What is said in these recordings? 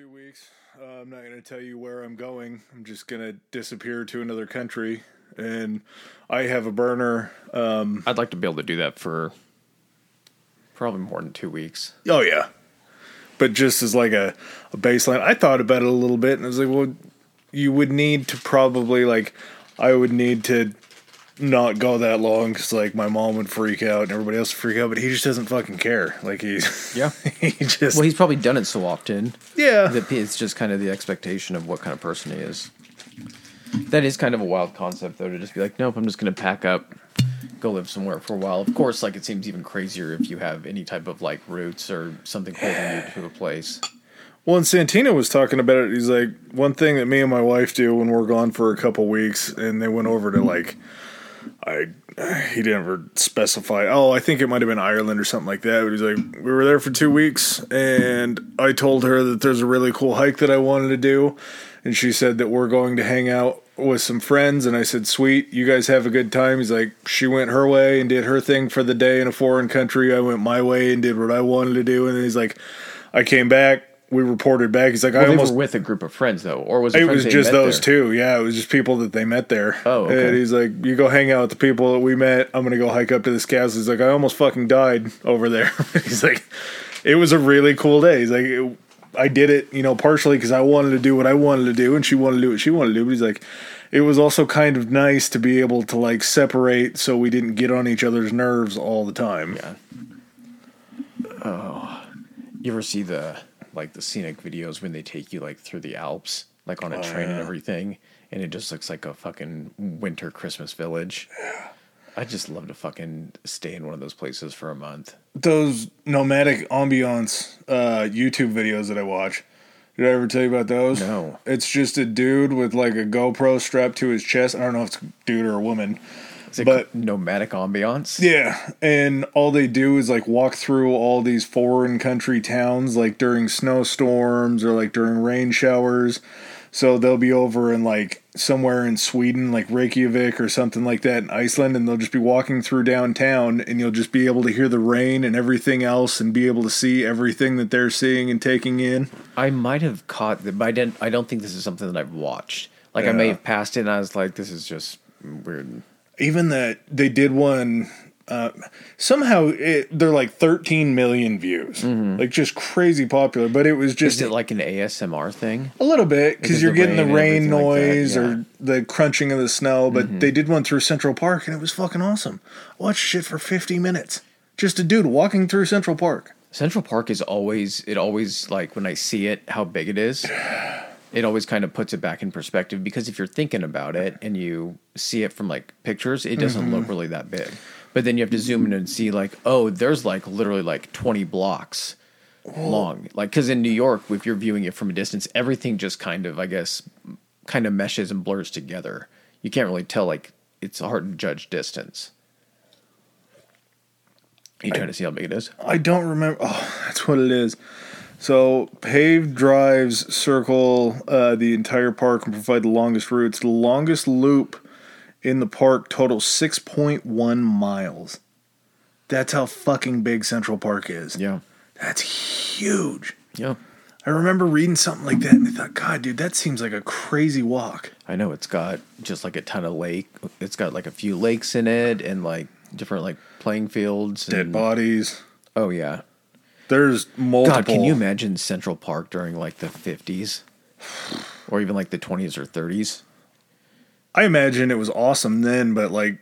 two weeks. Uh, I'm not going to tell you where I'm going. I'm just going to disappear to another country. And I have a burner. Um, I'd like to be able to do that for probably more than two weeks. oh, yeah. But just as like a, a baseline, I thought about it a little bit and I was like, well, you would need to probably, like, I would need to not go that long because, like, my mom would freak out and everybody else would freak out, but he just doesn't fucking care. Like, he's, Yeah. he just, Well, he's probably done it so often yeah. that it's just kind of the expectation of what kind of person he is. That is kind of a wild concept, though, to just be like, nope, I'm just going to pack up, go live somewhere for a while. Of course, like it seems even crazier if you have any type of like roots or something holding you to a place. Well, and Santino was talking about it. He's like, one thing that me and my wife do when we're gone for a couple weeks, and they went over to like, I, he didn't ever specify. Oh, I think it might have been Ireland or something like that. But he's like, we were there for two weeks, and I told her that there's a really cool hike that I wanted to do, and she said that we're going to hang out with some friends, and I said, sweet, you guys have a good time. He's like, she went her way and did her thing for the day in a foreign country. I went my way and did what I wanted to do, and he's like, I came back. We reported back. He's like, I Well, they almost were with a group of friends, though, or was it, it was just those there? two. Yeah, it was just people that they met there. Oh, okay. And he's like, you go hang out with the people that we met. I'm gonna go hike up to this castle. He's like, I almost fucking died over there. he's like, it was a really cool day. He's like, it, I did it, you know, partially because I wanted to do what I wanted to do, and she wanted to do what she wanted to do. But he's like, it was also kind of nice to be able to like separate, so we didn't get on each other's nerves all the time. Yeah. Oh, you ever see the like the scenic videos when they take you like through the Alps, like on a train and everything, and it just looks like a fucking winter Christmas village. Yeah. I just love to fucking stay in one of those places for a month. Those nomadic ambiance uh, YouTube videos that I watch. Did I ever tell you about those? No. It's just a dude with like a GoPro strapped to his chest. I don't know if it's a dude or a woman. Is it But- nomadic ambiance? Yeah, and all they do is like walk through all these foreign country towns like during snowstorms or like during rain showers. So they'll be over in like somewhere in Sweden, like Reykjavik or something like that in Iceland, and they'll just be walking through downtown, and you'll just be able to hear the rain and everything else, and be able to see everything that they're seeing and taking in. I might have caught that, but I didn't. I don't think this is something that I've watched. Like I may have passed it, and I was like, "This is just weird." Even that they did one uh, somehow it, they're like 13 million views like just crazy popular but it was just Is it like an ASMR thing? a little bit because you're the getting the rain rain and everything like noise yeah. or the crunching of the snow but they did one through central park and it was fucking awesome I watched shit for 50 minutes just a dude walking through central park Central Park is always it always like when I see it how big it is. It always kind of puts it back in perspective because if you're thinking about it and you see it from like pictures, it doesn't look mm-hmm. really that big. But then you have to zoom in and see like, oh, there's like literally like 20 blocks long. Like cuz in New York if you're viewing it from a distance, everything just kind of I guess kind of meshes and blurs together. You can't really tell like it's hard to judge distance. You trying to see how big it is? I don't remember. Oh, that's what it is. So paved drives circle uh, the entire park and provide the longest routes. The longest loop in the park totals six point one miles. That's how fucking big Central Park is. Yeah. That's huge. Yeah. I remember reading something like that and I thought, God, dude, that seems like a crazy walk. I know it's got just like a ton of lake. It's got like a few lakes in it and like different like playing fields. Dead and- bodies. Oh yeah. There's multiple. God, can you imagine Central Park during like the fifties, or even like the twenties or thirties? I imagine it was awesome then, but like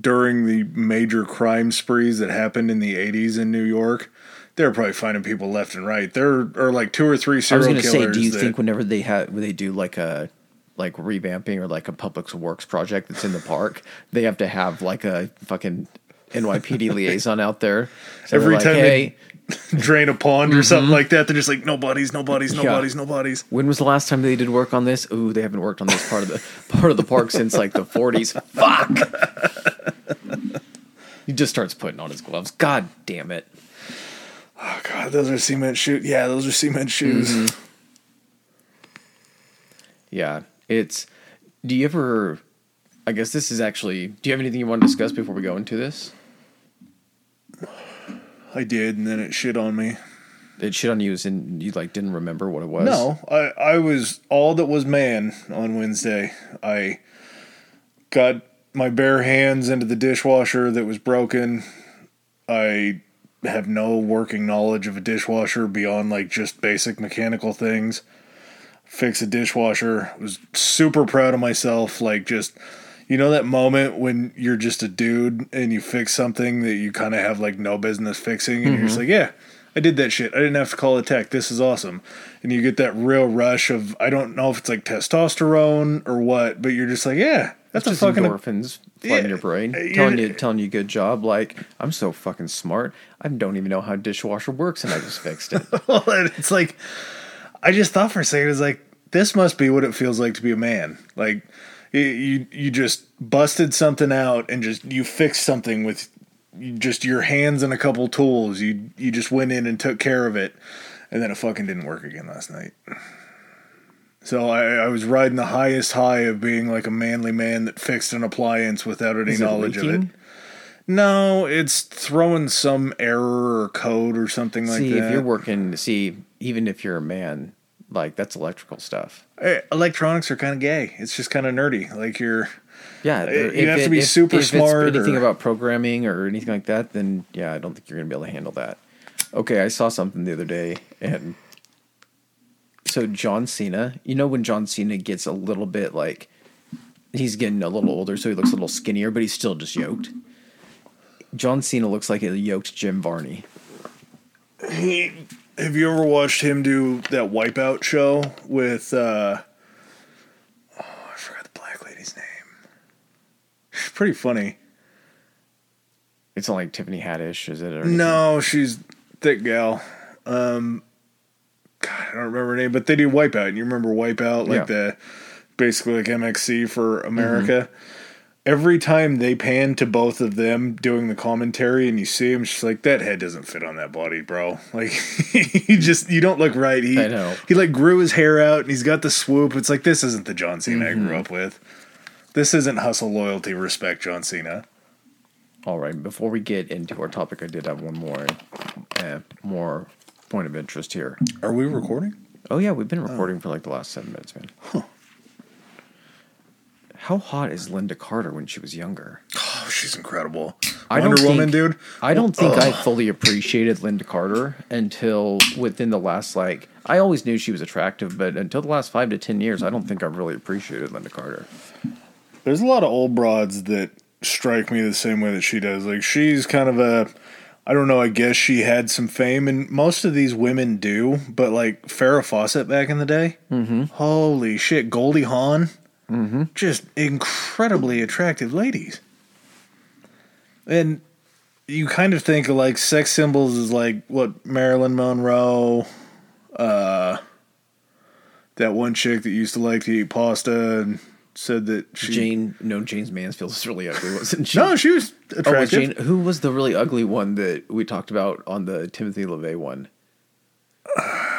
during the major crime sprees that happened in the 80s in New York, they were probably finding people left and right. There are like two or three serial I was gonna killers. say, do you that- think whenever they have when they do like a like revamping or like a public works project that's in the park, they have to have like a fucking NYPD liaison out there So Every like, time hey, drain a pond or something like that? They're just like, no bodies, no bodies, no Mm-hmm. Yeah. bodies, no bodies. When was the last time they did work on this? Ooh, they haven't worked on this part of the part of the park since like the forties. Fuck. he just starts putting on his gloves. God damn it. Oh, God, those are cement shoes. Yeah, those are cement shoes. Mm-hmm. Yeah. It's do you ever I guess this is actually do you have anything you want to discuss before we go into this? I did, and then it shit on me. it shit on you as in you like didn't remember what it was? No, I, I was all that was man on Wednesday. I got my bare hands into the dishwasher that was broken. I have no working knowledge of a dishwasher beyond like just basic mechanical things. Fix a dishwasher. Was super proud of myself. Like just you know that moment when you're just a dude and you fix something that you kind of have like no business fixing and you're just mm-hmm. like, yeah, I did that shit. I didn't have to call a tech. This is awesome. And you get that real rush of I don't know if it's like testosterone or what, but you're just like, yeah, that's Just a fucking endorphins flooding Yeah, your brain, uh, you're- telling you telling you good job. Like I'm so fucking smart. I don't even know how a dishwasher works, and I just fixed it. Well, it's like I just thought for a second, it's like this must be what it feels like to be a man. Like you you, just busted something out and just you fixed something with just your hands and a couple tools. You you just went in and took care of it, and then it fucking didn't work again last night. So I, I was riding the highest high of being like a manly man that fixed an appliance without any Is it knowledge of it. No, it's throwing some error or code or something like see, that. if you're working, see, even if you're a man, like that's electrical stuff. Eh, electronics are kind of gay. It's just kind of nerdy. Like you're Yeah, you if have to be if- super if it's smart anything or- about programming or anything like that, then yeah, I don't think you're gonna be able to handle that. Okay, I saw something the other day, and so John Cena, you know when John Cena gets a little bit like he's getting a little older, so he looks a little skinnier, but he's still just yoked. John Cena looks like a yoked Jim Varney. he. Have you ever watched him do that Wipeout show with? uh Oh, I forgot the black lady's name. She's pretty funny. It's not like Tiffany Haddish, is it? Or No, she's thick gal. Um, God, I don't remember her name, but they do Wipeout. And you remember Wipeout, like Yeah. the basically like MXC for America. Every time they pan to both of them doing the commentary, and you see him, she's like, "That head doesn't fit on that body, bro." Like, he just you don't look right. He I know. he like grew his hair out, and he's got the swoop. It's like this isn't the John Cena I grew up with. This isn't hustle, loyalty, respect, John Cena. All right. Before we get into our topic, I did have one more, uh, more point of interest here. Are we recording? Oh yeah, we've been recording for like the last seven minutes, man. How hot is Lynda Carter when she was younger? Oh, she's incredible. I Wonder don't Woman, dude. I don't think I fully appreciated Lynda Carter until within the last like I always knew she was attractive, but until the last five to ten years, I don't think I've really appreciated Lynda Carter. There's a lot of old broads that strike me the same way that she does. Like she's kind of a I don't know, I guess she had some fame and most of these women do, but like Farrah Fawcett back in the day. Mm-hmm. Holy shit, Goldie Hawn. Mm-hmm. Just incredibly attractive ladies. And you kind of think of like sex symbols as like what Marilyn Monroe, uh that one chick that used to like to eat pasta and said that she Jane, no, James Mansfield was really ugly, wasn't she? No, she was Oh, was attractive. Jane, who was the really ugly one that we talked about on the Timothy LaVey one?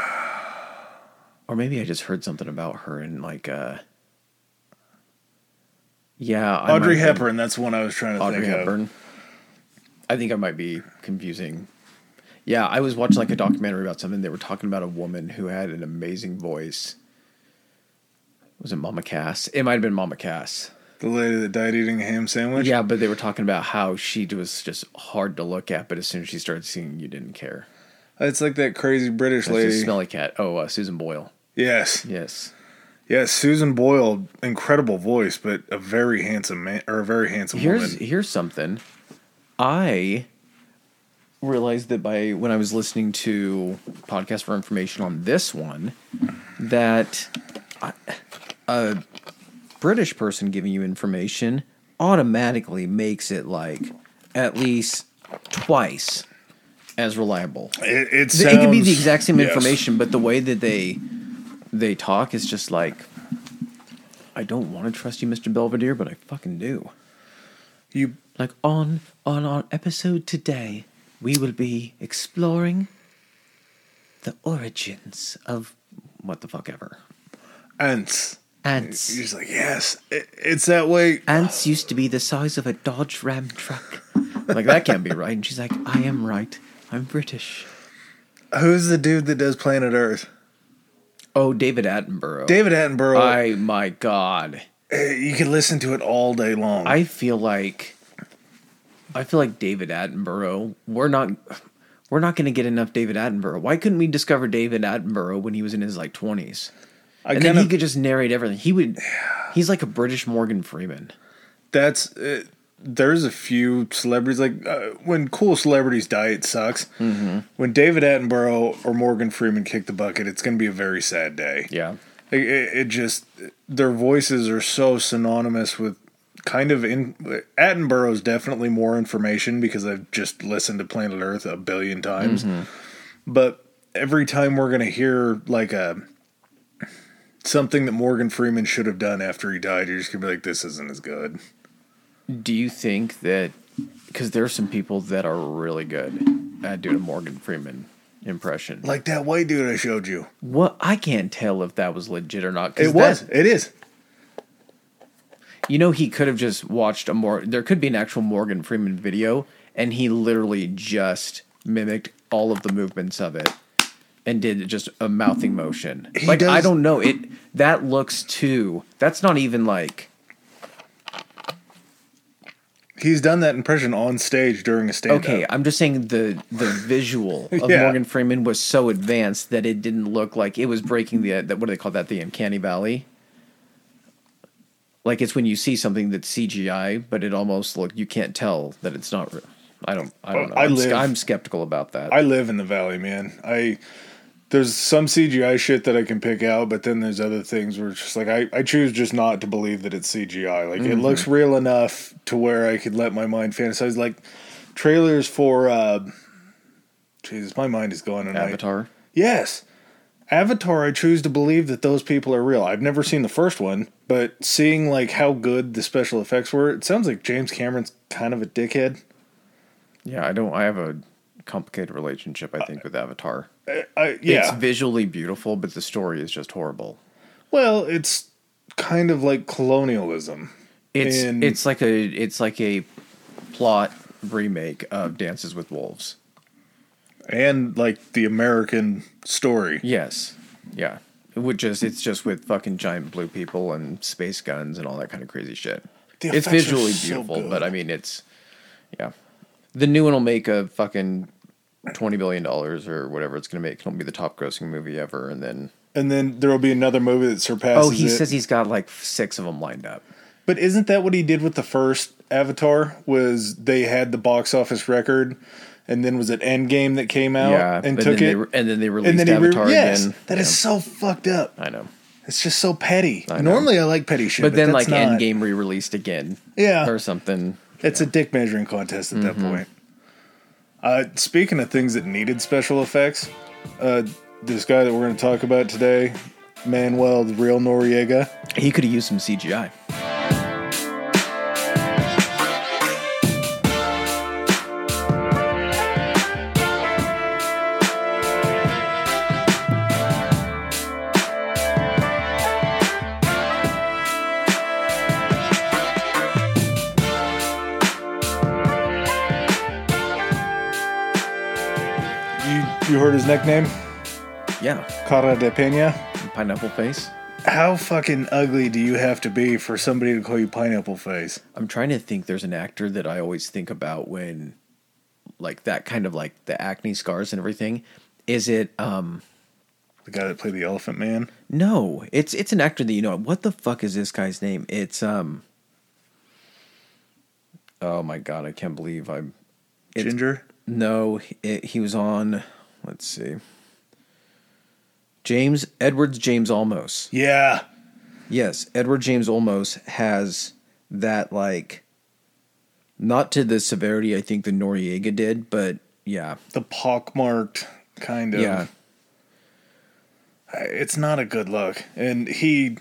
Or maybe I just heard something about her and like, uh, yeah, I Audrey might Hepburn. That's one I was trying to Audrey think Hepburn. I think I might be confusing. Yeah, I was watching like a documentary about something. They were talking about a woman who had an amazing voice. Was it Mama Cass? It might have been Mama Cass. of. The lady that died eating a ham sandwich. Yeah, but they were talking about how she was just hard to look at, but as soon as she started singing, you didn't care. it's like that crazy British just lady. smelly cat. Oh, uh, Susan Boyle. yes, Yes. Yes. Susan Boyle, incredible voice, but a very handsome man or a very handsome Here's woman. here's something. I realized that by when I was listening to podcast for information on this one, that I- a British person giving you information automatically makes it like at least twice as reliable. It, it, it could be the exact same yes. information, but the way that they they talk is just like I don't want to trust you, Mr. Belvedere, but I fucking do. You Like on on our episode today, we will be exploring the origins of what the fuck ever. ants. Ants. You're just like yes. It, it's that way. Ants used to be the size of a Dodge Ram truck. like that can't be right. And she's like, I am right. I'm British. Who's the dude that does Planet Earth? Oh, David Attenborough. David Attenborough. I my God. eh, you could listen to it all day long. I feel like I feel like David Attenborough. We're not we're not going to get enough David Attenborough. Why couldn't we discover David Attenborough when he was in his like twenties? I And then he could just narrate everything. He would. He's like a British Morgan Freeman. that's uh, there's a few celebrities like uh, when cool celebrities die it sucks. Mm-hmm. when david attenborough or morgan freeman kick the bucket it's going to be a very sad day. Yeah. It, it just their voices are so synonymous with kind of in attenborough's definitely more information because i've just listened to planet earth a billion times. But every time we're going to hear like a something that morgan freeman should have done after he died you're just going to be like this isn't as good Do you think that because there are some people that are really good at doing a Morgan Freeman impression? Like that white dude I showed you. What I can't tell if that was legit or not. It was. that- It is. you know, he could have just watched a more. There could be an actual Morgan Freeman video, and he literally just mimicked all of the movements of it and did just a mouthing motion. He like I don't know it. That looks too. That's not even like. He's done that impression on stage during a stand Okay, I'm just saying the the visual of Yeah. Morgan Freeman was so advanced that it didn't look like it was breaking the that what do they call that the uncanny valley. Like it's when you see something that's CGI, but it almost look you can't tell that it's not. I don't. I don't know. I I'm, live- I'm skeptical about that. I live in the valley, man. I there's some CGI shit that I can pick out, but then there's other things where it's just like I, I choose just not to believe that it's CGI. Like it looks real enough to where I could let my mind fantasize. Like trailers for uh Jesus, my mind is going tonight. Avatar. Yes. Avatar, I choose to believe that those people are real. I've never seen the first one, but seeing like how good the special effects were, it sounds like James Cameron's kind of a dickhead. Yeah, I don't. I have a complicated relationship. I think with Avatar. I, yeah. It's visually beautiful, but the story is just horrible. well, it's kind of like colonialism. It's And- it's like a it's like a plot remake of Dances with Wolves. and like the American story. Yes. Yeah. It would just it's just with fucking giant blue people and space guns and all that kind of crazy shit. The it's visually so beautiful, good. but I mean it's yeah. The new one will make a fucking twenty billion dollars or whatever it's gonna make. It'll be the top grossing movie ever and then And then there will be another movie that surpasses Oh, he it. says he's got like six of them lined up. But isn't that what he did with the first Avatar? Was they had the box office record, and then was it Endgame that came out yeah. and but took it, re- and then they released and then he re- Avatar yes, again. that is Yeah, so fucked up. I know. It's just so petty. I. Normally, I like petty shit, But, then that's like not. Endgame re released again. Yeah. Or something. It's a dick measuring contest at Mm-hmm. that point. Uh, speaking of things that needed special effects, uh, this guy that we're going to talk about today, Manuel the Real Noriega, He could have used some CGI. You heard his nickname, Yeah. Cara de Piña. Pineapple face. How fucking ugly do you have to be for somebody to call you Pineapple Face? I'm trying to think there's an actor that I always think about when like that kind of like the acne scars and everything. Is it um The guy that played the Elephant Man. no, it's it's an actor that you know. What the fuck is this guy's name? It's um Oh my god, I can't believe I'm Ginger. No, it, he was on let's see. James Edwards James Olmos. Yeah. Yes, Edward James Olmos has that like not to the severity I think the Noriega did, but yeah. The pockmarked kind of. Yeah. It's not a good look. And he,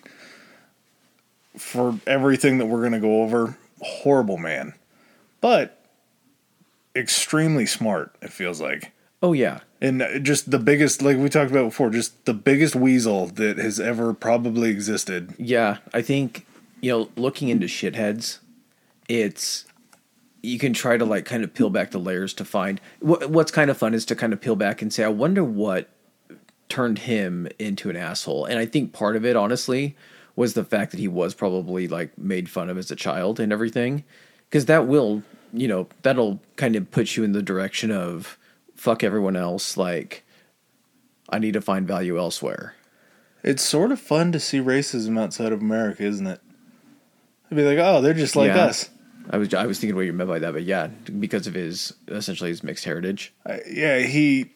for everything that we're going to go over, horrible man. But extremely smart, it feels like. Oh yeah. And uh, just the biggest, like we talked about before, just the biggest weasel that has ever probably existed. Yeah, I think you know, looking into shitheads, it's you can try to like kind of peel back the layers to find what, what's kind of fun is to kind of peel back and say, I wonder what turned him into an asshole. And I think part of it, honestly, was the fact that he was probably like made fun of as a child and everything, because that will, you know, that'll kind of put you in the direction of fuck everyone else. Like, I need to find value elsewhere. It's sort of fun to see racism outside of America, isn't it? I'd be like, oh, they're just like Yeah. us. I was I was thinking what you meant by that, but yeah, because of his essentially his mixed heritage. Uh, yeah, he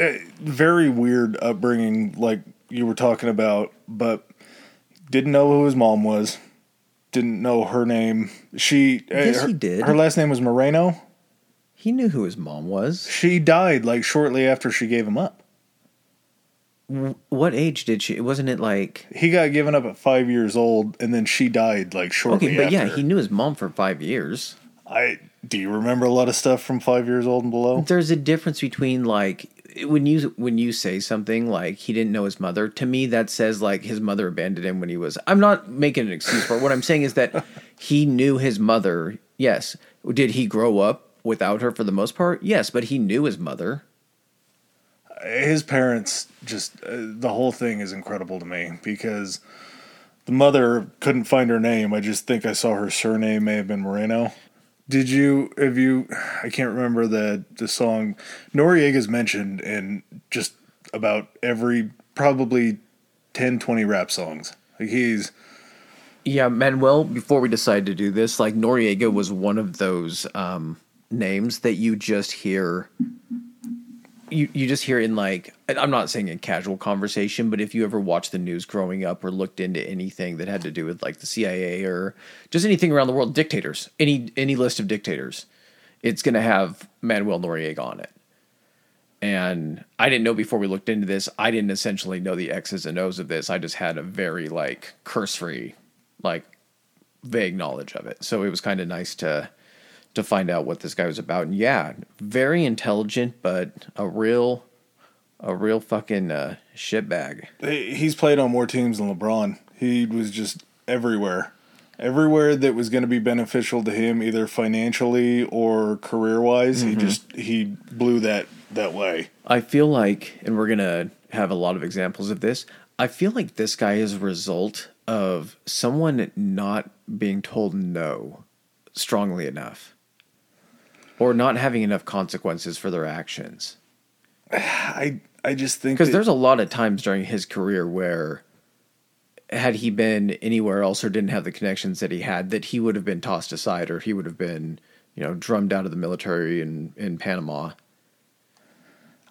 uh, very weird upbringing, like you were talking about, but didn't know who his mom was. Didn't know her name. She uh, Yes, her, he did. Her last name was Moreno. He knew who his mom was. She died like shortly after she gave him up. What age did she? Wasn't it like He got given up at five years old, and then she died like shortly. After. Okay? But yeah, he knew his mom for five years. I do you remember a lot of stuff from five years old and below? There's a difference between like when you when you say something like he didn't know his mother. To me, that says like his mother abandoned him when he was. I'm not making an excuse for it. What I'm saying is that he knew his mother. Yes. Did he grow up without her for the most part? Yes, but he knew his mother. his parents just uh, the whole thing is incredible to me because the mother couldn't find her name. I just think I saw her surname may have been Moreno. Did you have you I can't remember the the song Noriega's mentioned in just about every probably 10 20 rap songs. Like he's Yeah, Manuel, before we decided to do this, like Noriega was one of those um, names that you just hear. You, you just hear in like I'm not saying in casual conversation, but if you ever watched the news growing up or looked into anything that had to do with like the CIA or just anything around the world, dictators, any any list of dictators, it's gonna have Manuel Noriega on it. And I didn't know before we looked into this. I didn't essentially know the X's and O's of this. I just had a very like cursory, like vague knowledge of it. So it was kind of nice to to find out what this guy was about. And yeah, very intelligent, but a real a real fucking uh, shitbag. he's played on more teams than LeBron. He was just everywhere. Everywhere that was going to be beneficial to him either financially or career-wise, he just he blew that that way. I feel like, and we're gonna have a lot of examples of this. I feel like this guy is a result of someone not being told no strongly enough, or not having enough consequences for their actions. I I just think Because that- there's a lot of times during his career where, had he been anywhere else or didn't have the connections that he had, that he would have been tossed aside or he would have been, you know, drummed out of the military in in Panama.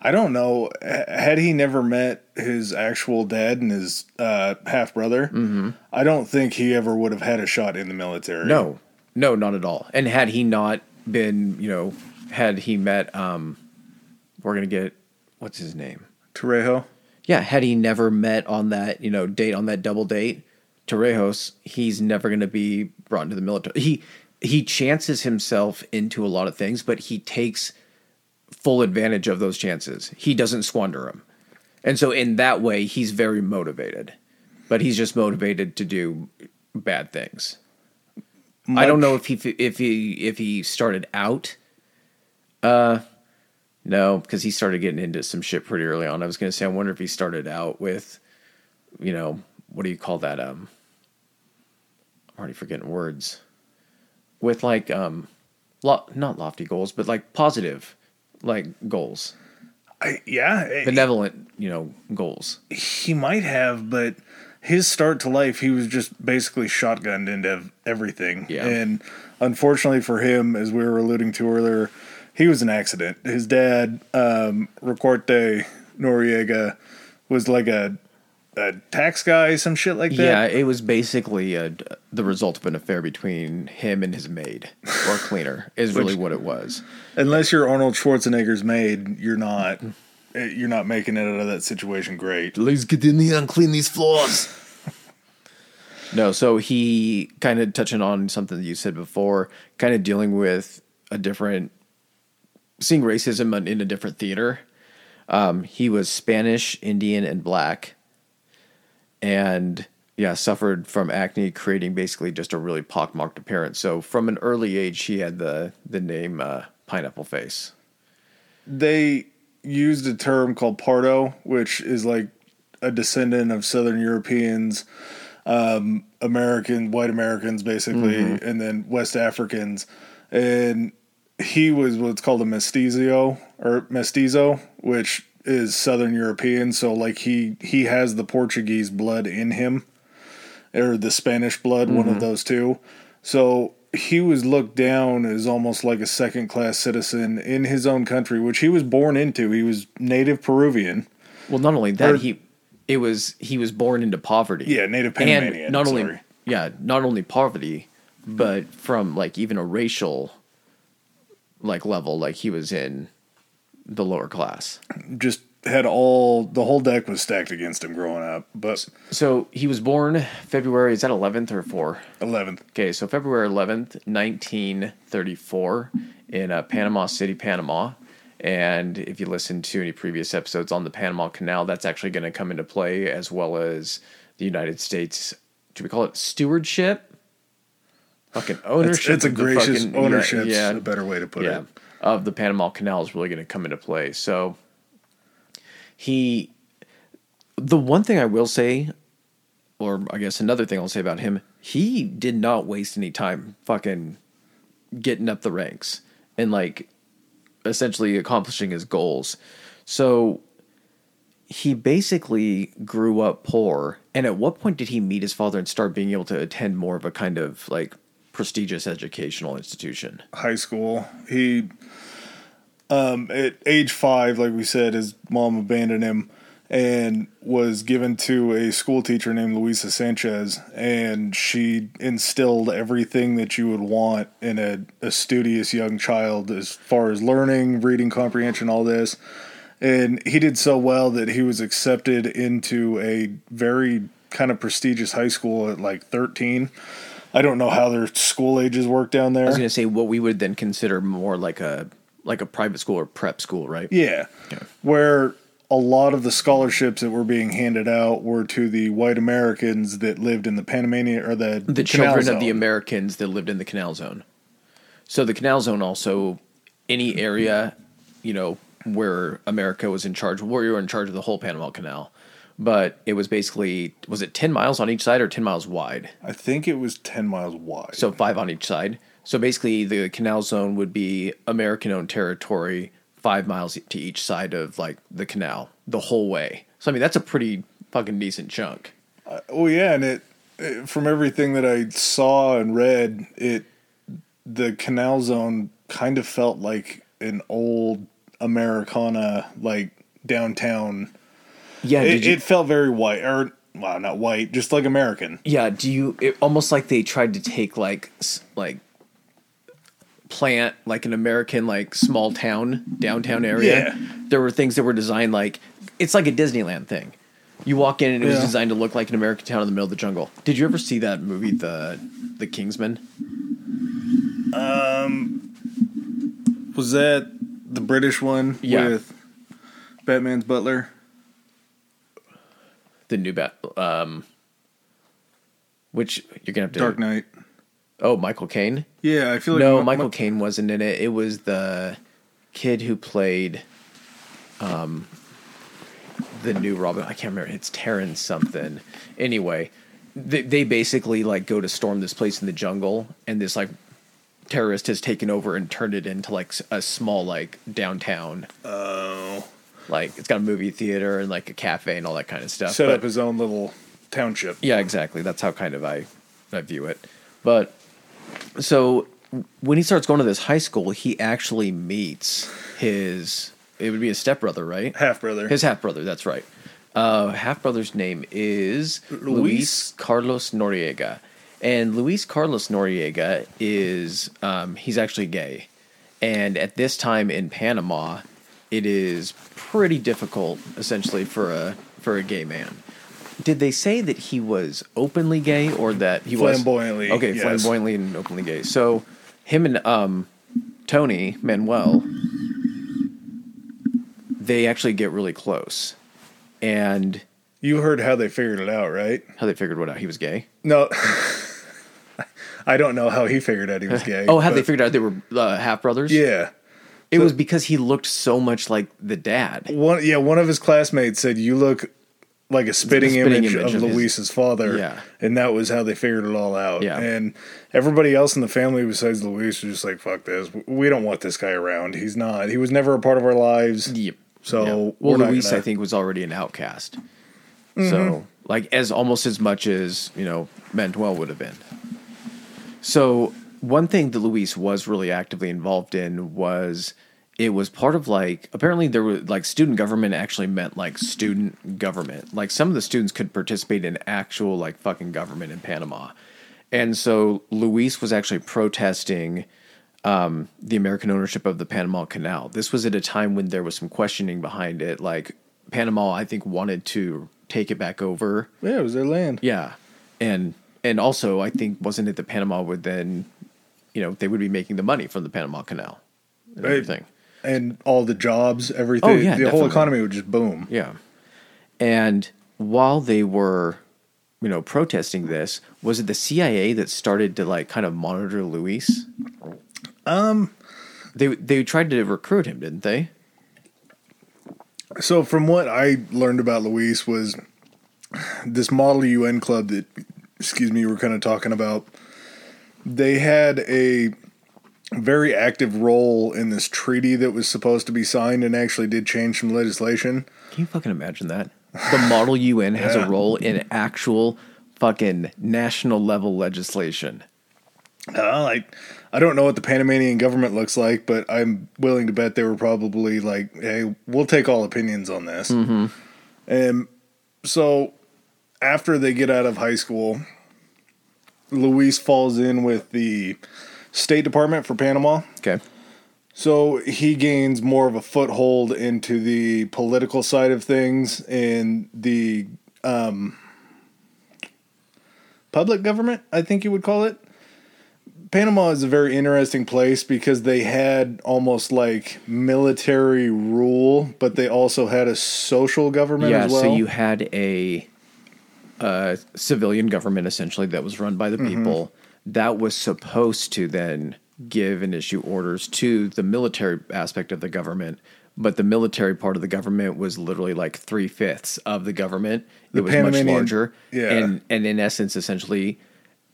I don't know. Had he never met his actual dad and his uh, half brother, Mm-hmm. I don't think he ever would have had a shot in the military. No, no, not at all. And had he not been, you know, had he met, um, we're gonna get what's his name? Torrejo. Yeah, had he never met on that, you know, date on that double date, Torrijos, he's never gonna be brought into the military. He he chances himself into a lot of things, but he takes full advantage of those chances. He doesn't squander them, and so in that way, he's very motivated. But he's just motivated to do bad things. I don't know if he if he if he started out. Uh, no, because he started getting into some shit pretty early on. I was gonna say, I wonder if he started out with, you know, what do you call that? Um, I'm already forgetting words. With like um, lo- not lofty goals, but like positive, like goals, I, yeah, benevolent, you know, goals. he might have, but his start to life, he was just basically shotgunned into everything. Yeah. And unfortunately for him, as we were alluding to earlier, he was an accident. His dad, um, Ricaurte Noriega, was like a, a tax guy, some shit like that. Yeah, it was basically uh the result of an affair between him and his maid or cleaner. Is really what it was. Unless you're Arnold Schwarzenegger's maid, you're not. Eh, You're not making it out of that situation great. Let's get in here and clean these floors. no, so he kind of touching on something that you said before, kind of dealing with a different, seeing racism in- in a different theater. Um, he was Spanish, Indian, and black, and yeah, suffered from acne, creating basically just a really pockmarked appearance. So from an early age, he had the the name uh, Pineapple Face. They used a term called Pardo, which is like a descendant of Southern Europeans, um, American, white Americans, basically, and then West Africans. And he was what's called a mestizo or mestizo, which is Southern European. So like he he has the Portuguese blood in him, or the Spanish blood, one of those two. So he was looked down as almost like a second class citizen in his own country, which he was born into. He was native Peruvian. Well, not only that, Or- he it was he was born into poverty. Yeah, native Panamanian. and not only sorry. yeah, not only poverty, but from like even a racial like level, like he was in the lower class. just had all the whole deck was stacked against him growing up. But So he was born February. Is that eleventh or four? eleventh, Okay, so February 11th, 1934, in uh, Panama City, Panama. And if you listen to any previous episodes on the Panama Canal, that's actually going to come into play, as well as the United States. Do we call it stewardship? Fucking ownership. it's a of gracious ownership. Yeah, a better way to put yeah, it. of the Panama Canal is really going to come into play. So he, the one thing I will say, or I guess another thing I'll say about him, he did not waste any time fucking getting up the ranks and like essentially accomplishing his goals. So he basically grew up poor. And at what point did he meet his father and start being able to attend more of a kind of like prestigious educational institution? High school, he um, at age five, like we said, his mom abandoned him and was given to a school teacher named Luisa Sanchez, and she instilled everything that you would want in a, a studious young child as far as learning, reading comprehension, all this. And he did so well that he was accepted into a very kind of prestigious high school at like 13. I don't know how their school ages work down there. I was gonna say what we would then consider more like a like a private school or prep school, right? Yeah. Where a lot of the scholarships that were being handed out were to the white Americans that lived in the Panamanian or the The children of the Americans that lived in the Canal Zone. So the Canal Zone also any area, you know, where America was in charge, where you were in charge of the whole Panama Canal. But it was basically was it ten miles on each side or ten miles wide? I think it was 10 miles wide. So five on each side. So basically, the canal zone would be American-owned territory, five miles to each side of like the canal, the whole way. So I mean, that's a pretty fucking decent chunk. oh yeah, and it, it from everything that I saw and read, it the Canal Zone kind of felt like an old Americana like downtown. Yeah, It, you, it felt very white or well, not white, just like American. yeah. Do you? It almost like they tried to take like like plant like an American like small town downtown area. Yeah. There were things that were designed like it's like a Disneyland thing. You walk in and it was Yeah. designed to look like an American town in the middle of the jungle. Did you ever see that movie, the the Kingsman? Um, Was that the British one Yeah. with Batman's butler? the new bat um which you're gonna have to Dark Knight. Oh michael caine Yeah, I feel like no my- michael caine wasn't in it it was the kid who played um the new robin i can't remember it's Terrence something anyway they, they basically like go to storm this place in the jungle and this like terrorist has taken over and turned it into like a small like downtown Oh, like it's got a movie theater and like a cafe and all that kind of stuff set but- up his own little township. Yeah, exactly. That's how kind of I I view it. But so when he starts going to this high school, he actually meets his it would be his stepbrother, right? Half brother. His half brother, that's right. Uh, half brother's name is Luis? Luis Carlos Noriega. And Luis Carlos Noriega is um, he's actually gay. And at this time in Panama, it is pretty difficult essentially for a for a gay man. Did they say that he was openly gay or that he was Flamboyantly, was Okay, yes. flamboyantly and openly gay. So him and um Tony Manuel they actually get really close. And You heard how they figured it out, right? How they figured what out? He was gay. No, I don't know how he figured out he was gay. Oh, how they figured out they were uh, half brothers? Yeah, It was because he looked so much like the dad. one. Yeah, one of his classmates said you look like a spitting, spitting image, image of, of Luis's father. Yeah. and that was how they figured it all out. Yeah. and everybody else in the family besides Luis was just like, "Fuck this. We don't want this guy around. He's not. He was never a part of our lives." Yep. So we're well, Luis, gonna- I think, was already an outcast. Mm-hmm. So, like, as almost as much as you know, Manuel would have been. So, one thing that Luis was really actively involved in was it was part of like apparently there was like student government actually meant like student government. Like some of the students could participate in actual like fucking government in Panama. And so Luis was actually protesting um, the American ownership of the Panama Canal. This was at a time when there was some questioning behind it. Like Panama, I think, wanted to take it back over. Yeah, it was their land. Yeah, and and also I think wasn't it that Panama would then, you know, they would be making the money from the Panama Canal and Right. everything. And all the jobs, everything. Oh, yeah, the whole economy would just boom. Yeah. And while they were, you know, protesting this, was it the CIA that started to like kind of monitor Luis? Um they they tried to recruit him, didn't they? So, from what I learned about Luis was this Model UN club that, excuse me, we're kind of talking about. They had a very active role in this treaty that was supposed to be signed and actually did change some legislation. Can you fucking imagine that? The Model UN has Yeah. a role in actual fucking national level legislation. Uh, like, I don't know what the Panamanian government looks like, but I'm willing to bet they were probably like, "Hey, we'll take all opinions on this." Mm-hmm. And so, after they get out of high school, Luis falls in with the State Department for Panama. Okay. So he gains more of a foothold into the political side of things and the um, public government, I think you would call it. Panama is a very interesting place because they had almost like military rule, but they also had a social government Yeah, as well. so you had a, a civilian government essentially that was run by the Mm-hmm. That was supposed to then give and issue orders to the military aspect of the government. But the military part of the government was literally like three fifths of the government. The it was much larger, yeah. and and in essence, essentially,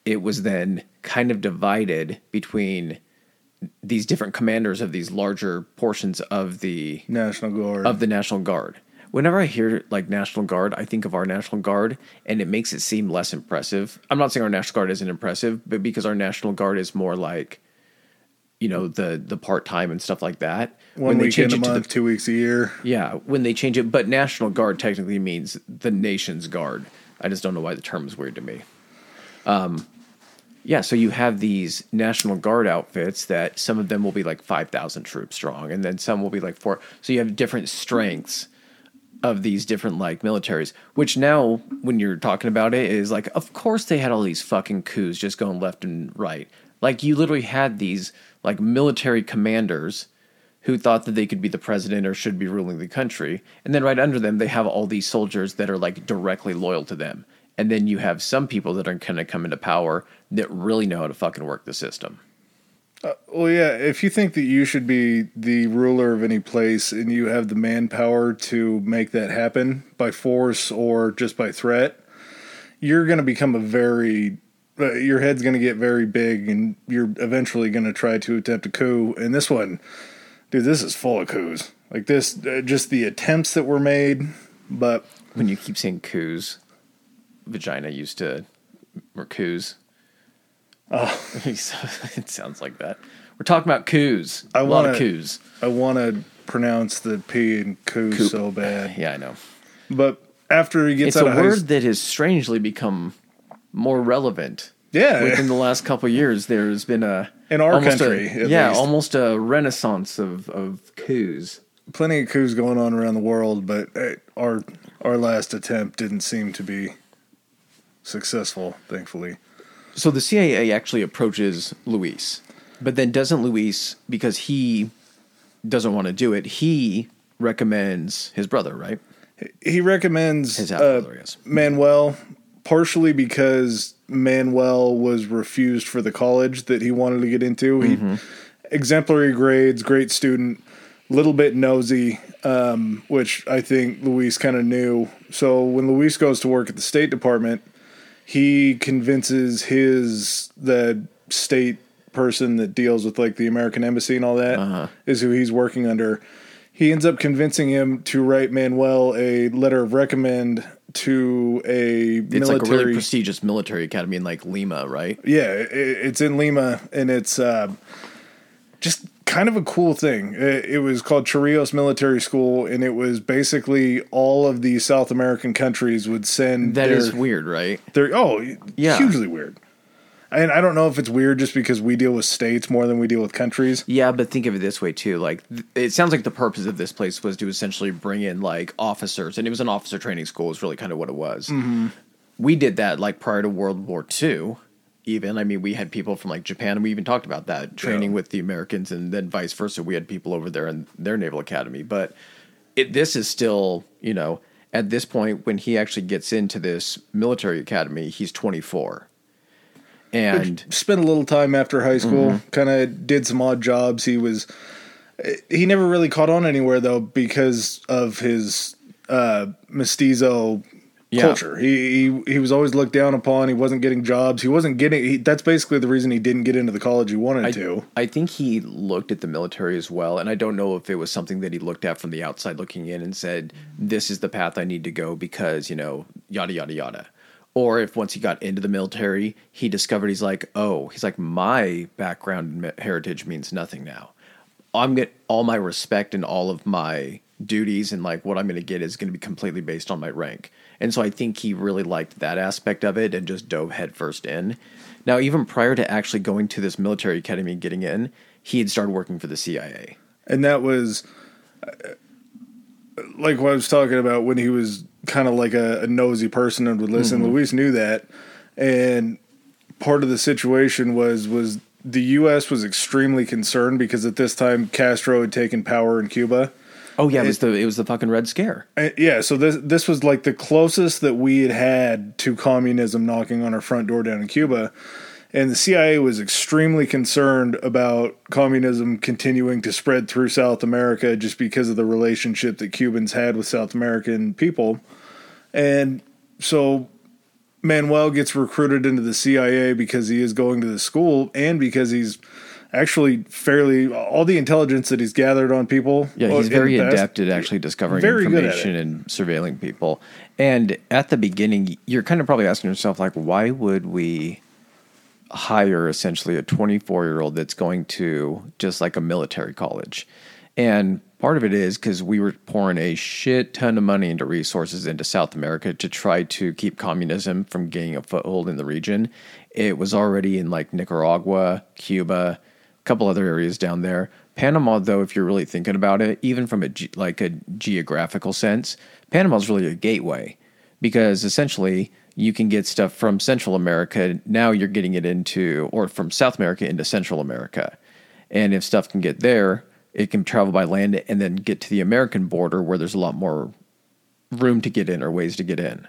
it was then kind of divided between these different commanders of these larger portions of the National Guard. of the National Guard. Whenever I hear like National Guard, I think of our National Guard, and it makes it seem less impressive. I'm not saying our National Guard isn't impressive, but because our National Guard is more like, you know, the the part time and stuff like that. One they weekend a to month, two weeks a year. yeah, when they change it, but National Guard technically means the nation's guard. I just don't know why the term is weird to me. Um, yeah, so you have these National Guard outfits that some of them will be like 5,000 troops strong, and then some will be like four. So you have different strengths of these different like militaries, which now, when you're talking about it, is like, of course they had all these fucking coups just going left and right. Like you literally had these like military commanders who thought that they could be the president or should be ruling the country. And then right under them, they have all these soldiers that are like directly loyal to them. And then you have some people that are going to come into power that really know how to fucking work the system. Well, yeah, if you think that you should be the ruler of any place and you have the manpower to make that happen by force or just by threat, you're going to become a very, uh, your head's going to get very big and you're eventually going to try to attempt a coup. And this one, dude, this is full of coups. Like this, uh, just the attempts that were made, but When you keep saying coups, vagina used to, or coups. Oh, it sounds like that. We're talking about coups. I a lot of coups. I want to pronounce the P in coup so bad. Yeah, I know. But after he gets It's out a of word that has strangely become more relevant yeah, within the last couple of years. There's been a In our country, a, yeah, least. almost a renaissance of of coups. plenty of coups going on around the world, but uh, our our last attempt didn't seem to be successful, thankfully. So the CIA actually approaches Luis, but then doesn't Luis because he doesn't want to do it. He recommends his brother, right? he recommends His uh, outfielder, yes. Manuel partially because Manuel was refused for the college that he wanted to get into. He Mm-hmm. exemplary grades, great student, little bit nosy, um, which I think Luis kind of knew. So when Luis goes to work at the State Department, he convinces his the state person that deals with like the American embassy and all that is who he's working under. He ends up convincing him to write Manuel a letter of recommend to a It's military. like a really prestigious military academy in like Lima, right? yeah, it, it's in Lima, and it's uh, just kind of a cool thing. It, it was called Chorrillos Military School, and it was basically all of the South American countries would send. That their, is weird, right? Their, oh, Yeah. hugely weird. And I don't know if it's weird just because we deal with states more than we deal with countries. Yeah, but think of it this way too. Like, th- it sounds like the purpose of this place was to essentially bring in like officers, and it was an officer training school. Is really kind of what it was. Mm-hmm. We did that like prior to World War II. Even I mean, we had people from like Japan, and we even talked about that training Yeah. with the Americans, and then vice versa. We had people over there in their naval academy, but it, this is still, you know, at this point when he actually gets into this military academy, he's 24. And Spent a little time after high school, Mm-hmm. kind of did some odd jobs. He was. He never really caught on anywhere though because of his uh, mestizo Yeah. culture. He, he he was always looked down upon. He wasn't getting jobs. He wasn't getting. He, that's basically the reason he didn't get into the college he wanted I, to. I think he looked at the military as well, and I don't know if it was something that he looked at from the outside looking in and said, "This is the path I need to go because you know yada yada yada," or if once he got into the military, he discovered he's like, "Oh, he's like my background and heritage means nothing now. I'm get all my respect and all of my duties and like what I'm going to get is going to be completely based on my rank." And so I think he really liked that aspect of it and just dove headfirst in. Now, even prior to actually going to this military academy and getting in, he had started working for the CIA. and that was uh, like what I was talking about when he was kind of like a, a nosy person and would listen. Luis knew that, and part of the situation was was the U.S. was extremely concerned because at this time Castro had taken power in Cuba. Oh yeah, it was the it was the fucking Red Scare. Uh, yeah, so this this was like the closest that we had had to communism knocking on our front door down in Cuba, and the CIA was extremely concerned about communism continuing to spread through South America just because of the relationship that Cubans had with South American people, and so Manuel gets recruited into the CIA because he is going to the school and because he's actually fairly all the intelligence that he's gathered on people. Yeah, he's very past- adept at actually discovering information and surveilling people. And at the beginning, you're kind of probably asking yourself, like, why would we hire essentially a 24 year old that's going to just like a military college? And part of it is because we were pouring a shit ton of money into resources into South America to try to keep communism from gaining a foothold in the region. It was already in like Nicaragua, Cuba, couple other areas down there. Panama, though, if you're really thinking about it, even from a ge- like a geographical sense, Panama is really a gateway because essentially you can get stuff from Central America. Now you're getting it into, or from South America into Central America. And if stuff can get there, it can travel by land and then get to the American border where there's a lot more room to get in or ways to get in.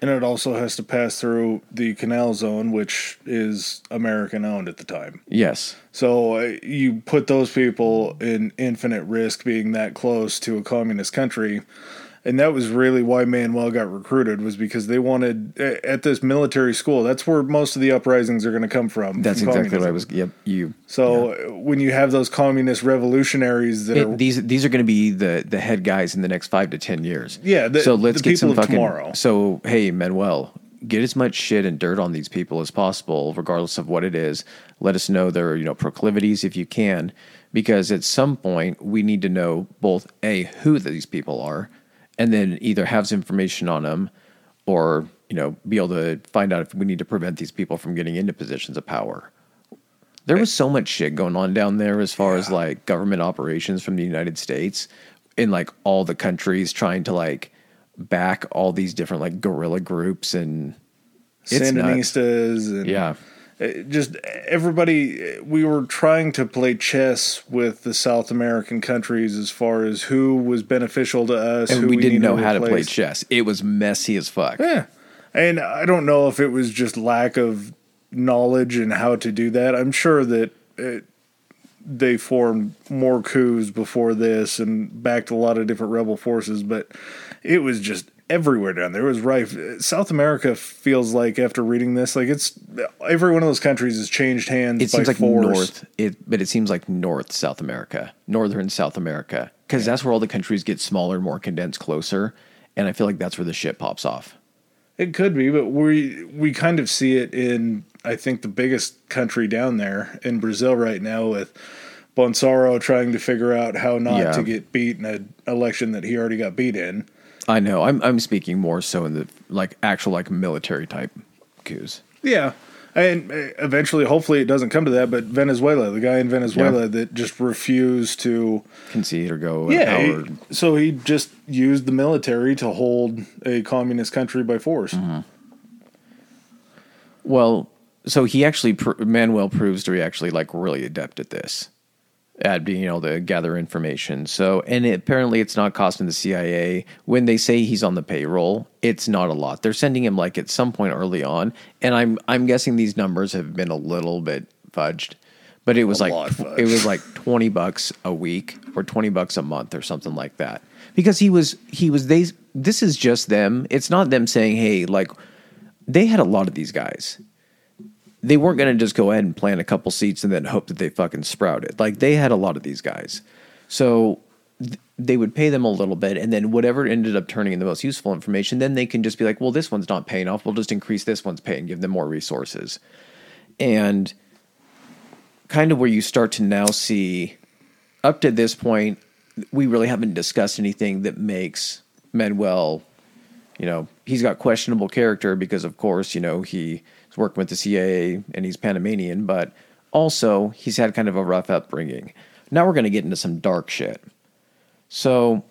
And it also has to pass through the canal zone, which is American owned at the time. Yes. So uh, you put those people in infinite risk being that close to a communist country. And that was really why Manuel got recruited was because they wanted at this military school. That's where most of the uprisings are going to come from. That's exactly what I was. Yep. You. So uh, when you have those communist revolutionaries that are these these are going to be the the head guys in the next five to ten years. Yeah, the- so let's get some fucking. tomorrow. So hey, Manuel, get as much shit and dirt on these people as possible, regardless of what it is. Let us know their you know proclivities if you can, because at some point we need to know both a who these people are, and then either have some information on them, or you know be able to find out if we need to prevent these people from getting into positions of power. There was so much shit going on down there as far as like government operations from the United States in like all the countries trying to like back all these different like guerrilla groups and. Sandinistas and Yeah. Uh, just everybody we were trying to play chess with the South American countries as far as who was beneficial to us and who we, didn't know how to play chess. It was messy as fuck. Yeah. And I don't know if it was just lack of knowledge and how to do that. I'm sure that it, they formed more coups before this and backed a lot of different rebel forces, but it was just everywhere down there. It was rife. South America feels like after reading this, like it's every one of those countries has changed hands. It by seems like force. North, it, but it seems like North South America, Northern South America, because that's where all the countries get smaller, more condensed, closer, and I feel like that's where the shit pops off. It could be, but we we kind of see it in I think the biggest country down there in Brazil right now with Bolsonaro trying to figure out how not Yeah. to get beat in an election that he already got beat in. I know. I'm I'm speaking more so in the like actual like military type coups. Yeah. And uh, eventually, hopefully, it doesn't come to that. But Venezuela, the guy in Venezuela Yeah. that just refused to, Concede or go yeah, he- so he just used the military to hold a communist country by force. Mm-hmm. Well, so he actually Manuel proves to be actually like really adept at this, at being able to gather information. So, and it, apparently, it's not costing the CIA when they say he's on the payroll. It's not a lot. They're sending him like at some point early on, and I'm I'm guessing these numbers have been a little bit fudged, but it was A like it was like twenty bucks a week or twenty bucks a month or something like that. Because he was he was they. This is just them. It's not them saying, "Hey, like." they had a lot of these guys. They weren't going to just go ahead and plant a couple seats and then hope that they fucking sprouted. Like they had a lot of these guys. So th- they would pay them a little bit and then whatever ended up turning in the most useful information, then they can just be like, well, this one's not paying off. We'll just increase this one's pay and give them more resources. And kind of where you start to now see up to this point, we really haven't discussed anything that makes Manuel you know, he's got questionable character because, of course, you know, he's working with the CIA and he's Panamanian, but also he's had kind of a rough upbringing. Now we're going to get into some dark shit. So,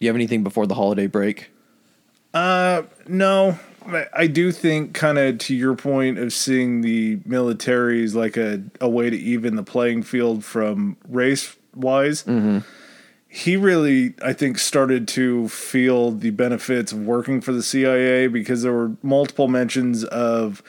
you have anything before the holiday break? Uh, no, I- do think, kind of to your point of seeing the military as like a, a way to even the playing field from race wise. He really, I think, started to feel the benefits of working for the CIA because there were multiple mentions of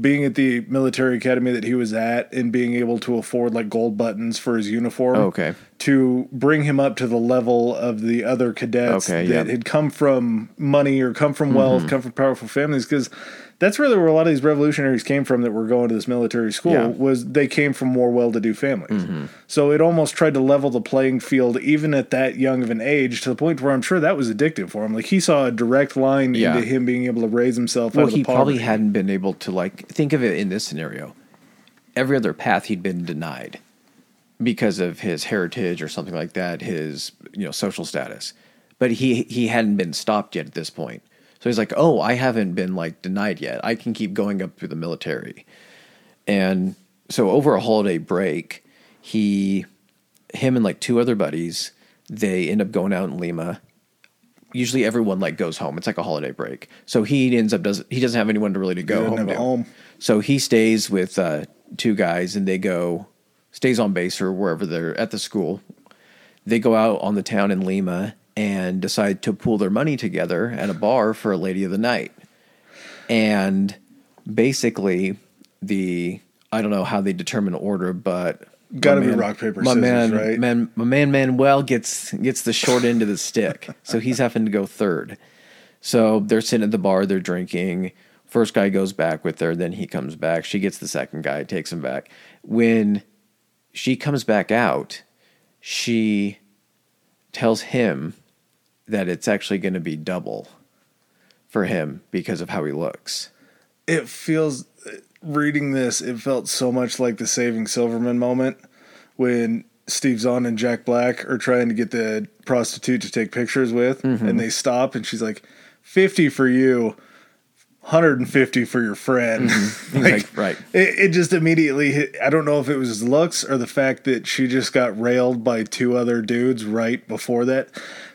being at the military academy that he was at and being able to afford like gold buttons for his uniform. Okay. To bring him up to the level of the other cadets Okay, that. Mm-hmm. had come from money or come from wealth, come from powerful families, because that's really where a lot of these revolutionaries came from that were going to this military school. Yeah. Mm-hmm. Was they came from more well-to-do families, so it almost tried to level the playing field even at that young of an age to the point where I'm sure that was addictive for him. Like he saw a direct line Yeah. into him being able to raise himself out Well, he probably hadn't been able to, like, think of it in this scenario. Every other path he'd been denied because of his heritage or something like that, his, you know, social status. But he he hadn't been stopped yet at this point. So he's like, "Oh, I haven't been like denied yet. I can keep going up through the military." And so over a holiday break, he him and like two other buddies, they end up going out in Lima. Usually everyone like goes home. It's like a holiday break. So he ends up does he doesn't have anyone to really to go home to. home. So he stays with uh, two guys and they go stays on base or wherever they're at the school. They go out on the town in Lima and decide to pool their money together at a bar for a lady of the night. And basically the I don't know how they determine order, but Gotta my be man- rock, paper, my scissors, man, right? Man, my man Manuel gets gets the short end of the stick, so he's having to go third. So they're sitting at the bar, they're drinking. First guy goes back with her, then he comes back. She gets the second guy, takes him back. When she comes back out, she tells him that it's actually going to be double for him because of how he looks. it feels reading this it felt so much like the saving silverman moment when steve zahn and jack black are trying to get the prostitute to take pictures with Mm-hmm. and they stop and she's like 50 for you 150 for your friend. like, Like, right. It, it just immediately hit. I don't know if it was looks or the fact that she just got railed by two other dudes right before that.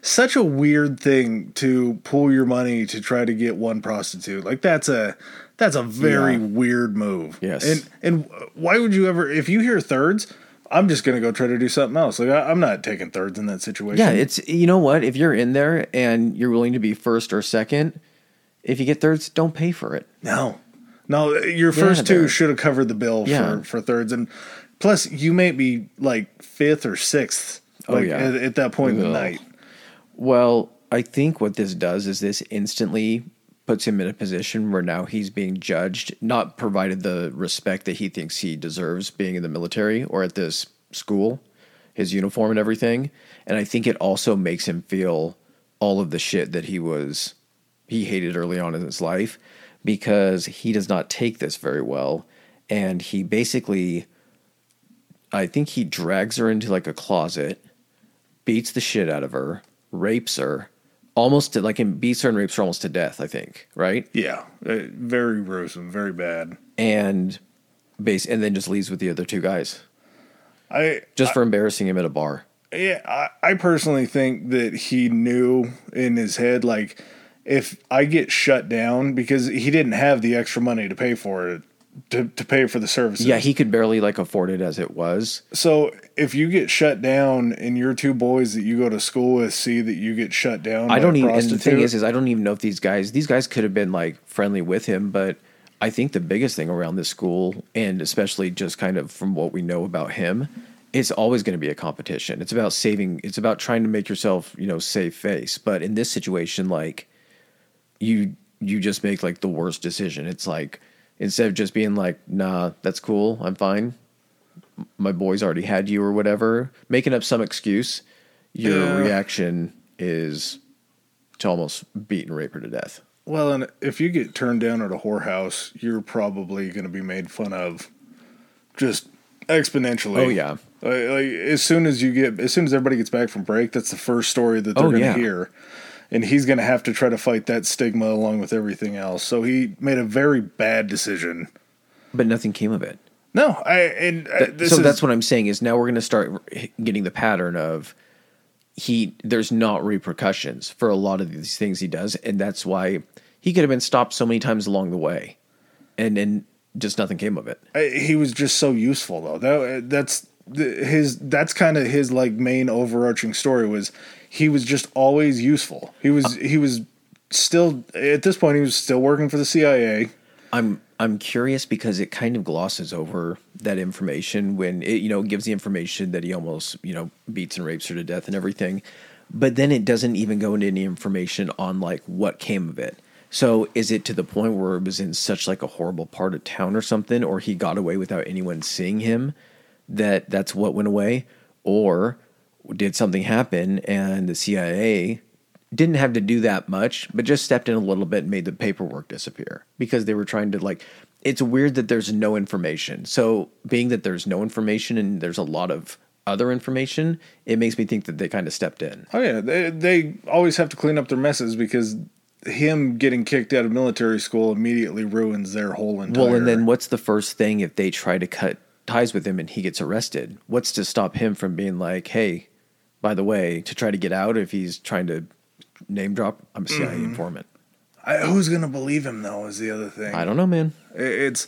Such a weird thing to pool your money to try to get one prostitute. Like that's a that's a very Yeah. weird move. Yes. And and why would you ever if you hear thirds, I'm just gonna go try to do something else. Like I, I'm not taking thirds in that situation. Yeah, it's you know what? If you're in there and you're willing to be first or second, if you get thirds, don't pay for it. No, no. Your first two should have covered the bill Yeah. for for thirds, and plus you may be like fifth or sixth. Oh, Like yeah. at, at that point in the night. Well, I think what this does is this instantly puts him in a position where now he's being judged, not provided the respect that he thinks he deserves being in the military or at this school, his uniform and everything. And I think it also makes him feel all of the shit that he was he hated early on in his life because he does not take this very well and he basically I think he drags her into like a closet beats the shit out of her, rapes her, almost to, like and beats her and rapes her almost to death. I think, right? Yeah, uh, very gruesome, very bad. And base and then just leaves with the other two guys I just for embarrassing him at a bar. yeah, I, I personally think that he knew in his head like if I get shut down because he didn't have the extra money to pay for it to to pay for the services. Yeah, he could barely like afford it as it was. So if you get shut down and your two boys that you go to school with see that you get shut down, I don't even. And the thing is, is I don't even know if these guys. These guys could have been like friendly with him, but I think the biggest thing around this school, and especially just kind of from what we know about him, it's always going to be a competition. It's about saving. It's about trying to make yourself, you know, save face. But in this situation, like you, you just make like the worst decision. It's like instead of just being like, "Nah, that's cool, I'm fine." My boys already had you or whatever, making up some excuse. Your Yeah. reaction is to almost beat and rape her to death. Well, and if you get turned down at a whorehouse, you're probably going to be made fun of, just exponentially. Oh, yeah. Like, like as soon as you get, as soon as everybody gets back from break, that's the first story that they're Oh, going to yeah. hear, and he's going to have to try to fight that stigma along with everything else. So he made a very bad decision. But nothing came of it. No, I and uh, That- this so is, that's what I'm saying is now we're going to start getting the pattern of he there's not repercussions for a lot of these things he does and that's why he could have been stopped so many times along the way and and just nothing came of it. I, he was just so useful though. That that's the- his. That's kind of his like main overarching story was he was just always useful. He was uh, he was still at this point he was still working for the CIA. I'm I'm curious because it kind of glosses over that information when it you know gives the information that he almost you know beats and rapes her to death and everything, but then it doesn't even go into any information on like what came of it. So is it to the point where it was in such like a horrible part of town or something, or he got away without anyone seeing him, that that's what went away, or did something happen and the CIA didn't have to do that much, but just stepped in a little bit and made the paperwork disappear because they were trying to like. It's weird that there's no information. So, being that there's no information and there's a lot of other information, it makes me think that they kind of stepped in. Oh yeah, they they always have to clean up their messes because him getting kicked out of military school immediately ruins their whole entire. Well, and then what's the first thing if they try to cut ties with him and he gets arrested? What's to stop him from being like, hey, by the way, to try to get out if he's trying to name drop? I'm a CIA mm-hmm. informant. I, who's gonna believe him though? Is the other thing. I don't know, man. It- It's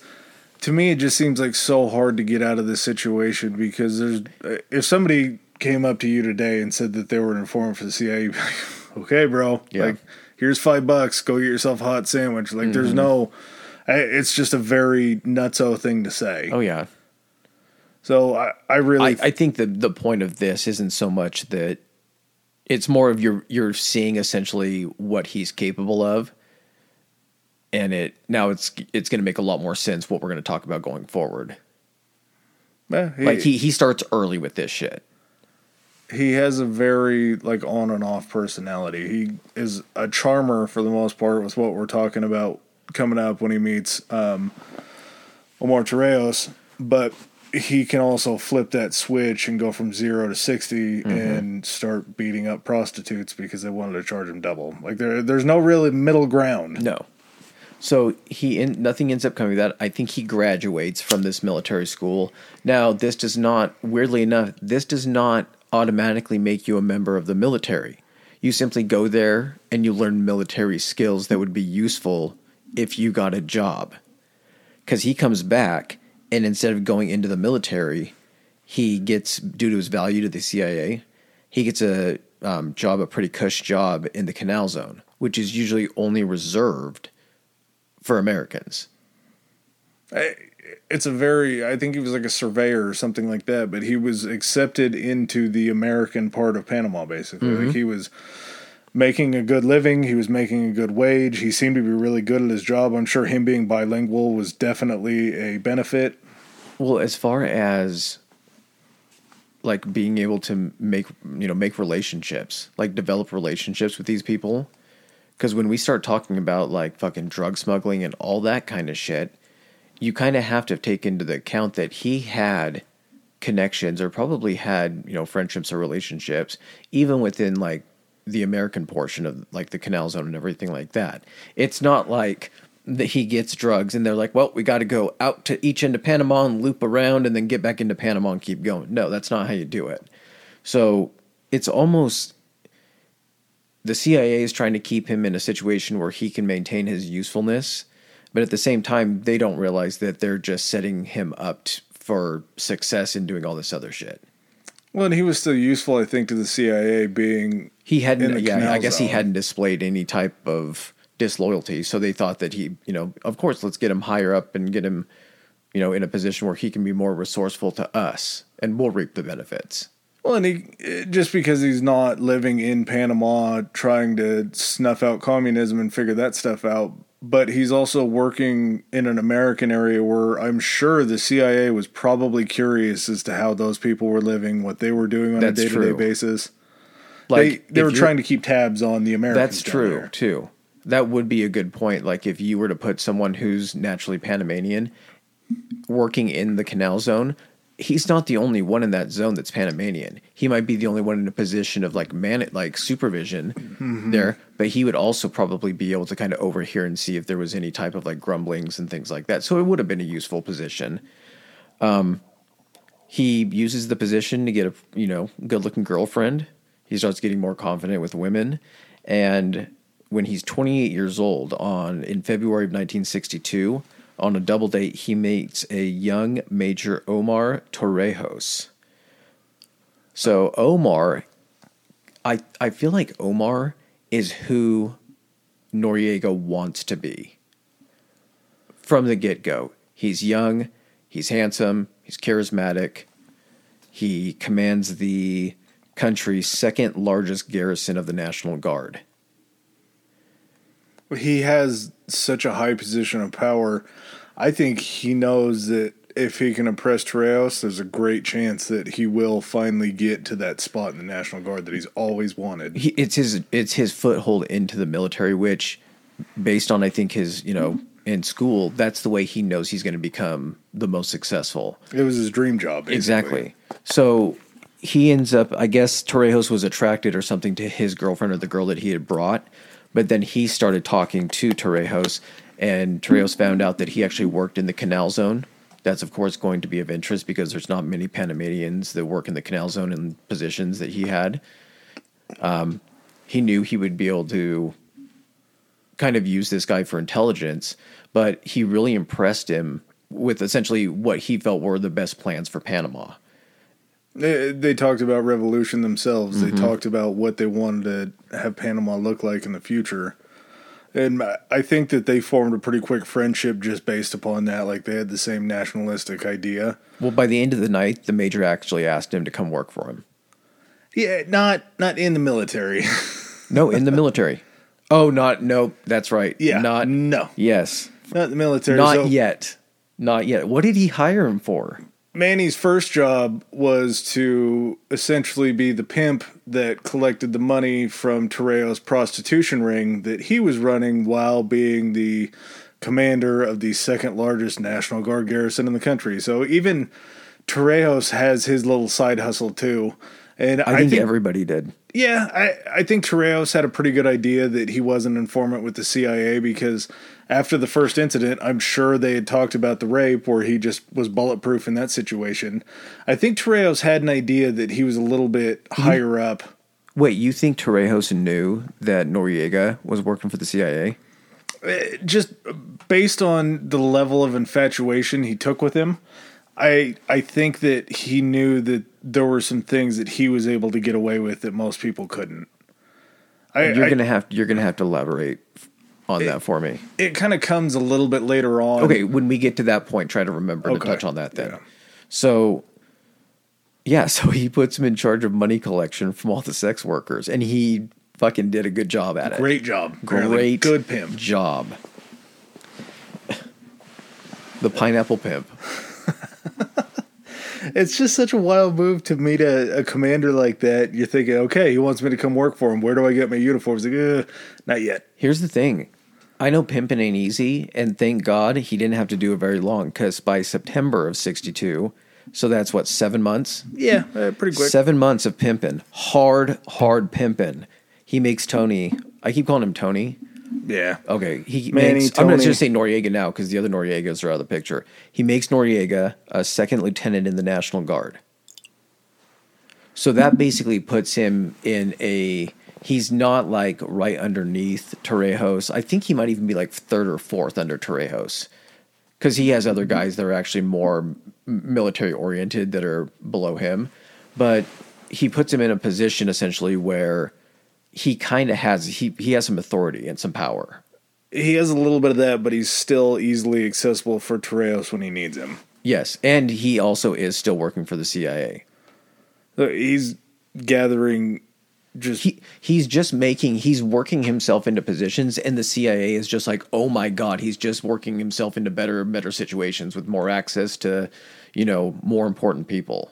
to me, it just seems like so hard to get out of this situation because there's uh, if somebody came up to you today and said that they were an informant for the CIA, you'd be like, okay, bro, Yeah. like here's five bucks, go get yourself a hot sandwich. Like there's mm-hmm. no, it's just a very nutso thing to say. Oh, yeah. So I, I really, I, I think that the point of this isn't so much that it's more of you're you're seeing essentially what he's capable of, and it now it's it's going to make a lot more sense what we're going to talk about going forward. eh, he, Like he he starts early with this shit. he has a very like on and off personality. He is a charmer for the most part with what we're talking about coming up when he meets um, Omar Torrijos, but he can also flip that switch and go from zero to 60 mm-hmm. and start beating up prostitutes because they wanted to charge him double. Like there, there's no really middle ground. No. So he in, nothing ends up coming of that. I think he graduates from this military school. Now, this does not, weirdly enough, this does not automatically make you a member of the military. You simply go there and you learn military skills that would be useful if you got a job. Because he comes back and instead of going into the military, he gets due to his value to the CIA, he gets a um, job, a pretty cush job in the Canal Zone, which is usually only reserved for Americans. It's a very, I think he was like a surveyor or something like that, but he was accepted into the American part of Panama, basically. Mm-hmm. Like he was making a good living, he was making a good wage, he seemed to be really good at his job. I'm sure him being bilingual was definitely a benefit. Well, as far as like being able to make you know make relationships like develop relationships with these people because when we start talking about like fucking drug smuggling and all that kind of shit, you kind of have to take into the account that he had connections or probably had, you know, friendships or relationships, even within like the American portion of like the canal zone and everything like that. It's not like that he gets drugs and they're like, well, we got to go out to each end of Panama and loop around and then get back into Panama and keep going. No, that's not how you do it. So it's almost the CIA is trying to keep him in a situation where he can maintain his usefulness, but at the same time, they don't realize that they're just setting him up t- for success in doing all this other shit. Well, and he was still useful, I think, to the CIA being he hadn't. Yeah, I guess zone. he hadn't displayed any type of disloyalty, so they thought that he, you know, of course, let's get him higher up and get him, you know, in a position where he can be more resourceful to us, and we'll reap the benefits. Well, and he just because he's not living in Panama trying to snuff out communism and figure that stuff out, but he's also working in an American area where I'm sure the CIA was probably curious as to how those people were living, what they were doing on that's a day to day basis. Like they, they were trying to keep tabs on the Americans. That's true there. too. That would be a good point. Like if you were to put someone who's naturally Panamanian working in the canal zone, he's not the only one in that zone that's Panamanian. He might be the only one in a position of like man like supervision mm-hmm. there, but he would also probably be able to kind of overhear and see if there was any type of like grumblings and things like that. So it would have been a useful position. Um, he uses the position to get a you know good looking girlfriend. He starts getting more confident with women, and when he's 28 years old, on in February of 1962 on a double date, he meets a young Major Omar Torrijos. So Omar, I I feel like Omar is who Noriega wants to be. From the get go, he's young, he's handsome, he's charismatic. He commands the country's second largest garrison of the National Guard. He has such a high position of power. I think he knows that if he can impress Torrijos, there's a great chance that he will finally get to that spot in the National Guard that he's always wanted. He, it's his it's his foothold into the military, which, based on I think his you know in school, that's the way he knows he's going to become the most successful. It was his dream job. Basically. Exactly. So he ends up, I guess Torrijos was attracted or something to his girlfriend or the girl that he had brought but then he started talking to Torrijos, and Torrijos found out that he actually worked in the canal zone. That's, of course, going to be of interest because there's not many Panamanians that work in the canal zone in positions that he had. Um, he knew he would be able to kind of use this guy for intelligence, but he really impressed him with essentially what he felt were the best plans for Panama. They, they talked about revolution themselves. Mm-hmm. They talked about what they wanted to have Panama look like in the future. And I think that they formed a pretty quick friendship just based upon that. Like they had the same nationalistic idea. Well, by the end of the night, the major actually asked him to come work for him. Yeah, not not in the military. no, in the military. Oh, not no. That's right. Yeah, not no. Yes, not the military. Not so. yet. Not yet. What did he hire him for? Manny's first job was to essentially be the pimp that collected the money from Torrijos' prostitution ring that he was running while being the commander of the second largest National Guard garrison in the country. So even Torrijos has his little side hustle too. And I think, I think everybody did. Yeah, I, I think Torrijos had a pretty good idea that he was an informant with the CIA because after the first incident, I'm sure they had talked about the rape where he just was bulletproof in that situation. I think Torrijos had an idea that he was a little bit higher up. Wait, you think Torrijos knew that Noriega was working for the CIA? Uh, just based on the level of infatuation he took with him, I I think that he knew that there were some things that he was able to get away with that most people couldn't. I, You're I- gonna have you're gonna have to elaborate on that for me. it kind of comes a little bit later on. Okay, when we get to that point, try to remember to touch on that then. Yeah. So, yeah, so he puts him in charge of money collection from all the sex workers, and he fucking did a good job at it. Great job. Great, Good pimp. job. The pineapple pimp. It's just such a wild move to meet a, a commander like that. You're thinking, okay, he wants me to come work for him. Where do I get my uniforms? Like, uh, not yet. Here's the thing. I know pimping ain't easy, and thank God he didn't have to do it very long because by September of 62, so that's what, seven months? Yeah, uh, pretty quick. Seven months of pimping. Hard, hard pimping. He makes Tony, I keep calling him Tony. Yeah. Okay, he Manny, makes, I'm just going to just say Noriega now because the other Noriegas are out of the picture. He makes Noriega a second lieutenant in the National Guard. So that basically puts him in a. He's not like right underneath Torrijos. I think he might even be like third or fourth under Torrijos because he has other guys that are actually more military oriented that are below him. But he puts him in a position essentially where he kind of has he he has some authority and some power. He has a little bit of that, but he's still easily accessible for Torrijos when he needs him. Yes, and he also is still working for the CIA. So He's gathering just. He he's just making he's working himself into positions and the CIA is just like, "Oh my god, he's just working himself into better better situations with more access to, you know, more important people."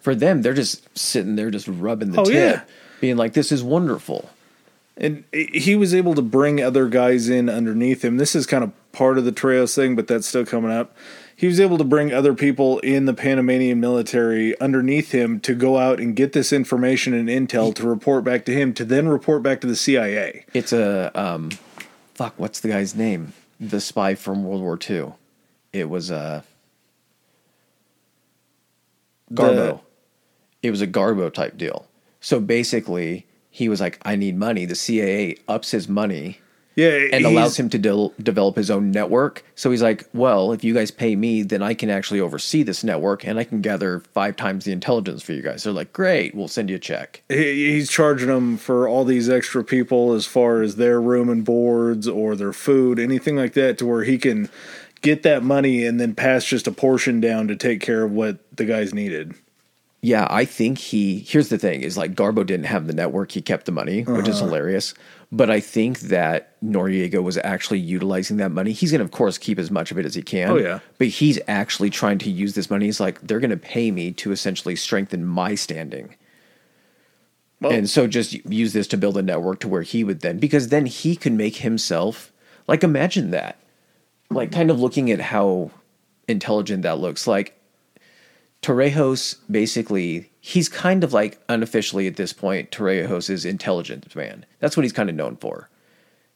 For them, they're just sitting there just rubbing the Oh, tip, yeah. Being like, "This is wonderful." and he was able to bring other guys in underneath him. This is kind of part of the Torrijos thing, but that's still coming up. He was able to bring other people in the Panamanian military underneath him to go out and get this information and intel to report back to him, to then report back to the CIA. It's a um, fuck. What's the guy's name? The spy from World War II. It was a Garbo. it was a Garbo type deal. So basically, he was like, "I need money." The CIA ups his money Yeah, and allows him to del- develop his own network. So he's like, "Well, if you guys pay me, then I can actually oversee this network and I can gather five times the intelligence for you guys." They're like, "Great, we'll send you a check." he- he's charging them for all these extra people as far as their room and boards or their food, anything like that, to where he can get that money and then pass just a portion down to take care of what the guys needed. Yeah, I think he. Here's the thing: is like Garbo didn't have the network; he kept the money, which is uh-huh. hilarious. But I think that Noriega was actually utilizing that money. He's going to, of course, keep as much of it as he can. Oh, yeah. But he's actually trying to use this money. He's like, they're going to pay me to essentially strengthen my standing, Well, and so just use this to build a network to where he would then, because then he could make himself like imagine that, like kind of looking at how intelligent that looks. Like Torrijos basically he's kind of like unofficially at this point Torrijos is intelligence man. That's what he's kind of known for.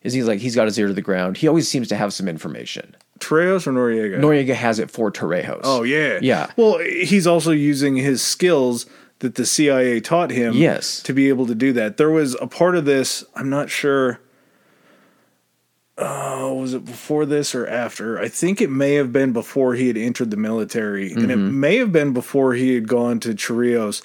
Is he's like he's got his ear to the ground. He always seems to have some information. Torrijos or Noriega? Noriega has it for Torrijos. Oh yeah, Yeah. Well, he's also using his skills that the CIA taught him. Yes. to be able to do that. There was a part of this. I'm not sure. Oh, was it before this or after? I think it may have been before he had entered the military, and it Mm-hmm. may have been before he had gone to Chorrillos.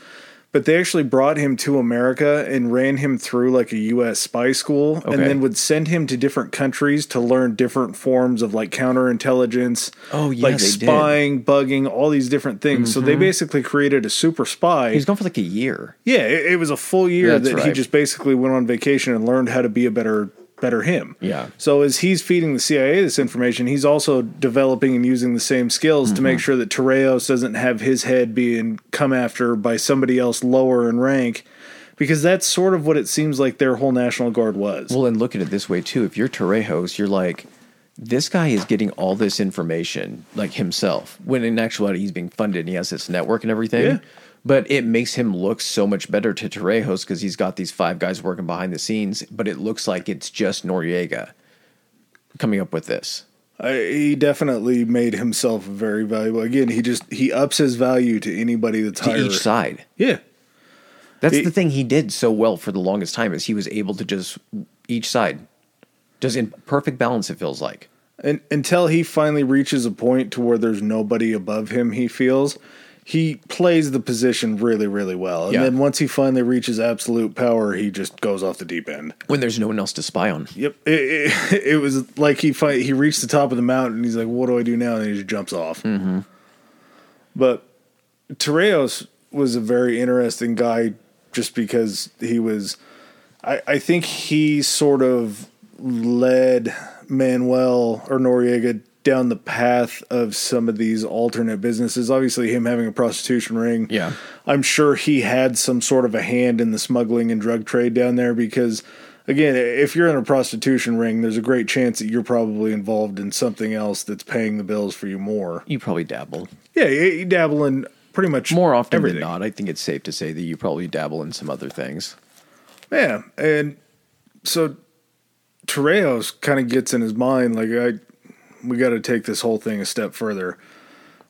But they actually brought him to America and ran him through like a U.S. spy school, Okay. and then would send him to different countries to learn different forms of like counterintelligence Oh, yeah, like they did. spying, bugging, all these different things. So they basically created a super spy. He's gone for like a year. yeah, it, it was a full year That's that he just basically went on vacation and learned how to be a better better him. Yeah. So as he's feeding the CIA this information, he's also developing and using the same skills to Mm-hmm. make sure that Torrijos doesn't have his head being come after by somebody else lower in rank. Because that's sort of what it seems like their whole National Guard was. Well, and look at it this way too. If you're Torrijos, you're like, this guy is getting all this information like himself. When in actuality, he's being funded and he has this network and everything. Yeah. But it makes him look so much better to Torrijos because he's got these five guys working behind the scenes, but it looks like it's just Noriega coming up with this. I, he definitely made himself very valuable. Again, he just he ups his value to anybody that's To higher. each side. Yeah, That's He- the thing he did so well for the longest time is he was able to just each side just in perfect balance it feels like. and until he finally reaches a point to where there's nobody above him, he feels he plays the position really, really well. And Yeah. then once he finally reaches absolute power, he just goes off the deep end. When there's no one else to spy on. Yep, it, it, it was like he he reached the top of the mountain. and He's like, "What do I do now?" And he just jumps off. Mm-hmm. But Torrijos was a very interesting guy, just because he was. I, I think he sort of led Manuel or Noriega down the path of some of these alternate businesses. Obviously, him having a prostitution ring. Yeah. I'm sure he had some sort of a hand in the smuggling and drug trade down there because, again, if you're in a prostitution ring, there's a great chance that you're probably involved in something else that's paying the bills for you more. You probably dabbled. Yeah, you, you dabble in pretty much More often everything. than not, I think it's safe to say that you probably dabble in some other things. Yeah, and so Torrijos kind of gets in his mind like I we got to take this whole thing a step further.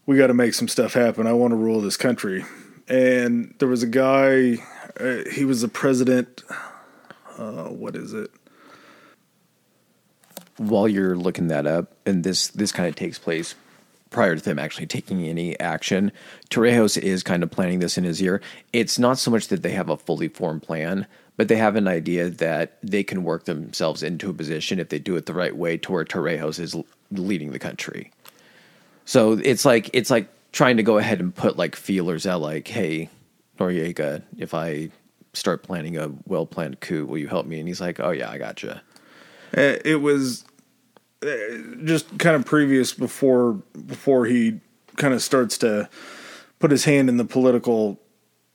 We got to make some stuff happen. I want to rule this country. And there was a guy uh, he was the president uh, what is it? While you're looking that up, and this this kind of takes place prior to them actually taking any action, Torrijos is kind of planning this in his ear. It's not so much that they have a fully formed plan, but they have an idea that they can work themselves into a position if they do it the right way to where Torrijos is leading the country. So it's like it's like trying to go ahead and put like feelers out like, hey, Noriega, if I start planning a well planned coup, will you help me? And he's like, Oh yeah, I gotcha. Uh, it was uh, just kind of previous before before he kind of starts to put his hand in the political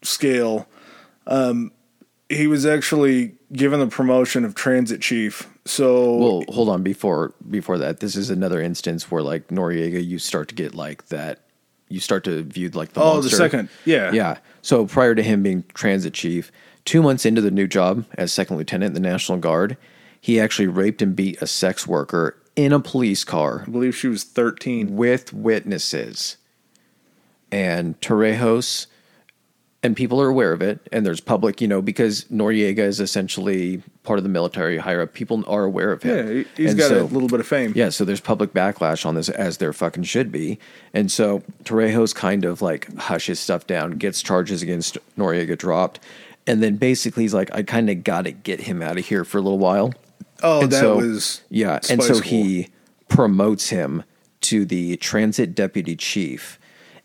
scale. Um, he was actually given the promotion of transit chief. So Well, hold on before before that. This is another instance where like Noriega, you start to get like that. You start to view like the oh, monster. the second, yeah, Yeah. So prior to him being transit chief, two months into the new job as second lieutenant in the National Guard, he actually raped and beat a sex worker in a police car I believe she was thirteen. with witnesses. And Torrijos and people are aware of it, and there's public, you know, because Noriega is essentially part of the military higher up. People are aware of him. Yeah, he, he's And got so- a little bit of fame. yeah, so there's public backlash on this as there fucking should be. And so Torrijos kind of like hushes stuff down, gets charges against Noriega dropped, and then basically he's like, I kind of got to get him out of here for a little while. Oh, And that so- was Yeah, and so Spice he promotes him to the transit deputy chief,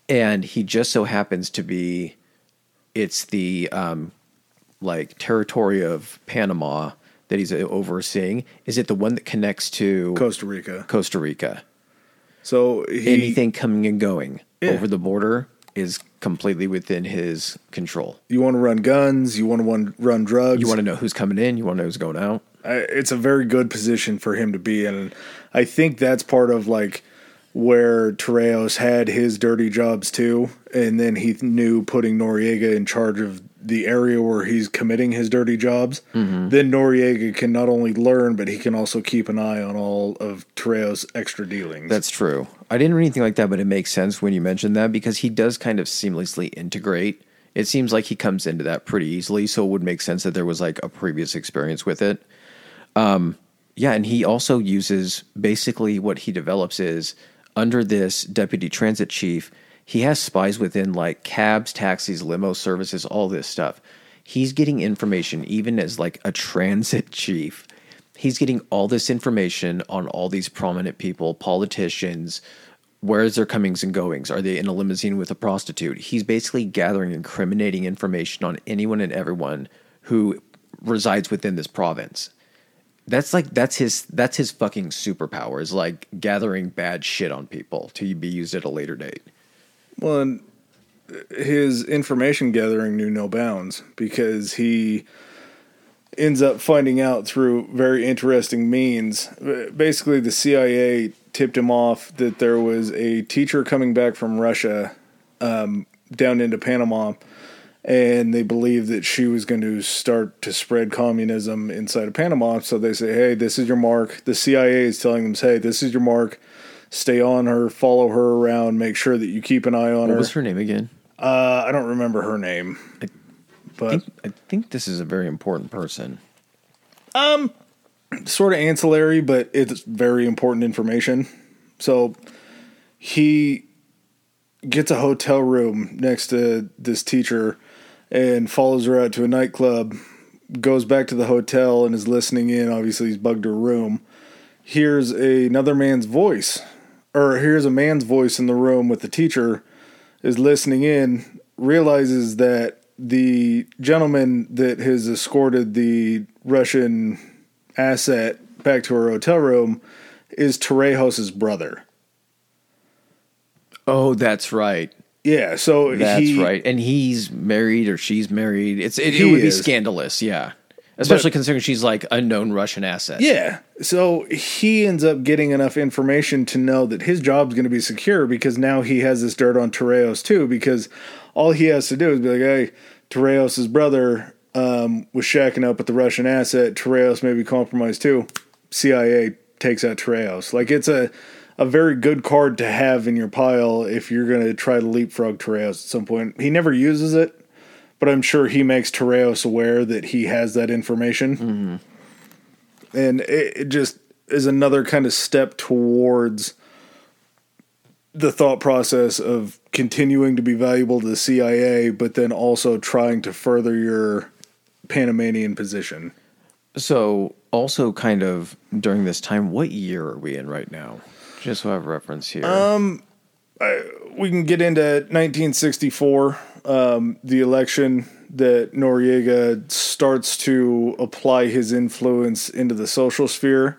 and he just so happens to be, it's the um, like territory of Panama that he's uh, overseeing. Is it the one that connects to Costa Rica. Costa Rica? So he, anything coming and going Yeah. over the border is completely within his control. you want to run guns, you want to run, run drugs. You want to know who's coming in, you want to know who's going out. I, it's a very good position for him to be in. And I think that's part of like where Torrijos had his dirty jobs too. And then he knew putting Noriega in charge of the area where he's committing his dirty jobs. Mm-hmm. Then Noriega can not only learn, but he can also keep an eye on all of Torrijos' extra dealings. That's true. I didn't read anything like that, but it makes sense when you mention that because he does kind of seamlessly integrate. It seems like he comes into that pretty easily, so it would make sense that there was like a previous experience with it. Um, yeah, and he also uses basically what he develops is under this deputy transit chief, he has spies within like cabs, taxis, limo services, all this stuff. He's getting information even as like a transit chief. He's getting all this information on all these prominent people, politicians, where is their comings and goings? Are they in a limousine with a prostitute? He's basically gathering incriminating information on anyone and everyone who resides within this province. That's like that's his that's his fucking superpower is like gathering bad shit on people to be used at a later date. Well, and his information gathering knew no bounds because he ends up finding out through very interesting means. Basically, the CIA tipped him off that there was a teacher coming back from Russia um, down into Panama, and they believe that she was going to start to spread communism inside of Panama. So they say, "Hey, this is your mark." The CIA is telling them, "Hey, this is your mark. Stay on her, follow her around, make sure that you keep an eye on What her." was her name again? Uh, I don't remember her name, I but think, I think this is a very important person. Um, sort of ancillary, but it's very important information. So he gets a hotel room next to this teacher and follows her out to a nightclub, goes back to the hotel and is listening in. Obviously, he's bugged her room. Hears another man's voice, or hears a man's voice in the room with the teacher, is listening in, realizes that the gentleman that has escorted the Russian asset back to her hotel room is Torrijos's brother. Oh, that's right. Yeah, so That's he, right. And he's married or she's married. It's it, it would be scandalous, yeah. Especially considering she's like a known Russian asset. Yeah, so he ends up getting enough information to know that his job's going to be secure because now he has this dirt on Torrijos too. Because all he has to do is be like, "Hey, Torrijos's brother um, was shacking up with the Russian asset. Torrijos may be compromised too." CIA takes out Torrijos. Like it's a a very good card to have in your pile if you're going to try to leapfrog Torrijos at some point. He never uses it, but I'm sure he makes Torrijos aware that he has that information. Mm-hmm. And it, it just is another kind of step towards the thought process of continuing to be valuable to the CIA, but then also trying to further your Panamanian position. So, also kind of during this time, what year are we in right now? Just so I have reference here. Um, we can get into 1964, um, the election that Noriega starts to apply his influence into the social sphere.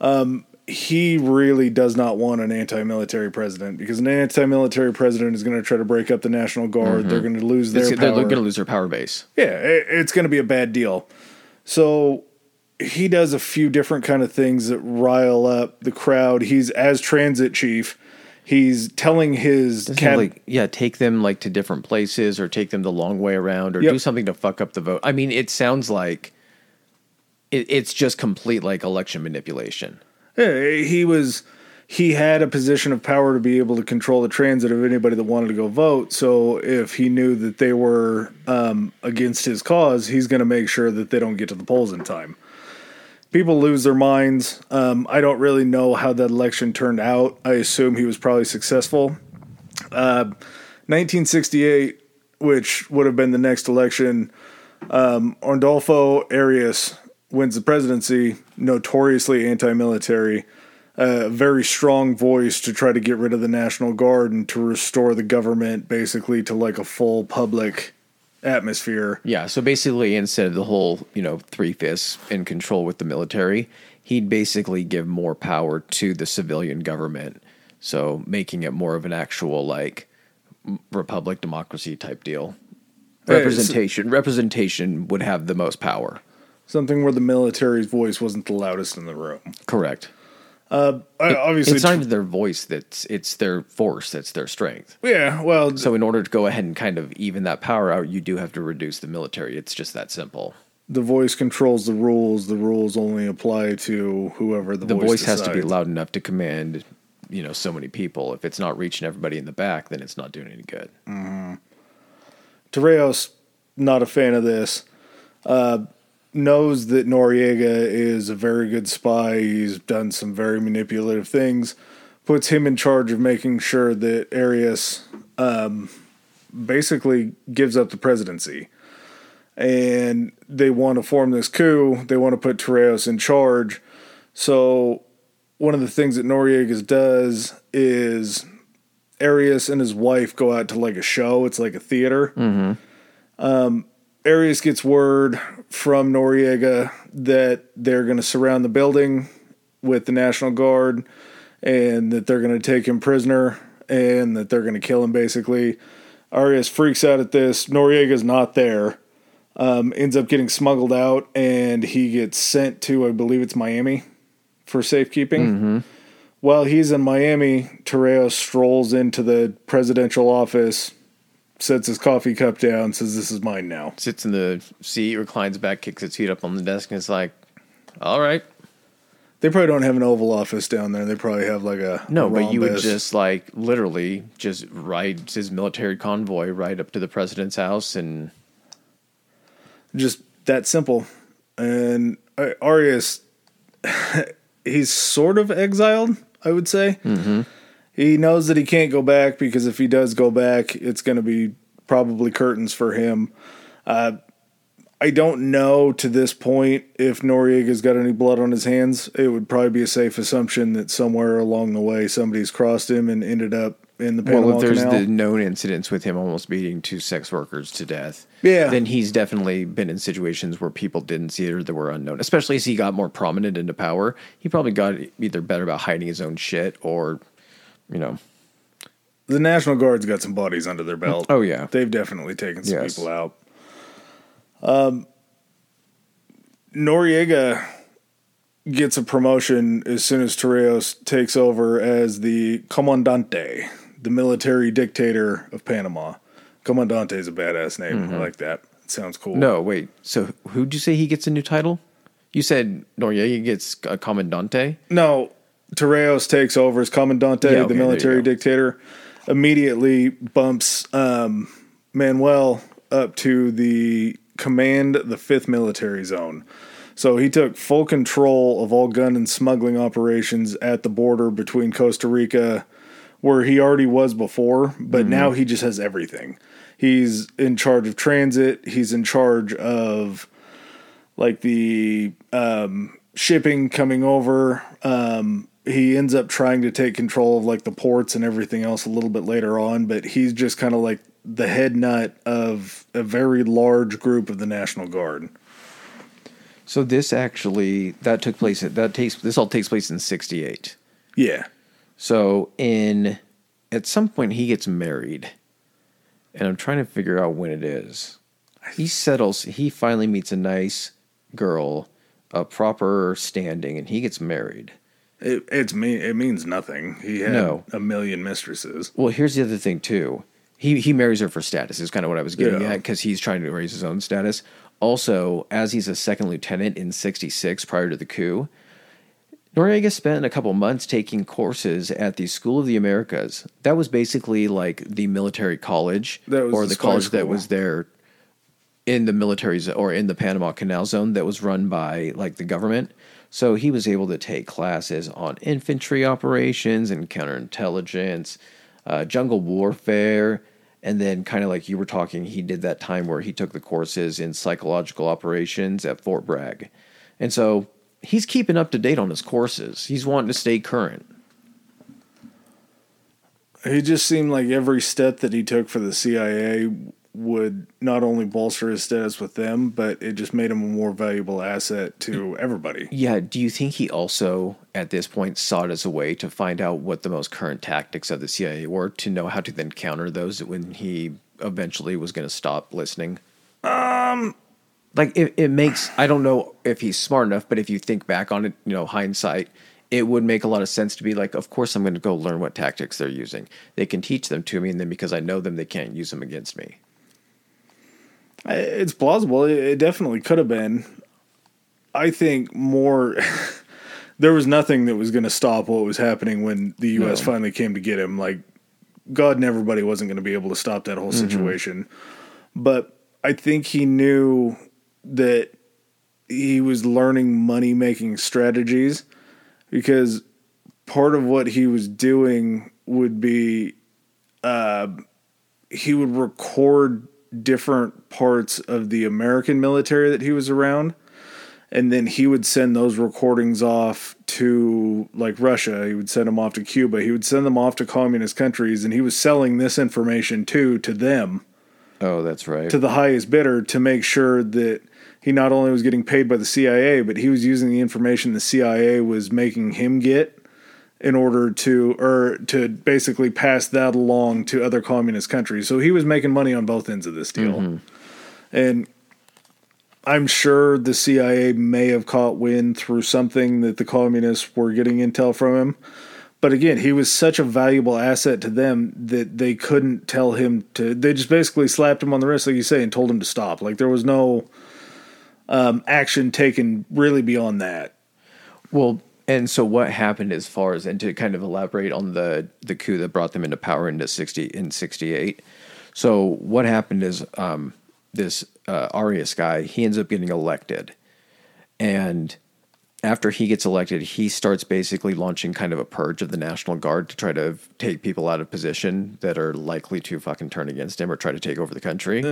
Um, he really does not want an anti-military president because an anti-military president is going to try to break up the National Guard. They're going to lose their It's- they're power. going to lose their power base. Yeah, it, it's going to be a bad deal. So he does a few different kind of things that rile up the crowd. He's as transit chief. He's telling his cab- like yeah, take them like to different places or take them the long way around or Yep. do something to fuck up the vote. I mean, it sounds like it, it's just complete like election manipulation. Yeah, he was he had a position of power to be able to control the transit of anybody that wanted to go vote. So if he knew that they were um, against his cause, he's going to make sure that they don't get to the polls in time. People lose their minds. Um, I don't really know how that election turned out. I assume he was probably successful. Uh, 1968, which would have been the next election, um, Arias wins the presidency, notoriously anti-military, a very strong voice to try to get rid of the National Guard and to restore the government basically to like a full public atmosphere. Yeah, so basically instead of the whole, you know, three fifths in control with the military, he'd basically give more power to the civilian government. So making it more of an actual like republic democracy type deal. Hey, Representation representation would have the most power. Something where the military's voice wasn't the loudest in the room. Correct. I- obviously, It's not even their voice that's it's their force that's their strength. yeah. Well, So in order to go ahead and kind of even that power out, you do have to reduce the military. It's just that simple. the voice controls the rules. The rules only apply to whoever the, The voice, has to be loud enough to command, you know, so many people. If it's not reaching everybody in the back, then it's not doing any good. Torrijos, not a fan of this. Uh, knows that Noriega is a very good spy. He's done some very manipulative things. Puts him in charge of making sure that Arias um, basically gives up the presidency. And they want to form this coup. They want to put Torrijos in charge. So, one of the things that Noriega does is Arias and his wife go out to like a show. It's like a theater. Um, Arias gets word from Noriega that they're going to surround the building with the National Guard and that they're going to take him prisoner and that they're going to kill him basically. Arias freaks out at this. Noriega's not there. Um, ends up getting smuggled out and he gets sent to, I believe it's Miami for safekeeping. While he's in Miami, Torrijos strolls into the presidential office, sets his coffee cup down, says, "This is mine now." Sits in the seat, reclines back, kicks its feet up on the desk, and it's like, all right. They probably don't have an Oval Office down there. They probably have like a No, but you would just like literally just ride his military convoy right up to the president's house and just that simple. And uh, Arias, he's sort of exiled, I would say. Mm-hmm. He knows that he can't go back because if he does go back, it's going to be probably curtains for him. Uh, I don't know to this point if Noriega's got any blood on his hands. It would probably be a safe assumption that somewhere along the way somebody's crossed him and ended up in the Panama well, if there's Canal. the known incidents with him almost beating two sex workers to death, Yeah. then he's definitely been in situations where people didn't see it or that were unknown. Especially as he got more prominent into power, he probably got either better about hiding his own shit or, you know, the National Guard's got some bodies under their belt. Oh, yeah. they've definitely taken some Yes. people out. Um, Noriega gets a promotion as soon as Torrijos takes over as the comandante, the military dictator of Panama. Comandante is a badass name. I like that. It sounds cool. Mm-hmm. no, wait. So who'd you say he gets a new title? You said Noriega gets a commandante. No, Torrijos takes over as Commandante, Yeah, okay, the military dictator. Immediately bumps um, Manuel up to the command the fifth military zone. So he took full control of all gun and smuggling operations at the border between Costa Rica, where he already was before, but Mm-hmm. now he just has everything. He's in charge of transit. He's in charge of like the um, shipping coming over. Um, he ends up trying to take control of like the ports and everything else a little bit later on, but he's just kind of like the head nut of a very large group of the National Guard. So this actually that took place. That takes this all takes place in '68. Yeah. So in at some point he gets married, and I'm trying to figure out when it is. He settles. He finally meets a nice girl, a proper standing, and he gets married. It, it's me. It means nothing. He had No. a million mistresses. Well, here's the other thing too. He he marries her for status. Is kind of what I was getting Yeah. at because he's trying to raise his own status. Also, as he's a second lieutenant in '66 prior to the coup, Noriega spent a couple months taking courses at the School of the Americas. That was basically like the military college That was or the the college that was there in the military or in the Panama Canal Zone that was run by like the government. So he was able to take classes on infantry operations and counterintelligence, uh, jungle warfare, and then kind of like you were talking, he did that time where he took the courses in psychological operations at Fort Bragg, and so he's keeping up to date on his courses. He's wanting to stay current. He just seemed like every step that he took for the CIA would not only bolster his status with them, but it just made him a more valuable asset to everybody. Yeah. Do you think he also, at this point, saw it as a way to find out what the most current tactics of the CIA were to know how to then counter those when he eventually was going to stop listening? Um, like it, it makes. I don't know if he's smart enough, but if you think back on it, you know, hindsight, it would make a lot of sense to be like, of course, I'm going to go learn what tactics they're using. They can teach them to me, and then because I know them, they can't use them against me. It's plausible. It it definitely could have been. I think more. there was nothing that was going to stop what was happening when the U.S. No. finally came to get him. Like, God and everybody wasn't going to be able to stop that whole situation. But I think he knew that he was learning money making strategies because part of what he was doing would be uh, he would record different parts of the American military that he was around. And then he would send those recordings off to like Russia. He would send them off to Cuba. He would send them off to communist countries. And he was selling this information too to them, Oh, that's right. to the highest bidder, to make sure that he not only was getting paid by the CIA, but he was using the information the CIA was making him get in order to or to basically pass that along to other communist countries. So he was making money on both ends of this deal. And I'm sure the CIA may have caught wind through something that the communists were getting intel from him, But again, he was such a valuable asset to them that they couldn't tell him to. They just basically slapped him on the wrist, like you say, and told him to stop. Like there was no um, action taken really beyond that. Well, and so what happened as far as and to kind of elaborate on the the coup that brought them into power into sixty in sixty eight. So what happened is um, this uh, Arias guy he ends up getting elected, and after he gets elected, he starts basically launching kind of a purge of the National Guard to try to take people out of position that are likely to fucking turn against him or try to take over the country.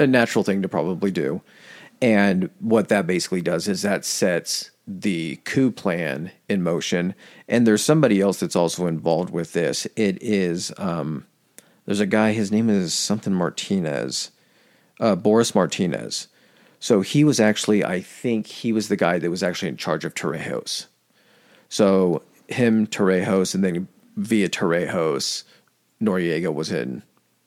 A natural thing to probably do. And what that basically does is that sets the coup plan in motion. And there's somebody else that's also involved with this. It is, um, there's a guy, his name is something Martinez, uh, Boris Martinez. So he was actually, I think he was the guy that was actually in charge of Torrijos. So him, Torrijos, and then via Torrijos, Noriega was in.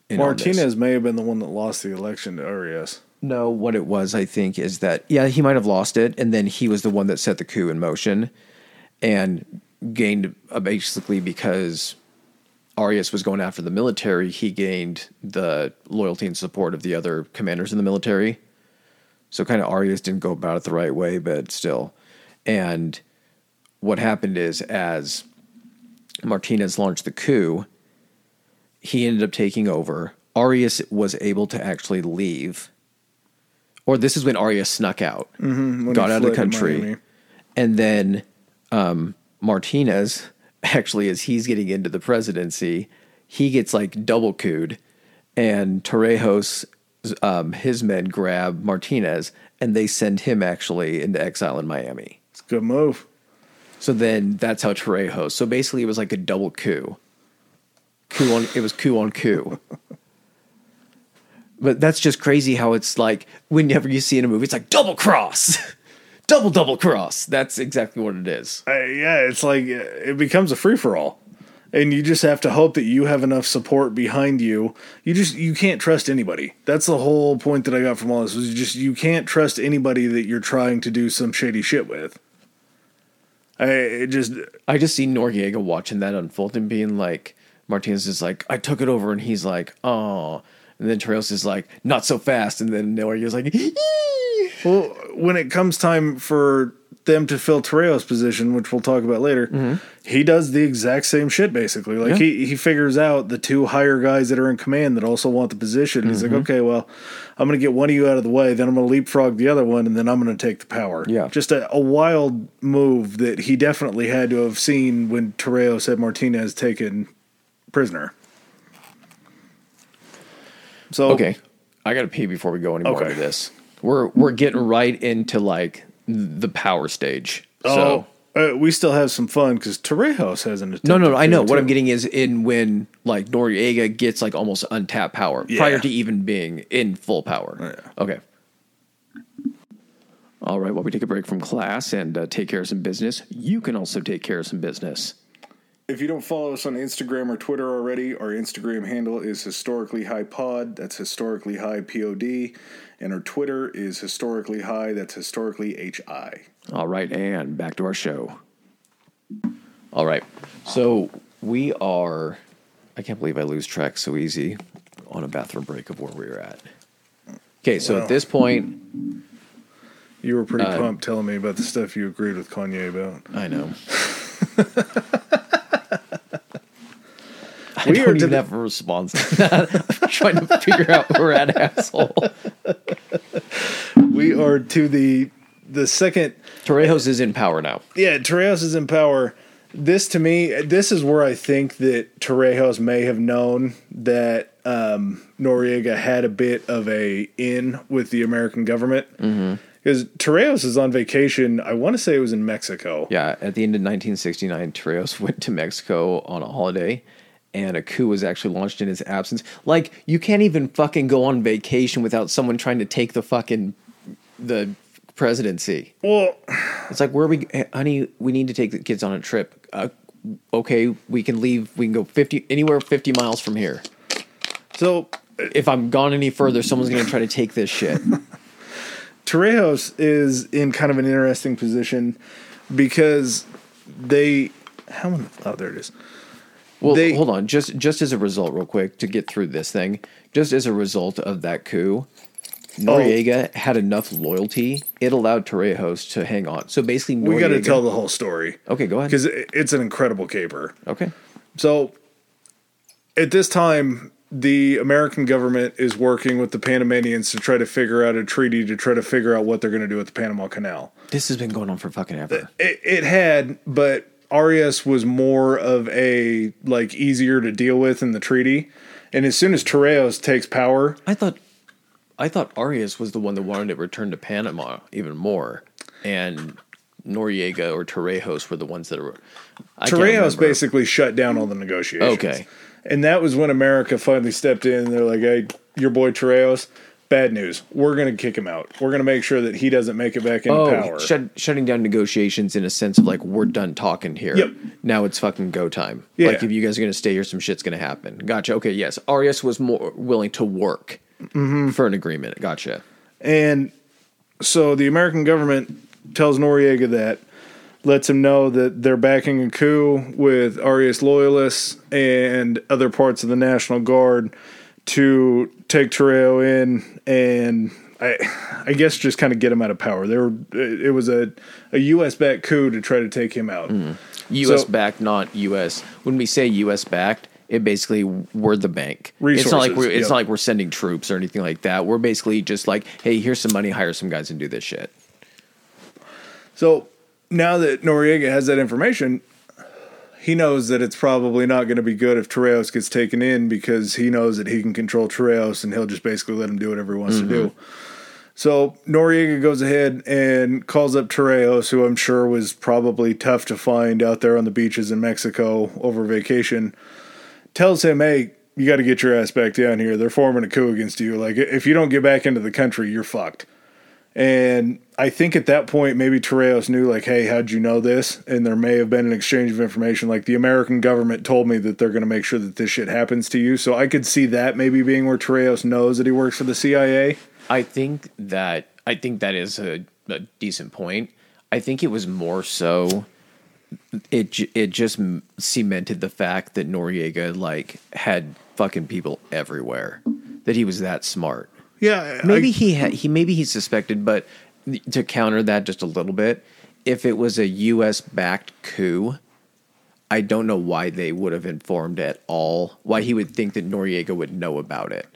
in. Martinez may have been the one that lost the election to Arias. No, what it was, I think, is that yeah, he might have lost it, and then he was the one that set the coup in motion, and gained uh, basically because Arias was going after the military. He gained the loyalty and support of the other commanders in the military. So kind of Arias didn't go about it the right way, but still. And what happened is as Martinez launched the coup, he ended up taking over. Arias was able to actually leave. Or this is when Arias snuck out, When got out of the country. And then um, Martinez, actually, as he's getting into the presidency, he gets like double cooed. And Torrijos, um, his men grab Martinez and they send him actually into exile in Miami. It's a good move. So then that's how Torrijos. So basically, it was like a double coup. Coup on it was coup on coup. but that's just crazy how it's like whenever you see in a movie, it's like double cross, double double cross. That's exactly what it is. Uh, yeah, it's like it becomes a free for all, and you just have to hope that you have enough support behind you. You just you can't trust anybody. That's the whole point that I got from all this. Was just you can't trust anybody that you're trying to do some shady shit with. I it just I just see Noriega watching that unfold and being like, Martinez is like, I took it over, and he's like, oh. And then Torrijos is like, not so fast. And then Noriega's like, well when it comes time for them to fill Torrijos' position, which we'll talk about later, mm-hmm. he does the exact same shit basically. Like Yeah. he he figures out the two higher guys that are in command that also want the position. He's like, mm-hmm. okay, well, I'm gonna get one of you out of the way, then I'm gonna leapfrog the other one, and then I'm gonna take the power. Yeah. just a, a wild move that he definitely had to have seen when Torreo said Martinez taken prisoner. So Okay, I gotta pee before we go any more Okay. into this. We're we're getting right into like the power stage. Oh, So uh, we still have some fun because Torrijos hasn't. no, no, no, I know to, what I'm getting is in when like Noriega gets like almost untapped power prior to even being in full power. Yeah. Okay. All right. While we take a break from class and uh, take care of some business, you can also take care of some business. If you don't follow us on Instagram or Twitter already, our Instagram handle is historically high pod. That's historically high pod, and our Twitter is historically high. That's historically hi. All right, and back to our show. All right. So we are I can't believe I lose track so easy on a bathroom break of where we were at. Okay, so Wow. at this point, You were pretty Uh, pumped telling me about the stuff you agreed with Kanye about. I know. I We are don't to even the- have a response. I'm trying to figure out where we're at, asshole. We are to the the second. Torrijos is in power now. Yeah, Torrijos is in power. This to me, this is where I think that Torrijos may have known that um, Noriega had a bit of a in with the American government. Because Torrijos is on vacation. I want to say it was in Mexico. Yeah, at the end of 1969, Torrijos went to Mexico on a holiday, and a coup was actually launched in his absence. Like, you can't even fucking go on vacation without someone trying to take the fucking the presidency. Well, It's like, where are we, honey? We need to take the kids on a trip. Uh, okay, we can leave. We can go 50 anywhere 50 miles from here. so If I'm gone any further, someone's gonna try to take this shit. Torrejos is in kind of an interesting position because they how many? Oh, there it is. Well, They- hold on. Just just as a result, real quick, to get through this thing, just as a result of that coup, oh. Noriega had enough loyalty. It allowed Torrijos to hang on. So basically, Noriega, We got to tell the whole story Okay, go ahead. because it's an incredible caper. Okay. So, at this time, the American government is working with the Panamanians to try to figure out a treaty to try to figure out what they're going to do with the Panama Canal. This has been going on for fucking ever. It, it had, but Arias was more of a like easier to deal with in the treaty. And as soon as Torrijos takes power, I thought, I thought Arias was the one that wanted it returned to Panama even more, and Noriega or Torrijos were the ones that were. I Torrijos basically shut down all the negotiations. Okay. And that was when America finally stepped in. They're like, "Hey, your boy Torrijos, bad news. We're going to kick him out. We're going to make sure that he doesn't make it back into Oh, power." shut, shutting down negotiations in a sense of like we're done talking here. Yep. Now it's fucking go time. Yeah. Like if you guys are gonna stay here, some shit's gonna happen. Gotcha. Okay. Yes. Arias was more willing to work Mm-hmm. for an agreement. Gotcha. And so the American government tells Noriega that, lets him know that they're backing a coup with Arias loyalists and other parts of the National Guard to take Torreo in and I I guess just kind of get him out of power. There were it was a a US backed coup to try to take him out. U.S. So- backed, not U.S. When we say U.S. backed, it basically we're the bank. It's not like we're it's yep. not like we're sending troops or anything like that. We're basically just like, hey, here's some money, hire some guys and do this shit. So now that Noriega has that information, he knows that it's probably not going to be good if Torrijos gets taken in because he knows that he can control Torrijos and he'll just basically let him do whatever he wants to do. Mm-hmm. So Noriega goes ahead and calls up Torrijos, who I'm sure was probably tough to find out there on the beaches in Mexico over vacation. Tells him, "Hey, you got to get your ass back down here. They're forming a coup against you. Like if you don't get back into the country, you're fucked." And I think at that point, maybe Torrijos knew, like, hey, how'd you know this? And there may have been an exchange of information. Like, the American government told me that they're going to make sure that this shit happens to you. So I could see that maybe being where Torrijos knows that he works for the CIA. I think that I think that is a, a decent point. I think it was more so it it just cemented the fact that Noriega like had fucking people everywhere. That he was that smart. Yeah. Maybe he had he maybe he suspected, but to counter that just a little bit, if it was a U.S. backed coup, I don't know why they would have informed at all. Why he would think that Noriega would know about it.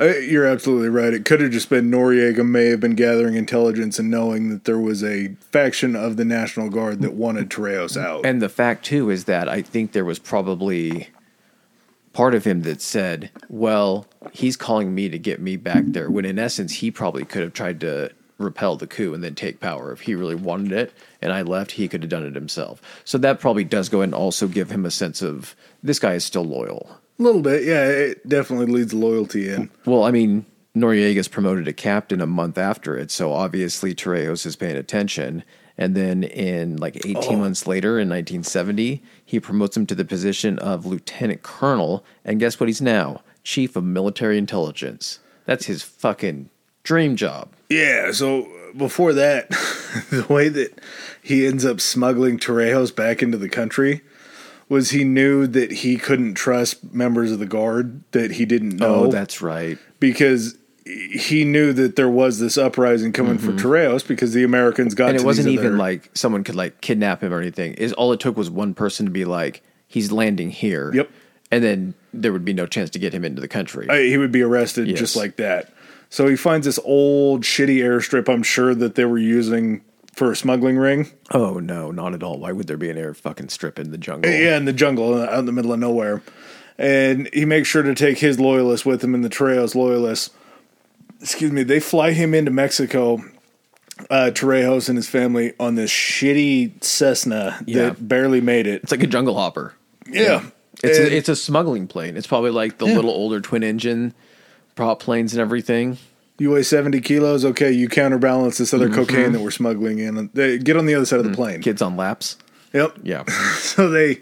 Uh, You're absolutely right. It could have just been Noriega may have been gathering intelligence and knowing that there was a faction of the National Guard that wanted Torrijos out. And the fact too is that I think there was probably part of him that said, "Well, he's calling me to get me back there." When in essence, he probably could have tried to repel the coup and then take power if he really wanted it. And I left, he could have done it himself. So that probably does go and also give him a sense of this guy is still loyal. a little bit, yeah, it definitely leads loyalty in. Well, I mean, Noriega's promoted to captain a month after it, so obviously Torrijos is paying attention. And then in like 18 months later, in 1970, he promotes him to the position of lieutenant colonel. And guess what he's now? Chief of military intelligence. That's his fucking dream job. Yeah, so before that, the way that he ends up smuggling Torrijos back into the country was he knew that he couldn't trust members of the guard that he didn't oh, know Oh, that's right. because he knew that there was this uprising coming for Torrijos because the Americans got Mm-hmm. And to it wasn't even other- like someone could like kidnap him or anything. Is all it took was one person to be like, he's landing here. Yep. And then there would be no chance to get him into the country. Uh, he would be arrested Yes. just like that. So he finds this old shitty airstrip. I'm sure that they were using for a smuggling ring. oh no, not at all. Why would there be an air fucking strip in the jungle? Yeah, in the jungle, uh, out in the middle of nowhere. And he makes sure to take his loyalists with him, and the Torrijos loyalists, excuse me, they fly him into Mexico, uh, Torrijos and his family, on this shitty Cessna Yeah. that barely made it. It's like a jungle hopper. Yeah. It's And- a, it's a smuggling plane. It's probably like the little older twin engine prop planes and everything. you weigh 70 kilos. Okay, you counterbalance this Mm-hmm. other cocaine that we're smuggling in. They get on the other side of the plane. Kids on laps. Yep. Yeah. So they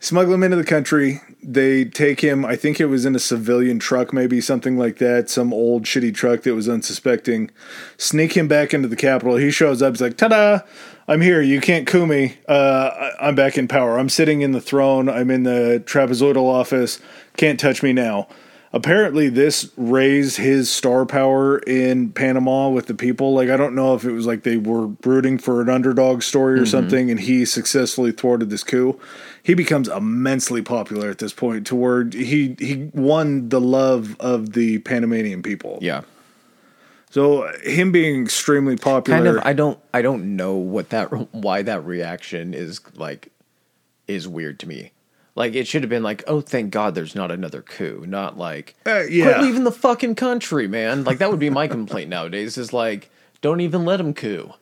smuggle him into the country. They take him. I think it was in a civilian truck, maybe something like that. Some old shitty truck that was unsuspecting. Sneak him back into the Capitol. He shows up. He's like, "Ta-da! I'm here. You can't coup me. Uh, I- I'm back in power. I'm sitting in the throne. I'm in the trapezoidal office. Can't touch me now." Apparently, this raised his star power in Panama with the people. Like, I don't know if it was like they were rooting for an underdog story or something, and he successfully thwarted this coup. He becomes immensely popular at this point, to where he he won the love of the Panamanian people. Yeah. So him being extremely popular, Kind of I don't I don't know what that why that reaction is like is weird to me. Like it should have been like, "Oh, thank God there's not another coup." Not like, Uh, "Quit leaving the fucking country, man." Like that would be my complaint nowadays is like, "Don't even let him coup."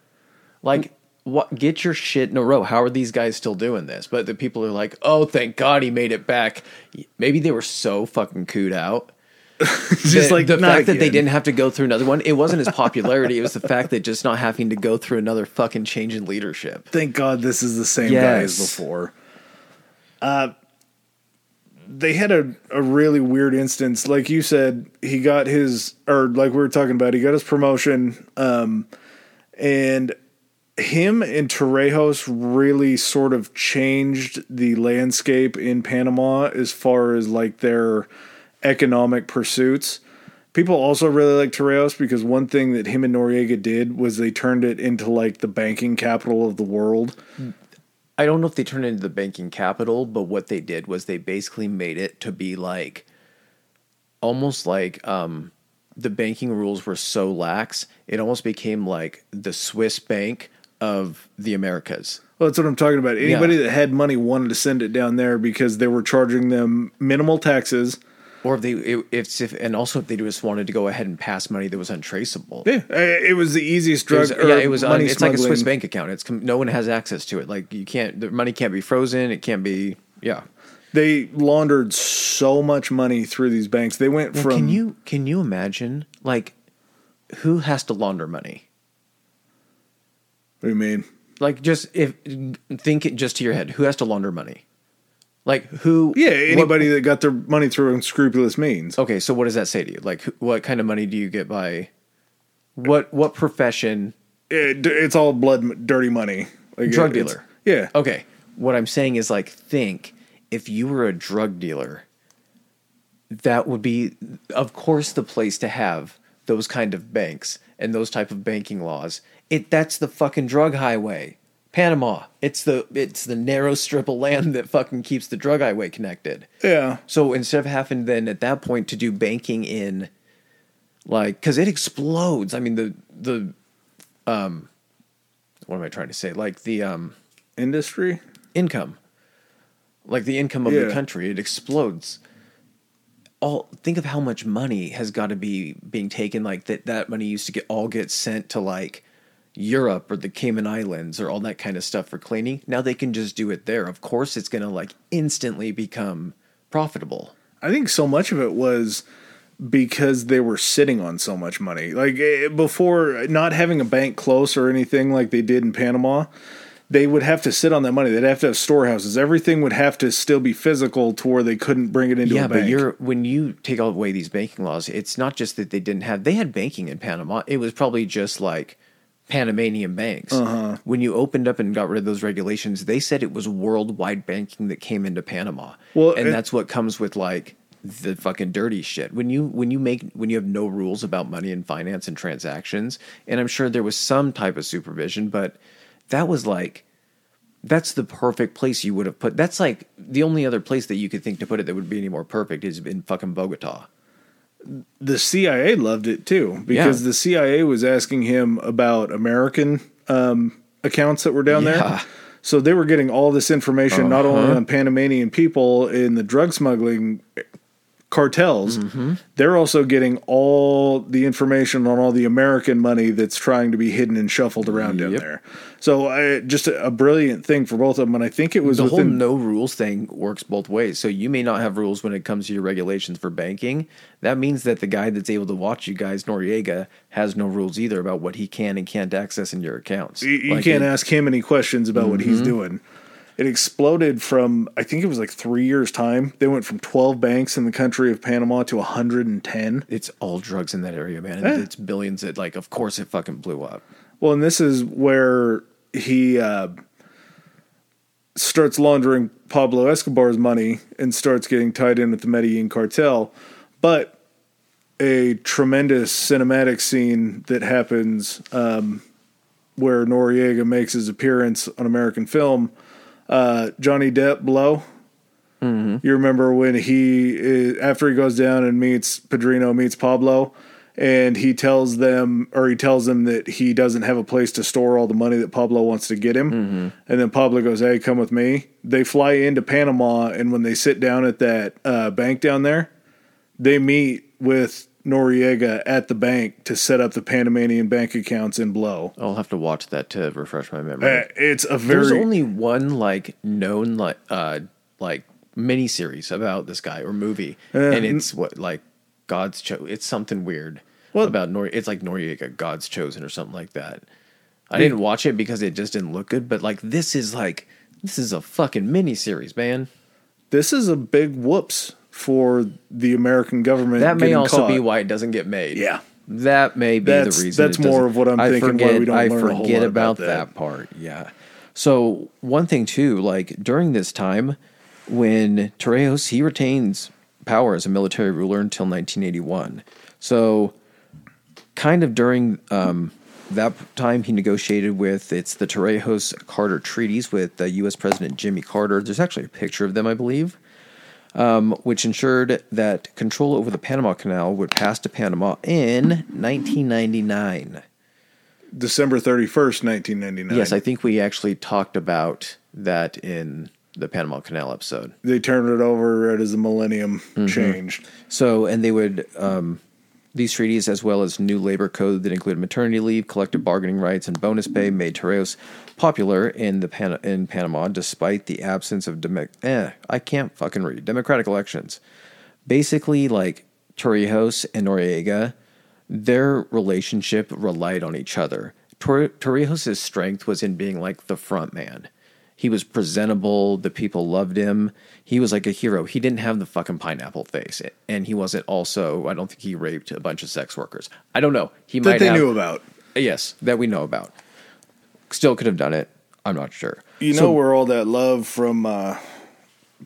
Like what get your shit in a row. How are these guys still doing this? But the people are like, "Oh, thank God he made it back." Maybe they were so fucking cooed out just the, like the fact that they didn't have to go through another one. It wasn't his popularity. it was the fact that just not having to go through another fucking change in leadership. Thank God this is the same guy as before. Uh, they had a, a really weird instance. Like you said, he got his, or like we were talking about, he got his promotion. Um, and him and Torrijos really sort of changed the landscape in Panama as far as like their economic pursuits. People also really like Torrijos because one thing that him and Noriega did was they turned it into like the banking capital of the world. I don't know if they turned it into the banking capital, but what they did was they basically made it to be like almost like um, the banking rules were so lax, it almost became like the Swiss bank of the Americas. Well, that's what I'm talking about. Anybody that had money wanted to send it down there because they were charging them minimal taxes. Or if they, it, it's if, and also if they just wanted to go ahead and pass money that was untraceable. Yeah, uh, it was the easiest It drug. was, or yeah, it was. Un, money it's like a Swiss bank account. It's no one has access to it. Like you can't. The money can't be frozen. It can't be. Yeah. They laundered so much money through these banks. They went Well, from can you can you imagine like who has to launder money? What do you mean? Like just if think it just to your head. Who has to launder money? Like who? Yeah, what- anybody that got their money through unscrupulous means. okay, so what does that say to you? Like what kind of money do you get by? What what profession? It, it's all blood, dirty money. Like Drug it- dealer. Yeah. Okay, what I'm saying is like think if you were a drug dealer, that would be of course the place to have those kind of banks and those type of banking laws. It that's the fucking drug highway. Panama. It's the it's the narrow strip of land that fucking keeps the drug highway connected. Yeah. So instead of having then at that point to do banking in like cuz it explodes. I mean the the um what am I trying to say? Like the um Industry. income like the income of the country it explodes all think of how much money has got to be being taken like that that money used to get all get sent to like Europe or the Cayman Islands or all that kind of stuff for cleaning. Now they can just do it there. Of course it's going to like instantly become profitable. I think so much of it was because they were sitting on so much money. Like eh, before, not having a bank close or anything like they did in Panama, they would have to sit on that money. They'd have to have storehouses. Everything would have to still be physical to where they couldn't bring it into yeah a bank. Yeah, but you're when you take away these banking laws it's not just that they didn't have they had banking in panama it was probably just like panamanian banks Uh-huh. when you opened up and got rid of those regulations they said it was worldwide banking that came into panama Well, and it- that's what comes with like the fucking dirty shit when you when you make when you have no rules about money and finance and transactions and i'm sure there was some type of supervision but that was like that's the perfect place you would have put. That's like the only other place that you could think to put it that would be any more perfect is in fucking Bogota. the CIA loved it too because Yeah. the CIA was asking him about American um, accounts that were down Yeah. there. So they were getting all this information not only Uh-huh. on Panamanian people in the drug smuggling cartels, Mm-hmm. they're also getting all the information on all the American money that's trying to be hidden and shuffled around down Yep. there. So I, just a, a brilliant thing for both of them, and I think it was The whole no rules thing works both ways. So you may not have rules when it comes to your regulations for banking. That means that the guy that's able to watch you guys, Noriega, has no rules either about what he can and can't access in your accounts. You, you Like, can't it- ask him any questions about what he's doing. It exploded from I think it was like three years time. They went from twelve banks in the country of Panama to hundred and ten. It's all drugs in that area, man. It's billions. It like, of course, it fucking blew up. Well, and this is where he uh, starts laundering Pablo Escobar's money and starts getting tied in with the Medellin cartel. But a tremendous cinematic scene that happens um, where Noriega makes his appearance on American film. Uh, Johnny Depp blow. You remember when he is, after he goes down and meets Padrino meets Pablo, and he tells them or he tells them that he doesn't have a place to store all the money that Pablo wants to get him, and then Pablo goes, "Hey, come with me." They fly into Panama, and when they sit down at that uh, bank down there, they meet with Noriega at the bank to set up the Panamanian bank accounts in Blow. I'll have to watch that to refresh my memory. Uh, it's a There's very only one like known like uh like mini series about this guy or movie, and it's what like God's cho. It's something weird Well- about Nor. It's like Noriega, God's chosen, or something like that. I didn't watch it because it just didn't look good. But like this is like this is a fucking mini series, man. this is a big whoops for the American government. That may also caught. be why it doesn't get made. Yeah. That may be That's- the reason. that's more of what I'm I thinking, why we don't I learn a whole forget lot about about that. that. part. Yeah. So one thing too, like during this time, when Torrijos he retains power as a military ruler until 1981. So, kind of during um, that time, he negotiated with it's the Torrijos Carter treaties with uh, U.S. President Jimmy Carter. There's actually a picture of them, I believe um, which ensured that control over the Panama Canal would pass to Panama in 1999. December thirty first, nineteen ninety nine. Yes, I think we actually talked about that in the Panama Canal episode. they turned it over right as the millennium Mm-hmm. changed. So, and they would, um, these treaties, as well as new labor code that included maternity leave, collective bargaining rights, and bonus pay, made Torrijos popular in the Pan- in Panama, despite the absence of demo- eh, I can't fucking read democratic elections. Basically, like Torrijos and Noriega, their relationship relied on each other. Tor- Torrijos' strength was in being like the front man. He was presentable. The people loved him. He was like a hero. He didn't have the fucking pineapple face, and he wasn't also. I don't think he raped a bunch of sex workers. I don't know. He That might they have. knew about. Yes, that we know about. Still could have done it. I'm not sure. You know So- where all that love from uh,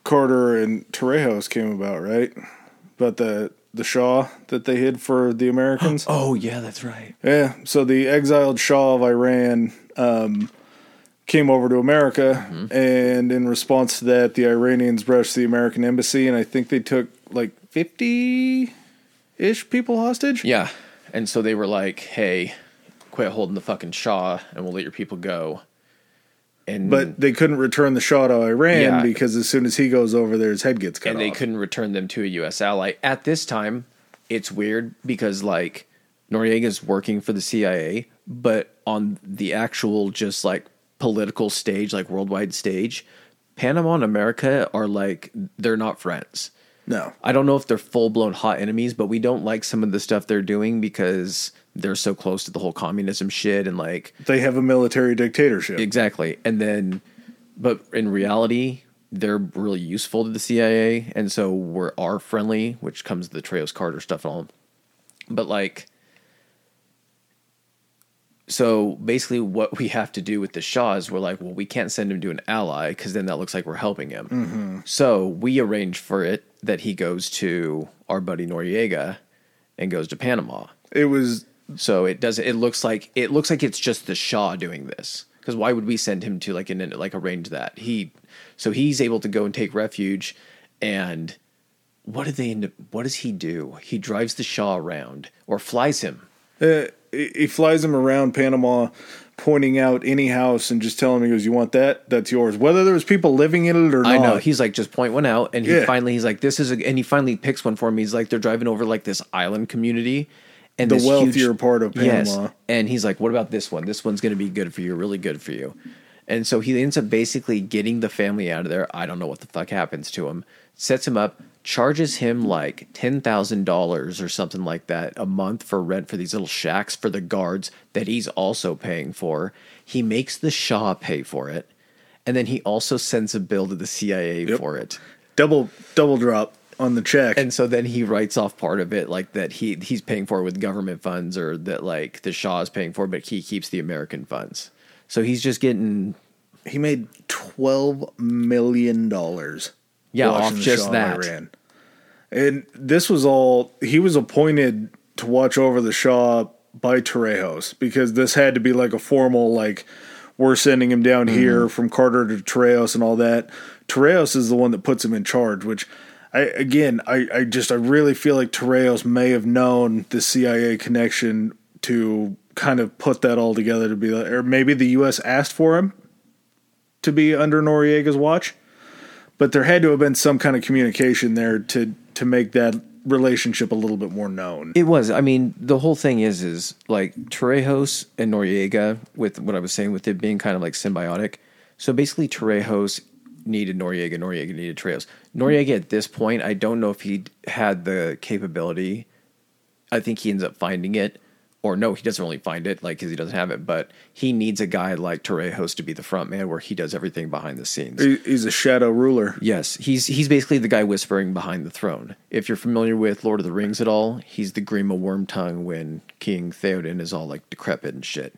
Carter and Torrijos came about, right? About the the Shah that they hid for the Americans. Oh yeah, that's right. Yeah. So the exiled Shah of Iran um, came over to America, Mm-hmm. and in response to that, the Iranians rushed the American embassy, and I think they took like fifty ish people hostage. Yeah, and so they were like, "Hey, quit holding the fucking Shah, and we'll let your people go." And But they couldn't return the Shah to Iran Yeah. because as soon as he goes over there, his head gets cut and they couldn't return them to a U.S. ally. At this time, it's weird because like Noriega's working for the CIA, but on the actual just like political stage, like worldwide stage, Panama and America are like they're not friends. no. I don't know if they're full blown hot enemies, but we don't like some of the stuff they're doing because they're so close to the whole communism shit and like They have a military dictatorship. Exactly. And then, but in reality, they're really useful to the CIA. And so we're are friendly, which comes to the Treos Carter stuff and all. But like, so basically, what we have to do with the Shah is we're like, well, we can't send him to an ally because then that looks like we're helping him. So we arrange for it that he goes to our buddy Noriega and goes to Panama. It was So it does. It looks like it looks like it's just the Shah doing this. Because why would we send him to like an like arrange that he? So he's able to go and take refuge, and what do they end up? What does he do? He drives the Shah around or flies him. uh, he flies him around Panama, pointing out any house and just telling him, he goes, "You want that? That's yours." Whether there's people living in it or not. I not. know. He's like just point one out, and he Yeah. finally he's like, "This is," a, and he finally picks one for me. He's like, they're driving over like this island community, and The this wealthier part of Yes, Panama. and he's like, "What about this one? This one's going to be good for you, really good for you." And so he ends up basically getting the family out of there. I don't know what the fuck happens to him. Sets him up, charges him like ten thousand dollars or something like that a month for rent for these little shacks for the guards that he's also paying for. He makes the Shah pay for it. and then he also sends a bill to the CIA Yep. for it. Double double drop on the check. And so then he writes off part of it, like that he he's paying for it with government funds, or that like the Shah is paying for, it, but he keeps the American funds. So he's just getting he made twelve million dollars. Yeah, off just that. Iran. And this was all he was appointed to watch over the Shah by Torrijos because this had to be like a formal like we're sending him down Mm-hmm. here from Carter to Torrijos and all that. Torrijos is the one that puts him in charge, which I again I, I just I really feel like Torrijos may have known the CIA connection to kind of put that all together to be like or maybe the US asked for him to be under Noriega's watch but there had to have been some kind of communication there to to make that relationship a little bit more known. It was. I mean, the whole thing is, is like Torrijos and Noriega, with what I was saying, with it being kind of like symbiotic. So basically, Torrijos needed Noriega, Noriega needed Torrijos. Noriega at this point, I don't know if he had the capability. I think he ends up finding it, or no, he doesn't really find it, like because he doesn't have it. But he needs a guy like Torrijos to be the front man, where he does everything behind the scenes. He's a shadow ruler. Yes, he's he's basically the guy whispering behind the throne. If you're familiar with Lord of the Rings at all, he's the Grima Wormtongue when King Theoden is all like decrepit and shit.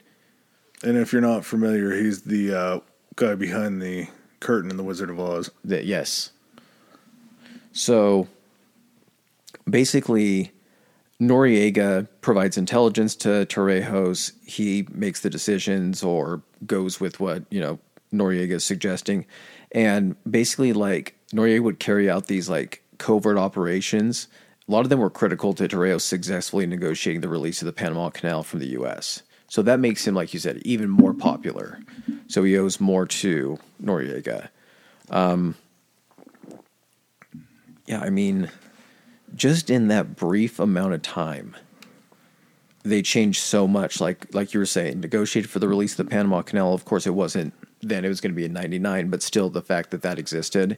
And if you're not familiar, he's the uh, guy behind the curtain in The Wizard of Oz. That yes. So basically, Noriega provides intelligence to Torrijos. He makes the decisions or goes with what you know Noriega is suggesting, and basically, like Noriega would carry out these like covert operations. A lot of them were critical to Torrijos successfully negotiating the release of the Panama Canal from the U.S. So that makes him, like you said, even more popular. So he owes more to Noriega. Um, yeah, I mean, just in that brief amount of time, they changed so much. Like like you were saying, negotiated for the release of the Panama Canal. Of course, it wasn't then; it was going to be in '99. But still, the fact that that existed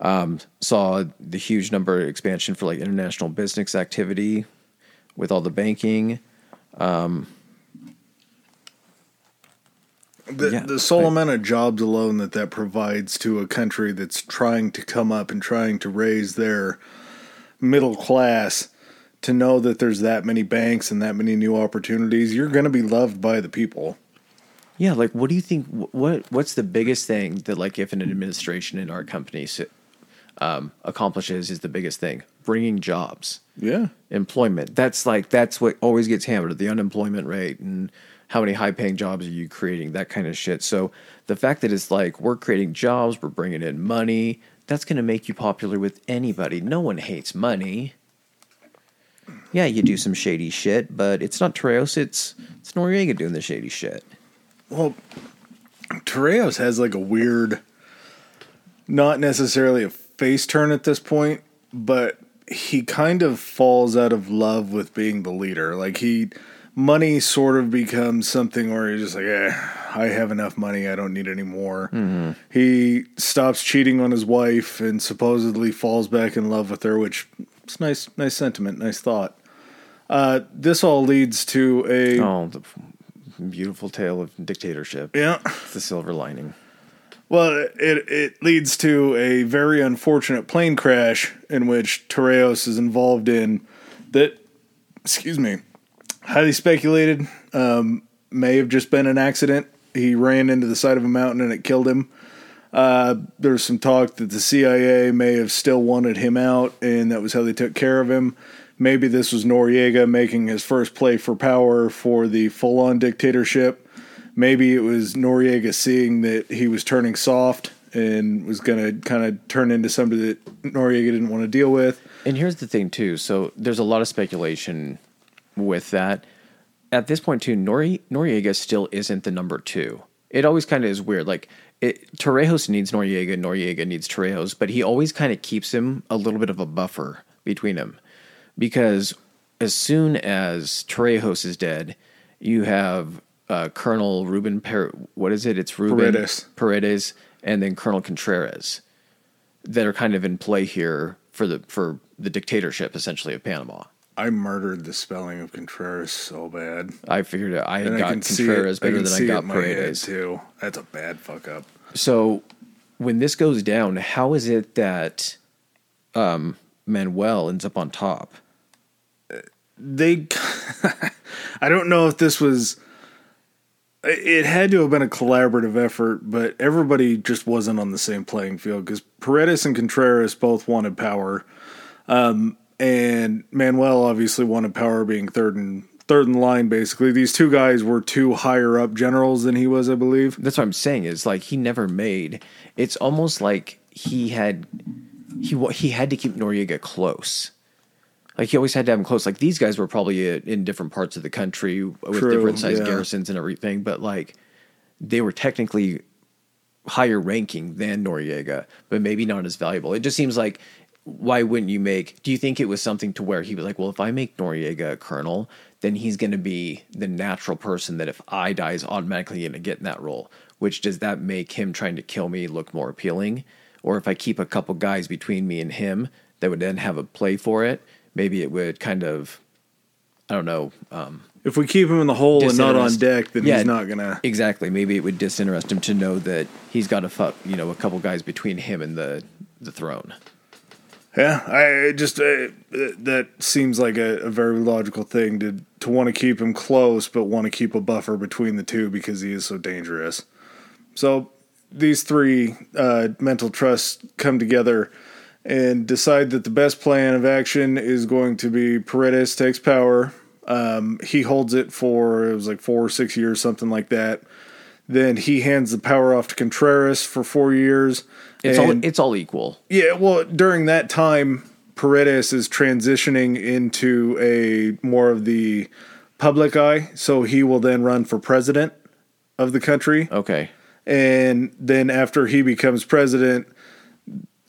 um, saw the huge number of expansion for like international business activity with all the banking. The, Yeah, the sole I- amount of jobs alone that that provides to a country that's trying to come up and trying to raise their middle class to know that there's that many banks and that many new opportunities, you're going to be loved by the people. Yeah, like what do you think? What what's the biggest thing that like if an administration in our company um, accomplishes is the biggest thing? Bringing jobs. Yeah. employment. That's like that's what always gets hammered the unemployment rate and how many high paying jobs are you creating that kind of shit. So the fact that it's like we're creating jobs, we're bringing in money, that's going to make you popular with anybody. No one hates money. Yeah, you do some shady shit, but it's not Torrijos, it's it's Noriega doing the shady shit. Well, Torrijos has like a weird, not necessarily a face turn at this point, but he kind of falls out of love with being the leader. Like he, money sort of becomes something where he's just like, eh, I have enough money, I don't need any more. He stops cheating on his wife and supposedly falls back in love with her, which is nice, nice sentiment, nice thought. Uh, this all leads to a Oh, the beautiful tale of dictatorship. yeah. The silver lining. Well, it it leads to a very unfortunate plane crash in which Torrijos is involved in. That, excuse me, highly speculated. Um, may have just been an accident. He ran into the side of a mountain and it killed him. Uh, there's some talk that the CIA may have still wanted him out, and that was how they took care of him. Maybe this was Noriega making his first play for power for the full on dictatorship. Maybe it was Noriega seeing that he was turning soft and was going to kind of turn into somebody that Noriega didn't want to deal with. And here's the thing too. So there's a lot of speculation with that. At this point too, Nori Noriega still isn't the number two. It always kind of is weird. Like it, Torrijos needs Noriega, Noriega needs Torrijos, but he always kind of keeps him a little bit of a buffer between them, because as soon as Torrijos is dead, you have uh, Colonel Ruben per- what is it? It's Ruben Paredes. Paredes, and then Colonel Contreras that are kind of in play here for the for the dictatorship essentially of Panama. I murdered the spelling of Contreras so bad. I figured it, I had And I got can see it- Contreras I better than I got Paredes. too. That's a bad fuck up. So when this goes down, how is it that um, Manuel ends up on top? they I don't know if this was it had to have been a collaborative effort, but everybody just wasn't on the same playing field because Paredes and Contreras both wanted power, um, and Manuel obviously wanted power, being third and third in line. Basically, these two guys were two higher up generals than he was, I believe. That's what I'm saying. Is like he never made. It's almost like he had he he had to keep Noriega close. Like he always had to have him close. Like these guys were probably in different parts of the country with True, different sized yeah. garrisons and everything, but like they were technically higher ranking than Noriega, but maybe not as valuable. It just seems like why wouldn't you make? Do you think it was something to where he was like, well, if I make Noriega a colonel, then he's going to be the natural person that if I die is automatically going to get in that role. Which does that make him trying to kill me look more appealing? Or if I keep a couple guys between me and him that would then have a play for it, maybe it would kind of, I don't know. Um, If we keep him in the hole and not on deck, then Yeah, he's not gonna. exactly. Maybe it would disinterest him to know that he's got a fu- you know a couple guys between him and the the throne. Yeah, I just uh, that seems like a, a very logical thing to to want to keep him close, but want to keep a buffer between the two because he is so dangerous. So these three uh, mental trusts come together and decide that the best plan of action is going to be Paredes takes power. Um, he holds it for it was like four or six years, something like that. Then he hands the power off to Contreras for four years. It's and- all it's all equal. yeah, well, during that time, Paredes is transitioning into a more of the public eye, so he will then run for president of the country. Okay. And then after he becomes president,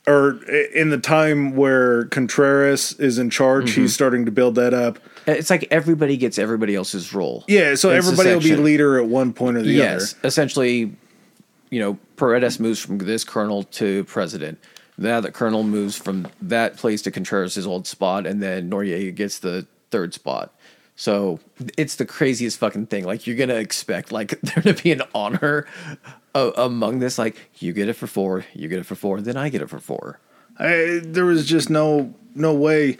or in the time where Contreras is in charge, he's mm-hmm. starting to build that up. Uh, it's like everybody gets everybody else's role. Yeah, so It's everybody will be leader at one point or the yes, other. Yes, essentially, you know, Paredes moves from this colonel to president. Now the colonel moves from that place to Contreras' old spot, and then Noriega gets the third spot. So it's the craziest fucking thing. Like you're gonna expect like there to be an honor uh, among this. Like you get it for four, you get it for four, then I get it for four. I, there was just no no way.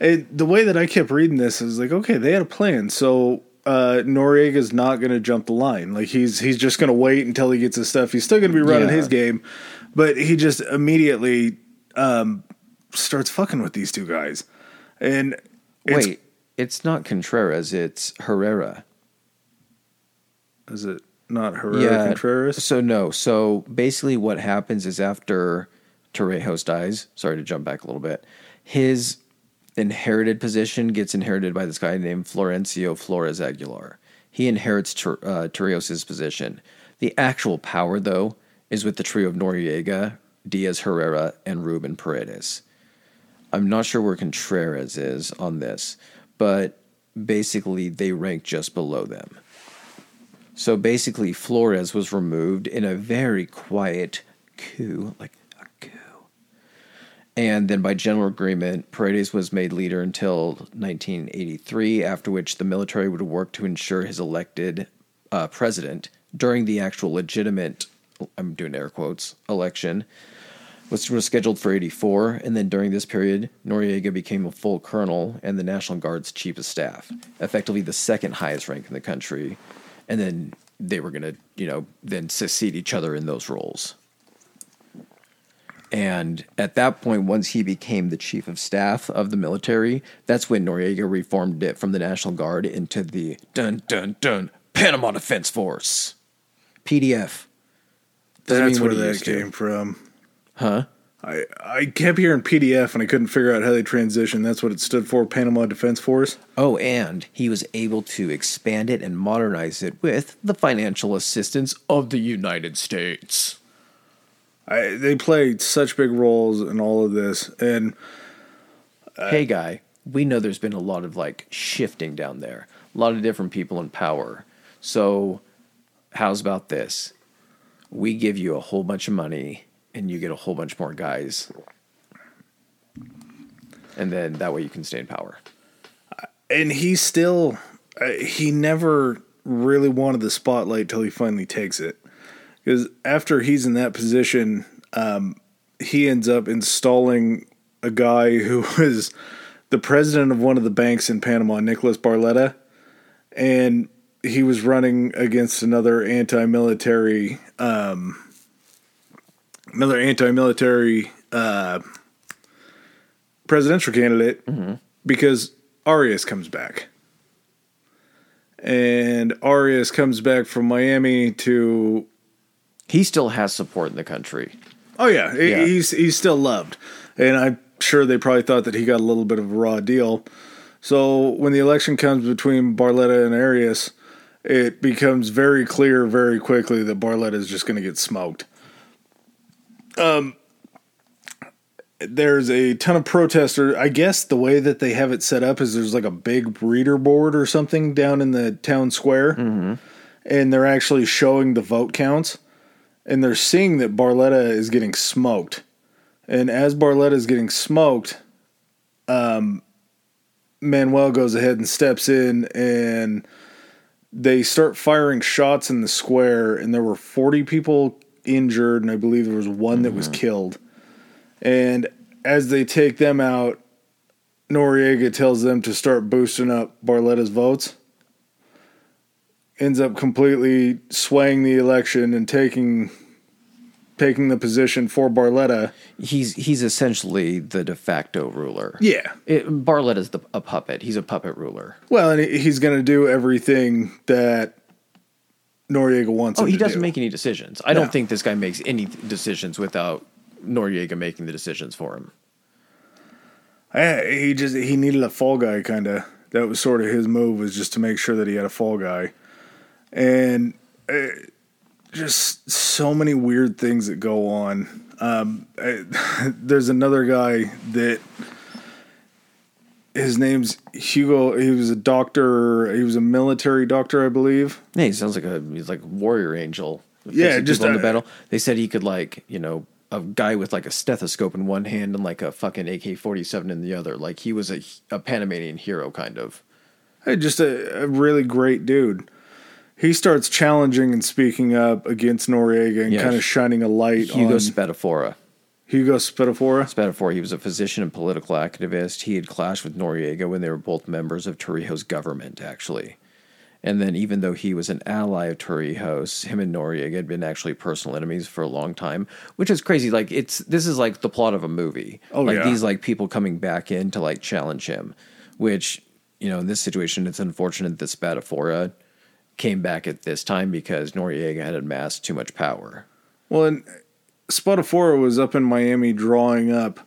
It, the way that I kept reading this is like, okay, they had a plan. So uh, Noriega's not going to jump the line. Like he's he's just going to wait until he gets his stuff. He's still going to be running Yeah. his game, but he just immediately um, starts fucking with these two guys. And it's, Wait, it's not Contreras, it's Herrera. is it not Herrera Contreras? So no. So basically, what happens is after Torrijos dies. Sorry to jump back a little bit. His inherited position gets inherited by this guy named Florencio Flores Aguilar. He inherits Tor- uh, position. The actual power, though, is with the trio of Noriega, Diaz Herrera, and Ruben Paredes. I'm not sure where Contreras is on this, but basically they rank just below them. So basically, Flores was removed in a very quiet coup, like. And then by general agreement, Paredes was made leader until 1983, after which the military would work to ensure his elected uh, president during the actual legitimate, I'm doing air quotes, election which was scheduled for 84, and then during this period, Noriega became a full colonel and the National Guard's chief of staff, effectively the second highest rank in the country. And then they were going to, you know, then succeed each other in those roles. And at that point, once he became the chief of staff of the military, that's when Noriega reformed it from the National Guard into the dun dun dun Panama Defense Force, PDF. Doesn't That's where that used to. came from. Huh? I I kept hearing PDF and I couldn't figure out how they transitioned. That's what it stood for, Panama Defense Force. Oh, and he was able to expand it and modernize it with the financial assistance of the United States. I, they played such big roles in all of this, and hey, guy, we know there's been a lot of like shifting down there, a lot of different people in power. So, how's about this? We give you a whole bunch of money and you get a whole bunch more guys. And then that way you can stay in power. and he still uh, he never really wanted the spotlight till he finally takes it because after he's in that position, um, he ends up installing a guy who was the president of one of the banks in Panama, Nicholas Barletta, and he was running against another anti-military, um, another anti-military uh, presidential candidate because Arias comes back. And Arias comes back from Miami to He still has support in the country. Oh yeah, Yeah. he's he's still loved, and I'm sure they probably thought that he got a little bit of a raw deal. So when the election comes between Barletta and Arias, it becomes very clear very quickly that Barletta is just going to get smoked. Um, there's a ton of protesters. I guess the way that they have it set up is there's like a big reader board or something down in the town square, and they're actually showing the vote counts and they're seeing that Barletta is getting smoked. And as Barletta is getting smoked, um, Manuel goes ahead and steps in, and they start firing shots in the square. And there were 40 people injured, and I believe there was one that was killed. And as they take them out, Noriega tells them to start boosting up Barletta's votes ends up completely swaying the election and taking taking the position for Barletta. He's he's essentially the de facto ruler. Yeah. It, Barlett is the, a puppet. He's a puppet ruler. Well, and he- he's going to do everything that Noriega wants Oh, he doesn't do. make any decisions. I No. don't think this guy makes any decisions without Noriega making the decisions for him. He just he needed a fall guy kind of. That was sort of his move was just to make sure that he had a fall guy. And uh, just so many weird things that go on. Um, eh, there's another guy that his name's Hugo. He was a doctor. He was a military doctor, I believe. Yeah, he sounds like a he's like warrior angel. Yeah, just, in the battle. They said he could like you know a guy with like a stethoscope in one hand and like a fucking AK forty seven in the other. Like he was a a Panamanian hero kind of. Hey, just a, a really great dude. He starts challenging and speaking up against Noriega and Yeah. kind of shining a light Hugo on Spadafora. Hugo Spadafora. Spadafora, he was a physician and political activist. He had clashed with Noriega when they were both members of Torrijos' government, actually. And then, even though he was an ally of Torrijos, him and Noriega had been actually personal enemies for a long time, which is crazy. Like it's this is like the plot of a movie. Oh, like yeah. these like people coming back in to like challenge him, which you know in this situation it's unfortunate that Spadafora came back at this time because Noriega had amassed too much power. Well, and Spadafora was up in Miami drawing up,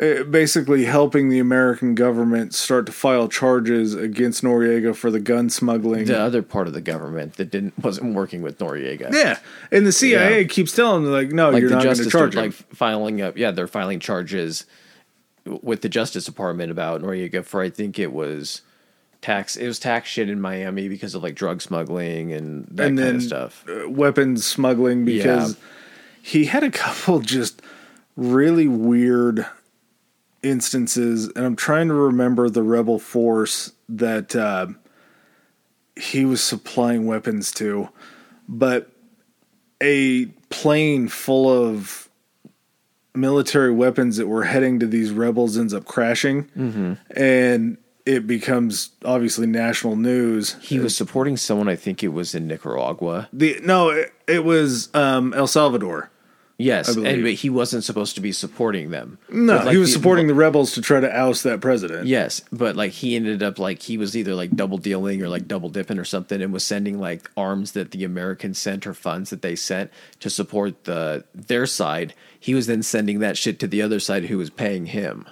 uh, basically helping the American government start to file charges against Noriega for the gun smuggling. The other part of the government that didn't wasn't working with Noriega. Yeah, and the CIA Yeah. keeps telling them like, no, like you're not going to charge like filing up yeah they're filing charges with the justice department about noriega for i think it was tax it was tax shit in miami because of like drug smuggling and that and kind of stuff uh, weapons smuggling because Yeah. he had a couple just really weird instances and i'm trying to remember the rebel force that uh, he was supplying weapons to but a plane full of military weapons that were heading to these rebels ends up crashing Mm-hmm. and it becomes obviously national news he was supporting someone i think it was in nicaragua The no, it, it was um, El Salvador. yes and but he wasn't supposed to be supporting them No, like, he was the- supporting the rebels to try to oust that president. Yes, but like he ended up like he was either like double dealing or like double dipping or something, and was sending like arms that the Americans sent or funds that they sent to support the their side. He was then sending that shit to the other side who was paying him.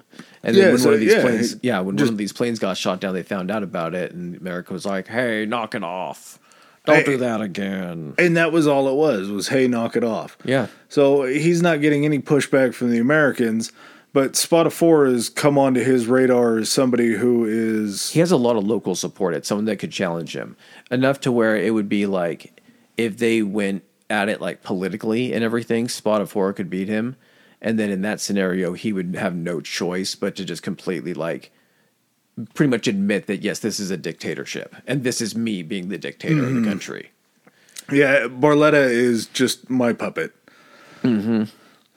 And then Yeah, when so, one of these yeah, planes, yeah, when just- one of these planes got shot down, they found out about it, and America was like, "Hey, knock it off! Don't Hey- do that again." and that was all it was. Was hey, knock it off. Yeah, So he's not getting any pushback from the Americans. But Spadafora has come onto his radar as somebody who is he has a lot of local support. It's someone that could challenge him enough to where it would be like if they went at it like politically and everything, Spadafora could beat him, and then in that scenario, he would have no choice but to just completely like pretty much admit that yes, this is a dictatorship, and this is me being the dictator of the country. Yeah, Barletta is just my puppet. Mm-hmm.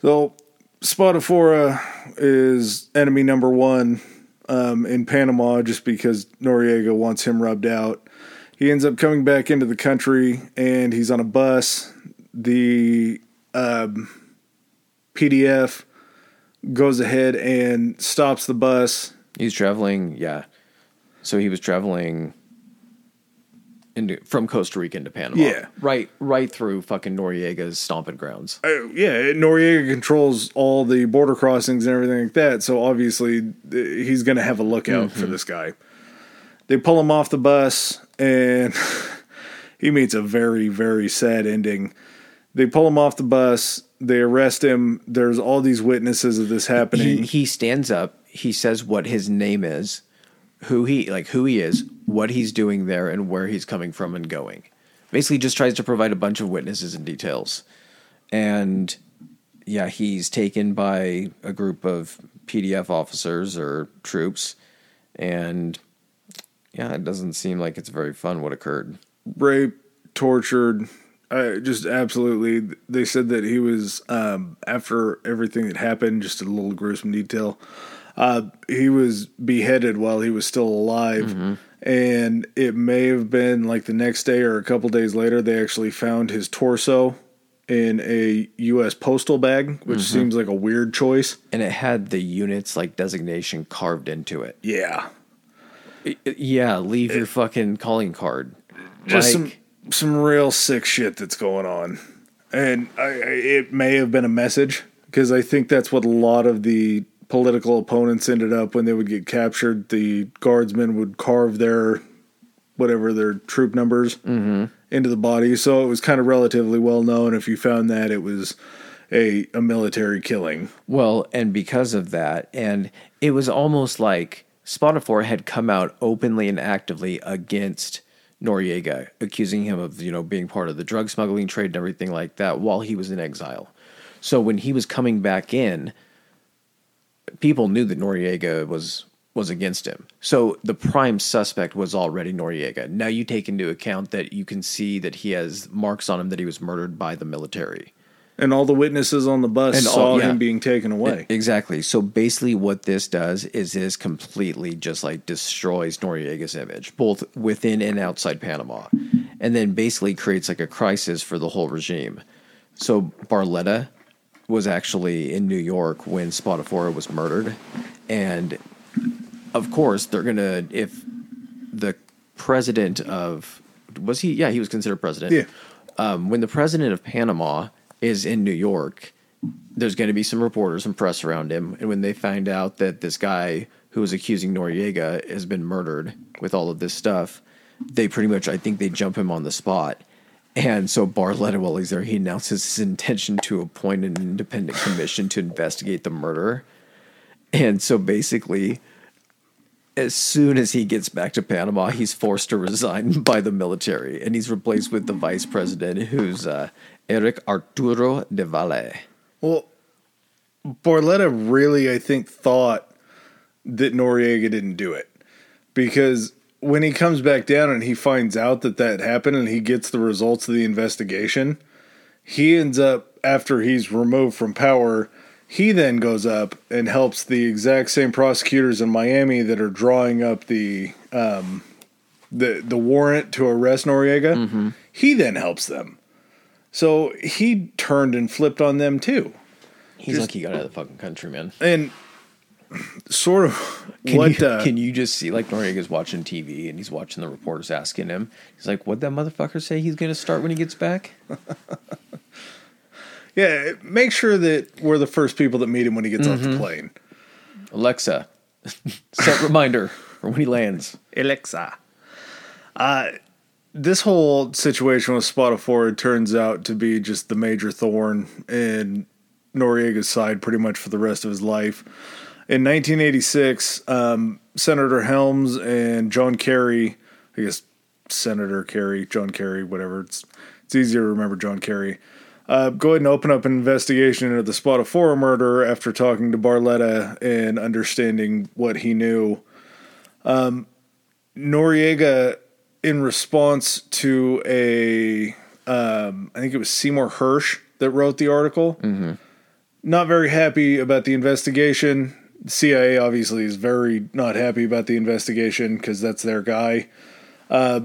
So Spadafora is enemy number one um, in Panama just because Noriega wants him rubbed out. He ends up coming back into the country and he's on a bus. The um, PDF goes ahead and stops the bus. He's traveling, yeah. So he was traveling into from Costa Rica into Panama. Yeah. Right right through fucking Noriega's stomping grounds. Uh, yeah, Noriega controls all the border crossings and everything like that. So obviously, uh, he's going to have a lookout for this guy. They pull him off the bus, and he meets a very, very sad ending. They pull him off the bus. They arrest him. There's all these witnesses of this happening. He he stands up, he says what his name is, who he like who he is, what he's doing there and where he's coming from and going. Basically just tries to provide a bunch of witnesses and details. And yeah, he's taken by a group of PDF officers or troops and yeah, it doesn't seem like it's very fun what occurred. rape, tortured, uh, just absolutely. They said that he was um, after everything that happened. Just a little gruesome detail. Uh, he was beheaded while he was still alive, and it may have been like the next day or a couple days later. They actually found his torso in a U.S. postal bag, which seems like a weird choice. And it had the units like designation carved into it. Yeah, Yeah, leave your fucking calling card. just Like- some some real sick shit that's going on, and I, I, it may have been a message because I think that's what a lot of the political opponents ended up when they would get captured. The guardsmen would carve their whatever their troop numbers mm-hmm. into the body, so it was kind of relatively well known. If you found that, it was a a military killing. Well, and because of that, and it was almost like Spadafora had come out openly and actively against Noriega, accusing him of, you know, being part of the drug smuggling trade and everything like that while he was in exile. So when he was coming back in, people knew that Noriega was was against him. So the prime suspect was already Noriega. Now you take into account that you can see that he has marks on him that he was murdered by the military. And all the witnesses on the bus And all- saw yeah. him being taken away. Exactly. So basically, what this does is this completely just like destroys Noriega's image, both within and outside Panama, and then basically creates like a crisis for the whole regime. So Barletta was actually in New York when Spadafora was murdered, and of course they're gonna if the president of was he yeah he was considered president Yeah. um, when the president of Panama is in New York, there's going to be some reporters and press around him. And when they find out that this guy who was accusing Noriega has been murdered with all of this stuff, they pretty much, I think they jump him on the spot. And so Barletta, while he's there, he announces his intention to appoint an independent commission to investigate the murder. And so basically, as soon as he gets back to Panama, he's forced to resign by the military, and he's replaced with the vice president, who's uh, Eric Arturo Delvalle. Well, Barletta really, I think, thought that Noriega didn't do it because when he comes back down and he finds out that that happened and he gets the results of the investigation, he ends up, after he's removed from power, he then goes up and helps the exact same prosecutors in Miami that are drawing up the um, the the warrant to arrest Noriega. He then helps them. So he turned and flipped on them too. He's Just- like he got out of the fucking country, man. and sort of Can what you, uh, can you just see like Noriega's watching TV and he's watching the reporters asking him? He's like, "What that motherfucker say he's gonna start when he gets back?" yeah make sure that we're the first people that meet him when he gets off Mm-hmm. the plane Alexa, set reminder for when he lands. alexa uh this whole situation with Spadafora turns out to be just the major thorn in Noriega's side pretty much for the rest of his life. In 1986, um, Senator Helms and John Kerry, I guess Senator Kerry, John Kerry, whatever, it's, it's easier to remember John Kerry, uh, go ahead and open up an investigation into the Spadafora murder after talking to Barletta and understanding what he knew. Um, Noriega, in response to a um, I think it was Seymour Hersh that wrote the article. Mm-hmm. Not very happy about the investigation. The CIA obviously is very not happy about the investigation because that's their guy. Uh,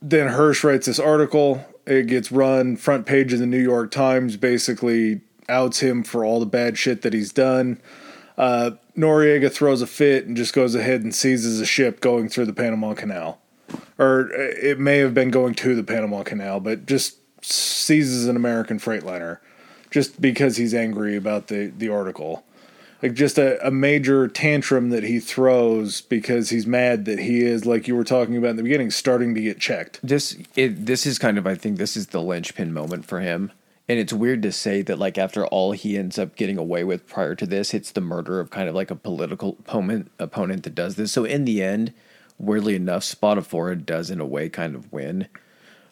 then Hirsch writes this article. It gets run front page of the New York Times, basically outs him for all the bad shit that he's done. Uh, Noriega throws a fit and just goes ahead and seizes a ship going through the Panama Canal. Or it may have been going to the Panama Canal, but just seizes an American freightliner just because he's angry about the, the article. Like just a, a major tantrum that he throws because he's mad that he is, like you were talking about in the beginning, starting to get checked. This it, this is kind of I think this is the linchpin moment for him. And it's weird to say that like after all he ends up getting away with prior to this, it's the murder of kind of like a political opponent opponent that does this. So in the end, weirdly enough, Spadafora does in a way kind of win.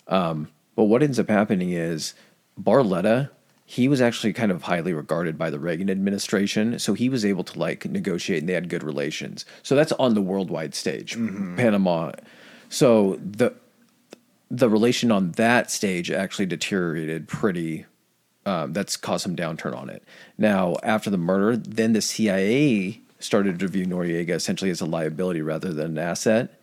Um, but what ends up happening is Barletta, he was actually kind of highly regarded by the Reagan administration, so he was able to like negotiate and they had good relations. So that's on the worldwide stage, Panama. So the the relation on that stage actually deteriorated pretty. Um, that's caused some downturn on it. Now, after the murder, then the CIA started to view Noriega essentially as a liability rather than an asset.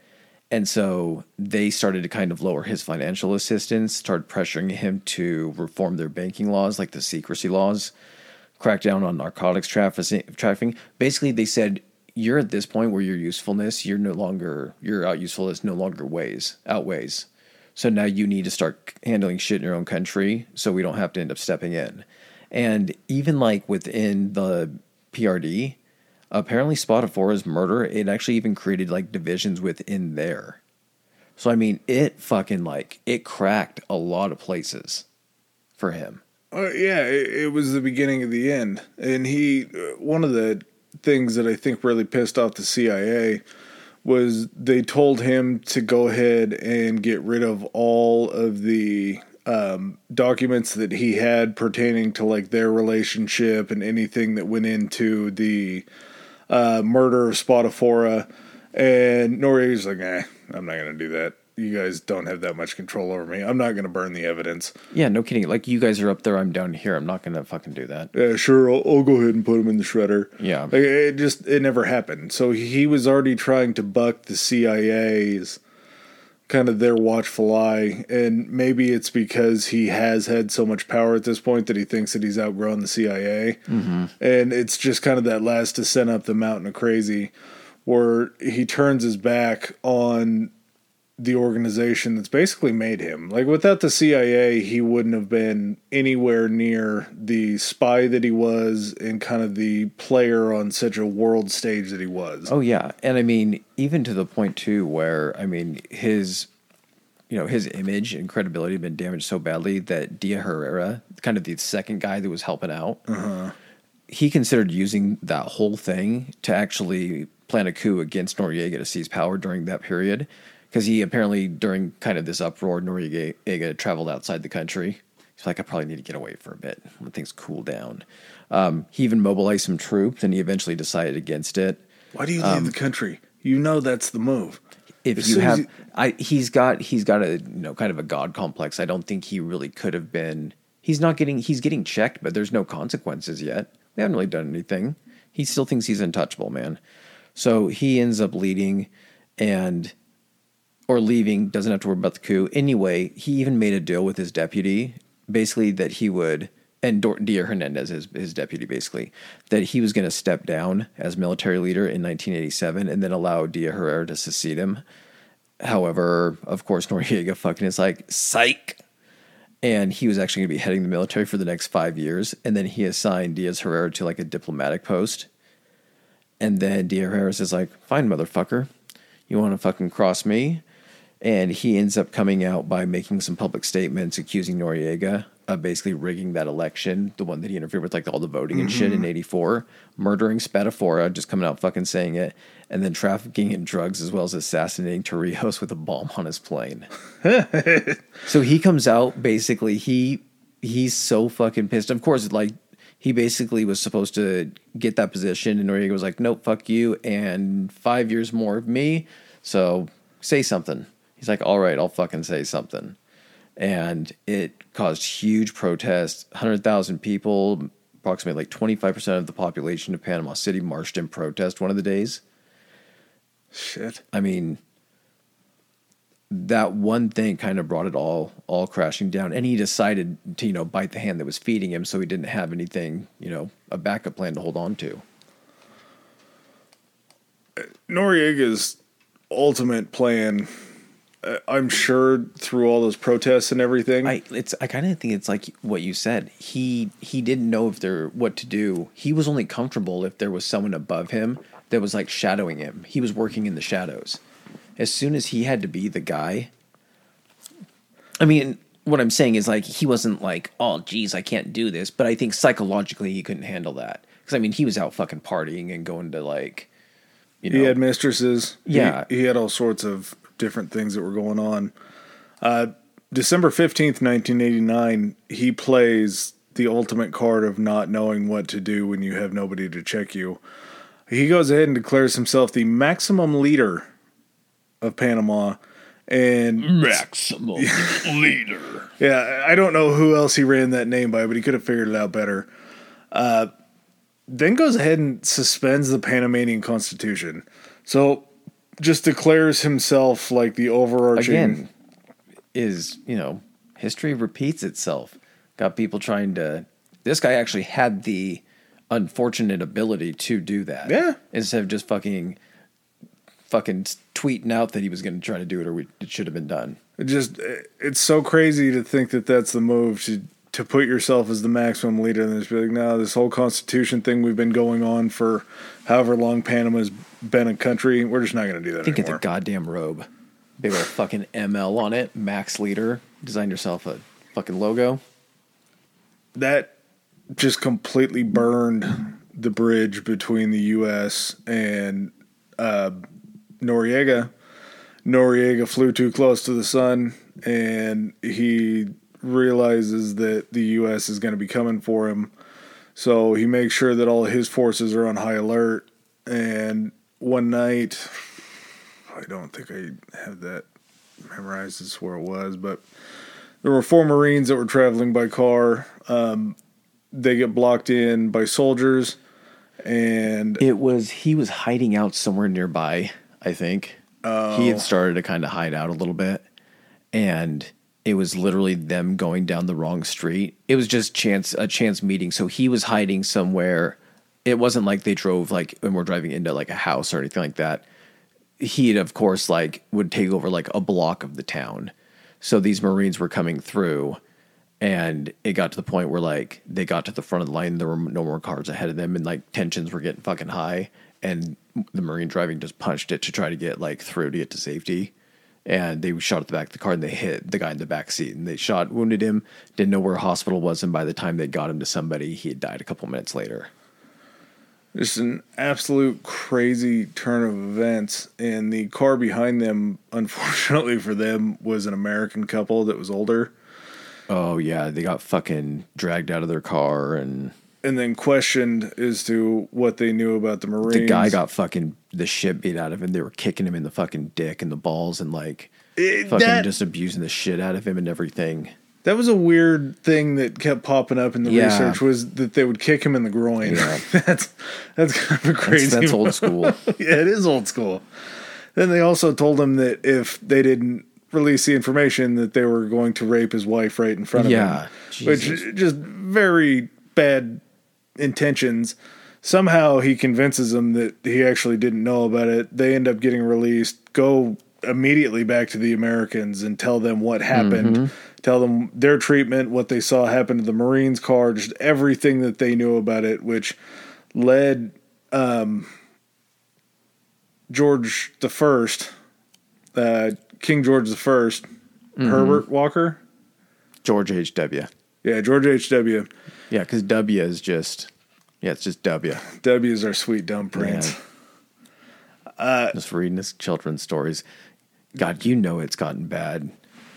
And so they started to kind of lower his financial assistance, started pressuring him to reform their banking laws, like the secrecy laws, crack down on narcotics traffic- trafficking. Basically, they said, you're at this point where your usefulness, you're no longer, your out usefulness no longer weighs, outweighs. So now you need to start handling shit in your own country so we don't have to end up stepping in. And even like within the PRD, apparently Spadafora's murder, it actually even created like divisions within there. So I mean, it fucking like it cracked a lot of places for him. Uh, yeah, it, it was the beginning of the end. And he, uh, one of the things that I think really pissed off the CIA was they told him to go ahead and get rid of all of the um, documents that he had pertaining to like their relationship and anything that went into the uh, murder of Spadafora. And Noriega's like, eh, I'm not going to do that. You guys don't have that much control over me. I'm not going to burn the evidence. Yeah, no kidding. Like you guys are up there, I'm down here. I'm not gonna fucking do that. Yeah, sure. I'll, I'll go ahead and put him in the shredder. Yeah. Like, it just it never happened. So he was already trying to buck the CIA's kind of their watchful eye, and maybe it's because he has had so much power at this point that he thinks that he's outgrown the CIA, mm-hmm. and it's just kind of that last descent up the mountain of crazy, where he turns his back on the organization that's basically made him. Like without the CIA, he wouldn't have been anywhere near the spy that he was and kind of the player on such a world stage that he was. Oh yeah, and I mean even to the point too where I mean his, you know, his image and credibility had been damaged so badly that Dia Herrera, kind of the second guy that was helping out, uh-huh. he considered using that whole thing to actually plan a coup against Noriega to seize power during that period. Because he apparently, during kind of this uproar, Noriega traveled outside the country. He's like, I probably need to get away for a bit when things cool down. Um, he even mobilized some troops, and he eventually decided against it. Why do you leave the country? You know that's the move. If As you have, you- I he's got he's got a you know kind of a god complex. I don't think he really could have been. He's not getting he's getting checked, but there's no consequences yet. We haven't really done anything. He still thinks he's untouchable, man. So he ends up leading, and or leaving, doesn't have to worry about the coup. Anyway, he even made a deal with his deputy, basically that he would, and Dia Hernandez, his, his deputy, basically, that he was going to step down as military leader in 1987 and then allow Dia Herrera to succeed him. However, of course, Noriega fucking is like, psych. And he was actually going to be heading the military for the next five years. And then he assigned Diaz Herrera to like a diplomatic post. And then Dia Herrera is like, fine, motherfucker. You want to fucking cross me? And he ends up coming out by making some public statements accusing Noriega of basically rigging that election, the one that he interfered with, like all the voting and shit in mm-hmm. '84, murdering Spadafora, just coming out fucking saying it, and then trafficking in drugs as well as assassinating Torrijos with a bomb on his plane. so he comes out basically he he's so fucking pissed. Of course, like he basically was supposed to get that position, and Noriega was like, "Nope, fuck you," and five years more of me. So say something. He's like, "All right, I'll fucking say something." and it caused huge protests. Hundred thousand people, approximately like twenty five percent of the population of Panama City, marched in protest one of the days. Shit. I mean, that one thing kind of brought it all all crashing down, and he decided to you know bite the hand that was feeding him, so he didn't have anything you know a backup plan to hold on to. Noriega's ultimate plan, I'm sure, through all those protests and everything. I it's I kind of think it's like what you said. He he didn't know if there what to do. He was only comfortable if there was someone above him that was like shadowing him. He was working in the shadows. As soon as he had to be the guy, I mean, what I'm saying is like he wasn't like, oh, geez, I can't do this. But I think psychologically he couldn't handle that because I mean he was out fucking partying and going to like, you know, he had mistresses. He- Yeah. He, had all sorts of different things that were going on. Uh, December 15th, 1989, he plays the ultimate card of not knowing what to do when you have nobody to check you. He goes ahead and declares himself the maximum leader of Panama. And maximum leader. Yeah, I don't know who else he ran that name by, but he could have figured it out better. Uh, then goes ahead and suspends the Panamanian Constitution. So just declares himself like the overarching. again is you know history repeats itself got people trying to this guy actually had the unfortunate ability to do that Yeah. instead of just fucking fucking tweeting out that he was going to try to do it or we, it should have been done It just eh, it's so crazy to think that that's the move to to put yourself as the maximum leader and just be like, no, this whole Constitution thing we've been going on for however long Panama's been a country, we're just not going to do that think of the goddamn robe big old fucking ml on it max leader design yourself a fucking logo that just completely burned the bridge between the U.S. and uh, Noriega. Noriega flew too close to the sun, and he realizes that the U.S. is going to be coming for him. So he makes sure that all his forces are on high alert. And one night, I don't think I have that memorized as where it was, but there were four Marines that were traveling by car. Um, they get blocked in by soldiers, and It was he was hiding out somewhere nearby, I think. He had started to kind of hide out a little bit and it was literally them going down the wrong street. It was just chance a chance meeting. So he was hiding somewhere. It wasn't like they drove like and were driving into like a house or anything like that. He of course like would take over like a block of the town. So these Marines were coming through and it got to the point where like they got to the front of the line there were no more cars ahead of them and like tensions were getting fucking high and the marine driving just punched it to try to get like through to get to safety and they shot at the back of the car and they hit the guy in the back seat and they shot wounded him didn't know where hospital was and by the time they got him to somebody he had died a couple minutes later just an absolute crazy turn of events. And the car behind them, unfortunately for them, was an American couple that was older. oh yeah they got fucking dragged out of their car and And then questioned as to what they knew about the Marines. the guy got fucking the shit beat out of him they were kicking him in the fucking dick and the balls and like It- fucking that, just abusing the shit out of him and everything that was a weird thing that kept popping up in the Yeah. research was that they would kick him in the groin. Yeah. that's that's kind of a crazy. that's, that's old school yeah, it is old school. Then they also told him that if they didn't release the information, that they were going to rape his wife right in front of Yeah, him. Jesus. Which just very bad intentions. Somehow he convinces them that he actually didn't know about it. They end up getting released. Go immediately back to the Americans and tell them what happened. Mm-hmm. Tell them their treatment, what they saw happen to the Marines car, just everything that they knew about it, which led um, George the First, uh, King George the 1st Herbert Walker. George H.W. Yeah, George H. W. Yeah, because W is just, yeah, it's just W. W is our sweet dumb prince. Man. just reading his children's stories. God, you know it's gotten bad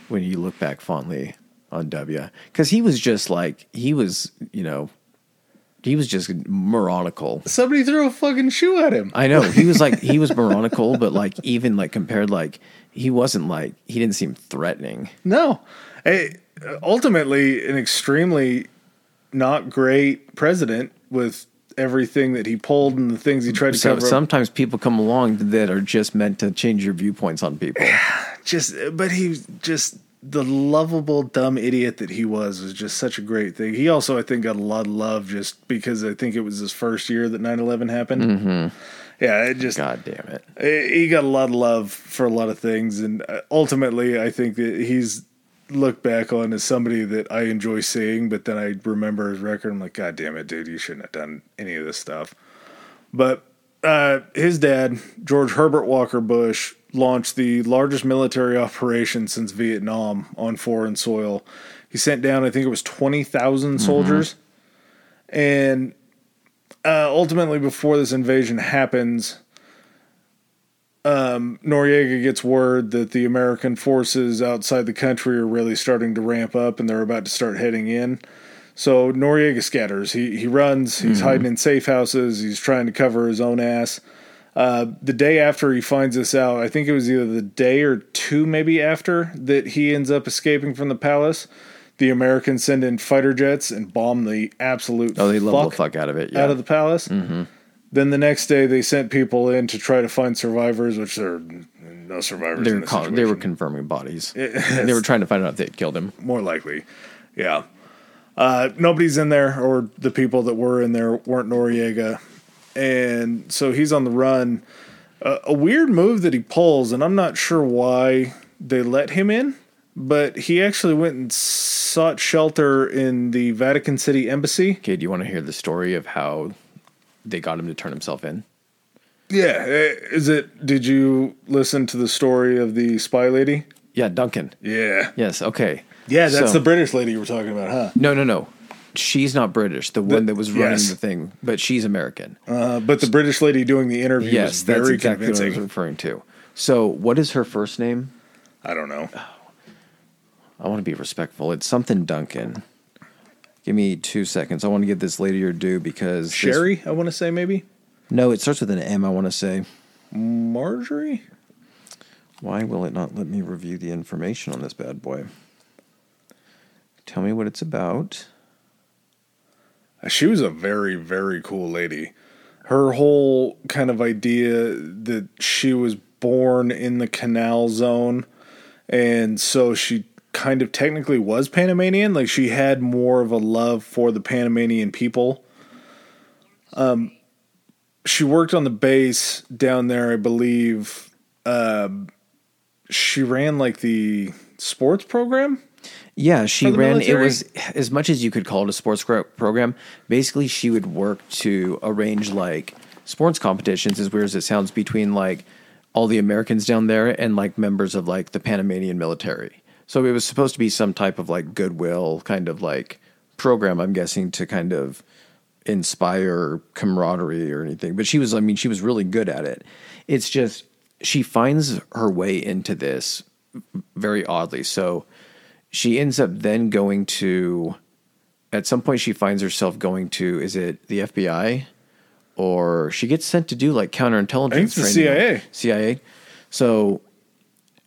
when you look back fondly on W. Because he was just like, he was, you know, he was just moronical. Somebody threw a fucking shoe at him. I know. He was like, he was moronical, but like, even like compared, like, he wasn't like, he didn't seem threatening. No. Hey, ultimately, an extremely not great president with everything that he pulled and the things he tried to So cover. up. sometimes people come along that are just meant to change your viewpoints on people. just but he just the lovable dumb idiot that he was was just such a great thing he also i think got a lot of love just because i think it was his first year that 9-11 happened mm-hmm. yeah it just God damn it. he got a lot of love for a lot of things and uh, ultimately i think that he's looked back on as somebody that i enjoy seeing but then i remember his record i'm like god damn it dude you shouldn't have done any of this stuff but uh, his dad, George Herbert Walker Bush, launched the largest military operation since Vietnam on foreign soil. He sent down, I think it was 20,000 soldiers. And uh, ultimately, before this invasion happens, um, Noriega gets word that the American forces outside the country are really starting to ramp up and they're about to start heading in. So Noriega scatters. He he runs. He's hiding in safe houses. He's trying to cover his own ass. Uh, the day after he finds this out, I think it was either the day or two, maybe after that he ends up escaping from the palace. The Americans send in fighter jets and bomb the absolute Oh, they fuck the fuck out of it. Yeah. out of the palace. Mm-hmm. Then the next day they sent people in to try to find survivors, which there are no survivors. they in were call- they were confirming bodies. they were trying to find out if they had killed him. more likely. Yeah. Uh, nobody's in there, or the people that were in there weren't Noriega. And so he's on the run. Uh, a weird move that he pulls, and I'm not sure why they let him in, but he actually went and sought shelter in the Vatican City embassy. Okay, do you want to hear the story of how they got him to turn himself in? Yeah. uh, Is it, did you listen to the story of the spy lady? Yeah, Duncan. Yeah. Yes. Okay. Yeah, that's So- the British lady you were talking about, huh? No, no, no. She's not British. The one that was running yes. the thing, but she's American. Uh, but the British lady doing the interview yes, that's exactly what I was referring to. So, what is her first name? I don't know. I want to be respectful. It's something Duncan. Give me two seconds. I want to give this lady her due because this- Sherry, I want to say maybe. no, it starts with an M. I want to say. Marjorie? Why will it not let me review the information on this bad boy? Tell me what it's about. She was a very, very cool lady. Her whole kind of idea that she was born in the canal zone, and so she kind of technically was Panamanian. Like she had more of a love for the Panamanian people. Um, she worked on the base down there, I believe. Um, she ran like the sports program. Yeah, she ran. military? It was as much as you could call it a sports program. Basically, she would work to arrange like sports competitions, as weird as it sounds, between like all the Americans down there and like members of like the Panamanian military. So it was supposed to be some type of like goodwill kind of like program. I'm guessing to kind of inspire camaraderie or anything. But she was, I mean, she was really good at it. It's just she finds her way into this very oddly. So she ends up then going to at some point she finds herself going to is it the FBI or she gets sent to do like counterintelligence I think it's the training. CIA. CIA. So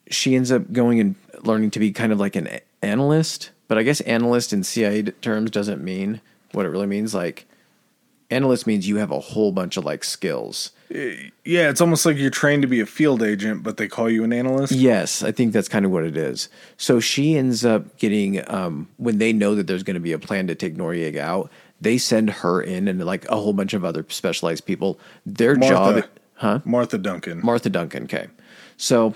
she ends up going and learning to be kind of like an analyst, but I guess analyst in CIA terms doesn't mean what it really means like analyst means you have a whole bunch of like skills. Yeah, it's almost like you're trained to be a field agent, but they call you an analyst. Yes, I think that's kind of what it is. So she ends up getting um, when they know that there's going to be a plan to take Noriega out, they send her in and like a whole bunch of other specialized people. Their Martha. job, huh? Martha Duncan. Martha Duncan. Okay, so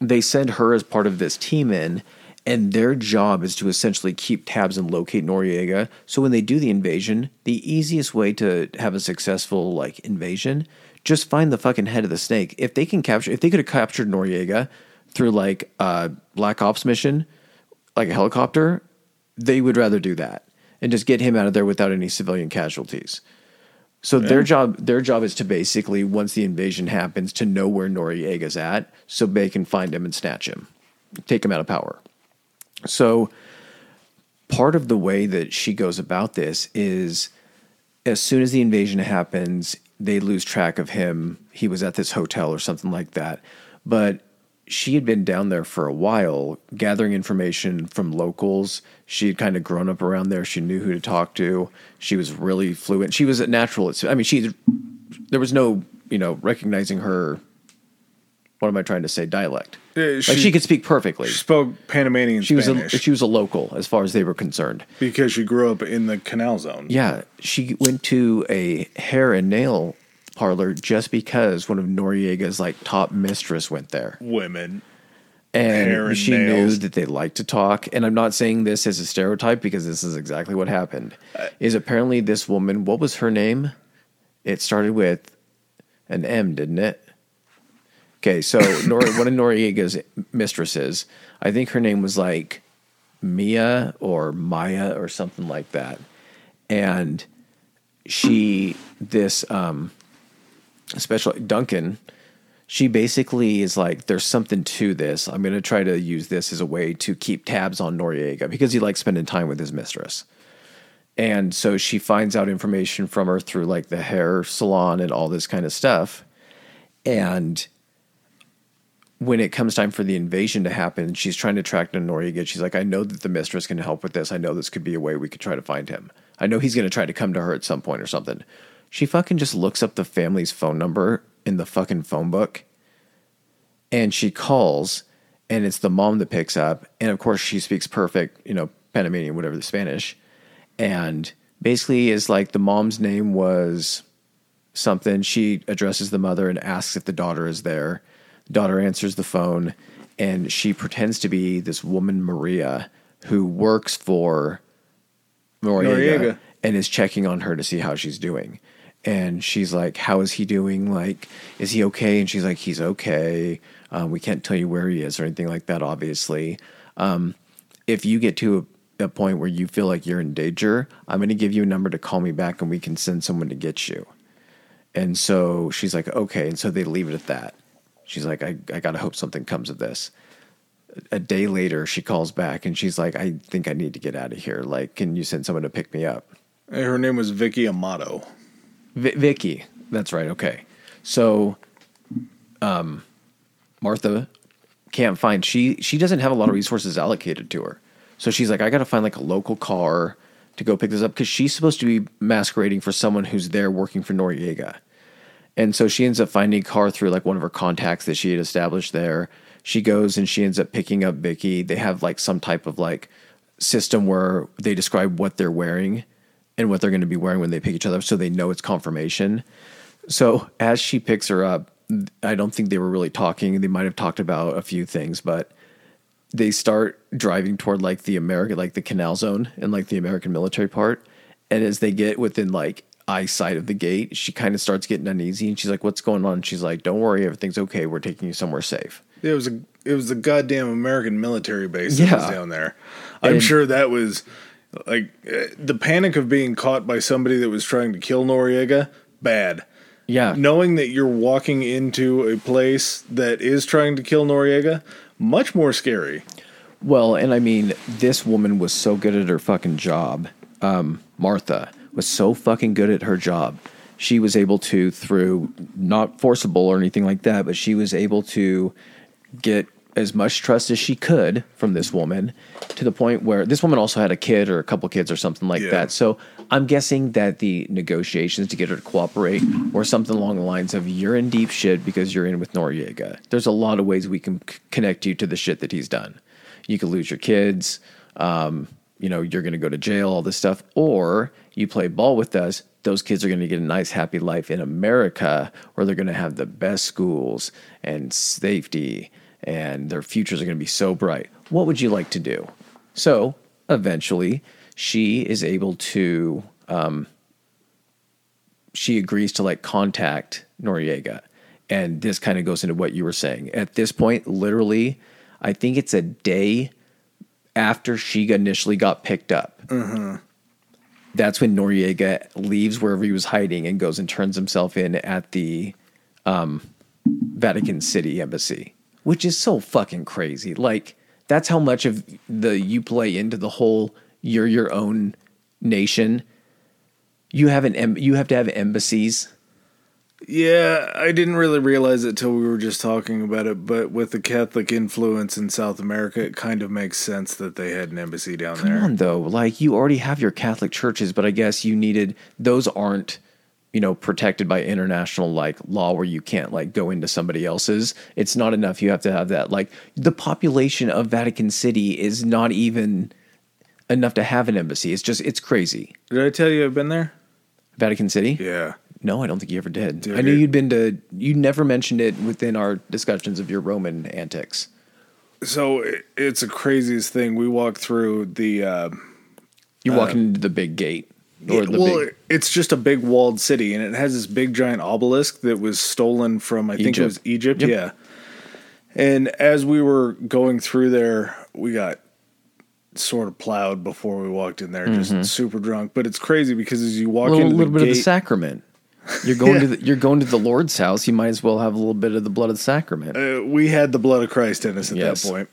they send her as part of this team in, and their job is to essentially keep tabs and locate Noriega. So when they do the invasion, the easiest way to have a successful like invasion, just find the fucking head of the snake. If they can capture, if they could have captured Noriega through like a Black Ops mission, like a helicopter, they would rather do that and just get him out of there without any civilian casualties. So their job their job is to basically once the invasion happens to know where Noriega's at so they can find him and snatch him. Take him out of power. So part of the way that she goes about this is as soon as the invasion happens, they lose track of him. He was at this hotel or something like that. But she had been down there for a while gathering information from locals. She had kind of grown up around there. She knew who to talk to. She was really fluent. She was a natural. I mean, she there was no, you know, recognizing her what am I trying to say? Dialect. Yeah, like she- she could speak perfectly. She spoke Panamanian She was Spanish a she was a local as far as they were concerned. because she grew up in the canal zone. Yeah, she went to a hair and nail parlor just because one of Noriega's like top mistress went there. Women. And, and she knew that they like to talk. And I'm not saying this as a stereotype because this is exactly what happened. Uh, is apparently this woman, what was her name? It started with an M, didn't it? Okay, so Nor- one of Noriega's mistresses, I think her name was like Mia or Maya or something like that. And she, this um, special Duncan, she basically is like, there's something to this. I'm going to try to use this as a way to keep tabs on Noriega because he likes spending time with his mistress. And so she finds out information from her through like the hair salon and all this kind of stuff. And when it comes time for the invasion to happen, she's trying to track down Noriega. She's like, I know that the mistress can help with this. I know this could be a way we could try to find him. I know he's going to try to come to her at some point or something. She fucking just looks up the family's phone number in the fucking phone book. And she calls and it's the mom that picks up. And of course she speaks perfect you know panamanian whatever the spanish. And basically is like the mom's name was something. She addresses the mother and asks if the daughter is there. The daughter answers the phone and she pretends to be this woman maria who works for Noriega, Noriega. and is checking on her to see how she's doing. And she's like, "How is he doing? Like, is he okay?" And she's like, "He's okay. Um, we can't tell you where he is or anything like that. Obviously, um, if you get to a, a point where you feel like you're in danger, I'm going to give you a number to call me back, and we can send someone to get you." And so she's like, "Okay." And so they leave it at that. She's like, "I, I gotta hope something comes of this." a day later she calls back and she's like i think i need to get out of here like can you send someone to pick me up Her name was Vicky Amado. V- vicky. That's right. Okay. So um martha can't find she she doesn't have a lot of resources allocated to her. So she's like i gotta find like a local car to go pick this up because she's supposed to be masquerading for someone who's there working for noriega. And so she ends up finding a car through like one of her contacts that she had established there. She goes and she ends up picking up Vicky. They have like some type of like system where they describe what they're wearing and what they're going to be wearing when they pick each other up so they know it's confirmation. So as she picks her up, I don't think they were really talking. They might have talked about a few things, but they start driving toward like the American, like the canal zone and like the American military part. And as they get within like eyesight of the gate, she kind of starts getting uneasy and she's like, What's going on? And she's like, Don't worry, everything's okay. We're taking you somewhere safe. It was a it was a goddamn American military base that was down there. I'm And- sure that was like uh, the panic of being caught by somebody that was trying to kill Noriega. Bad. Yeah. Knowing that you're walking into a place that is trying to kill Noriega, much more scary. Well, and I mean, this woman was so good at her fucking job. Um, Martha was so fucking good at her job. She was able to, through not forcible or anything like that, but she was able to get as much trust as she could from this woman to the point where this woman also had a kid or a couple kids or something like Yeah. that. So I'm guessing that the negotiations to get her to cooperate were something along the lines of you're in deep shit because you're in with Noriega. There's a lot of ways we can c- connect you to the shit that he's done. You could lose your kids. Um, you know, you're going to go to jail, all this stuff. Or you play ball with us. Those kids are going to get a nice, happy life in America where they're going to have the best schools and safety and their futures are going to be so bright. What would you like to do? So eventually, she is able to, um, she agrees to like contact Noriega. And this kind of goes into what you were saying. At this point, literally, I think it's a day after she initially got picked up. That's when Noriega leaves wherever he was hiding and goes and turns himself in at the um, Vatican City embassy, which is so fucking crazy. Like, that's how much of the you play into the whole you're your own nation. You have an em- you have to have embassies Yeah, I didn't really realize it till we were just talking about it, but with the Catholic influence in South America, it kind of makes sense that they had an embassy down Come there. on, though. Like you already have your Catholic churches, but I guess you needed those aren't you know protected by international like law where you can't like go into somebody else's it's not enough you have to have that like the population of vatican city is not even enough to have an embassy it's just it's crazy Did I tell you I've been there? vatican city Yeah. no i don't think you ever did Dude, i knew you'd been to you never mentioned it within our discussions of your roman antics So it, it's the craziest thing. We walked through the. Uh, you're walking into the big gate or well, big it's just a big walled city, and it has this big giant obelisk that was stolen from I think it was Egypt. Yep. Yeah. And as we were going through there, we got sort of plowed before we walked in there, just super drunk. But it's crazy because as you walk in, a little, into little the bit gate, of the sacrament you're going Yeah. to the, you're going to the lord's house you might as well have a little bit of the blood of the sacrament uh, we had the blood of Christ in us at Yes. that point.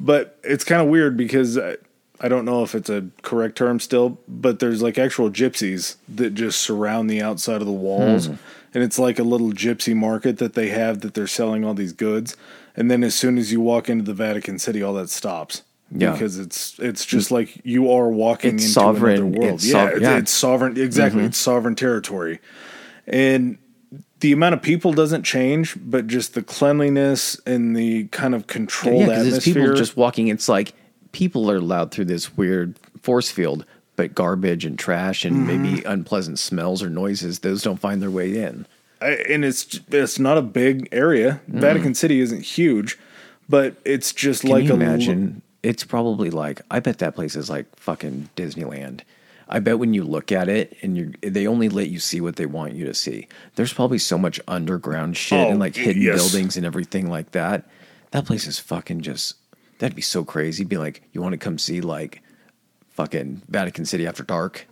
But it's kind of weird because I, don't know if it's a correct term still, but there's like actual gypsies that just surround the outside of the walls. Hmm. And it's like a little gypsy market that they have that they're selling all these goods. And then as soon as you walk into the Vatican City, all that stops. Yeah. Because it's it's just like you are walking It's into sovereign- another world. it's yeah, sov- it's, yeah. Mm-hmm. it's sovereign. Exactly, it's sovereign territory, and the amount of people doesn't change, but just the cleanliness and the kind of controlled yeah, it's atmosphere. people just walking. It's like people are allowed through this weird force field, but garbage and trash and Mm-hmm. maybe unpleasant smells or noises, those don't find their way in. I, and it's it's not a big area. Vatican City isn't huge, but it's just Can like you imagine? It's probably like I bet that place is like fucking Disneyland. I bet when you look at it and you they only let you see what they want you to see. There's probably so much underground shit Oh, and like hidden yes. buildings and everything like that. That place is fucking just that'd be so crazy. Be like, you want to come see like fucking Vatican City after dark?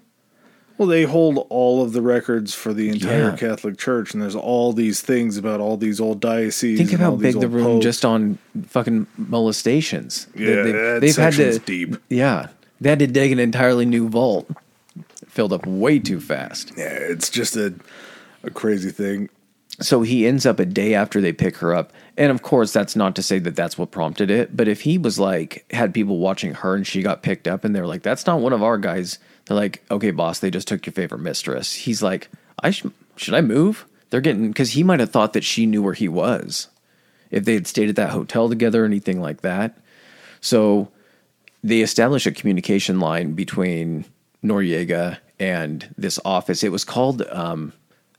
Well, they hold all of the records for the entire Yeah. Catholic Church, and there's all these things about all these old dioceses. Think of how big the room popes. just on fucking molestations. They- Yeah, they, that they've had to deep. Yeah, they had to dig an entirely new vault, filled up way too fast. Yeah, it's just a a crazy thing. So he ends up a day after they pick her up, and of course, that's not to say that that's what prompted it. But if he was like had people watching her and she got picked up, and they're like, "That's not one of our guys," they're like, "Okay, boss, they just took your favorite mistress." He's like, "I sh- should I move?" They're getting because he might have thought that she knew where he was if they had stayed at that hotel together or anything like that. So they establish a communication line between Noriega and this office. It was called um,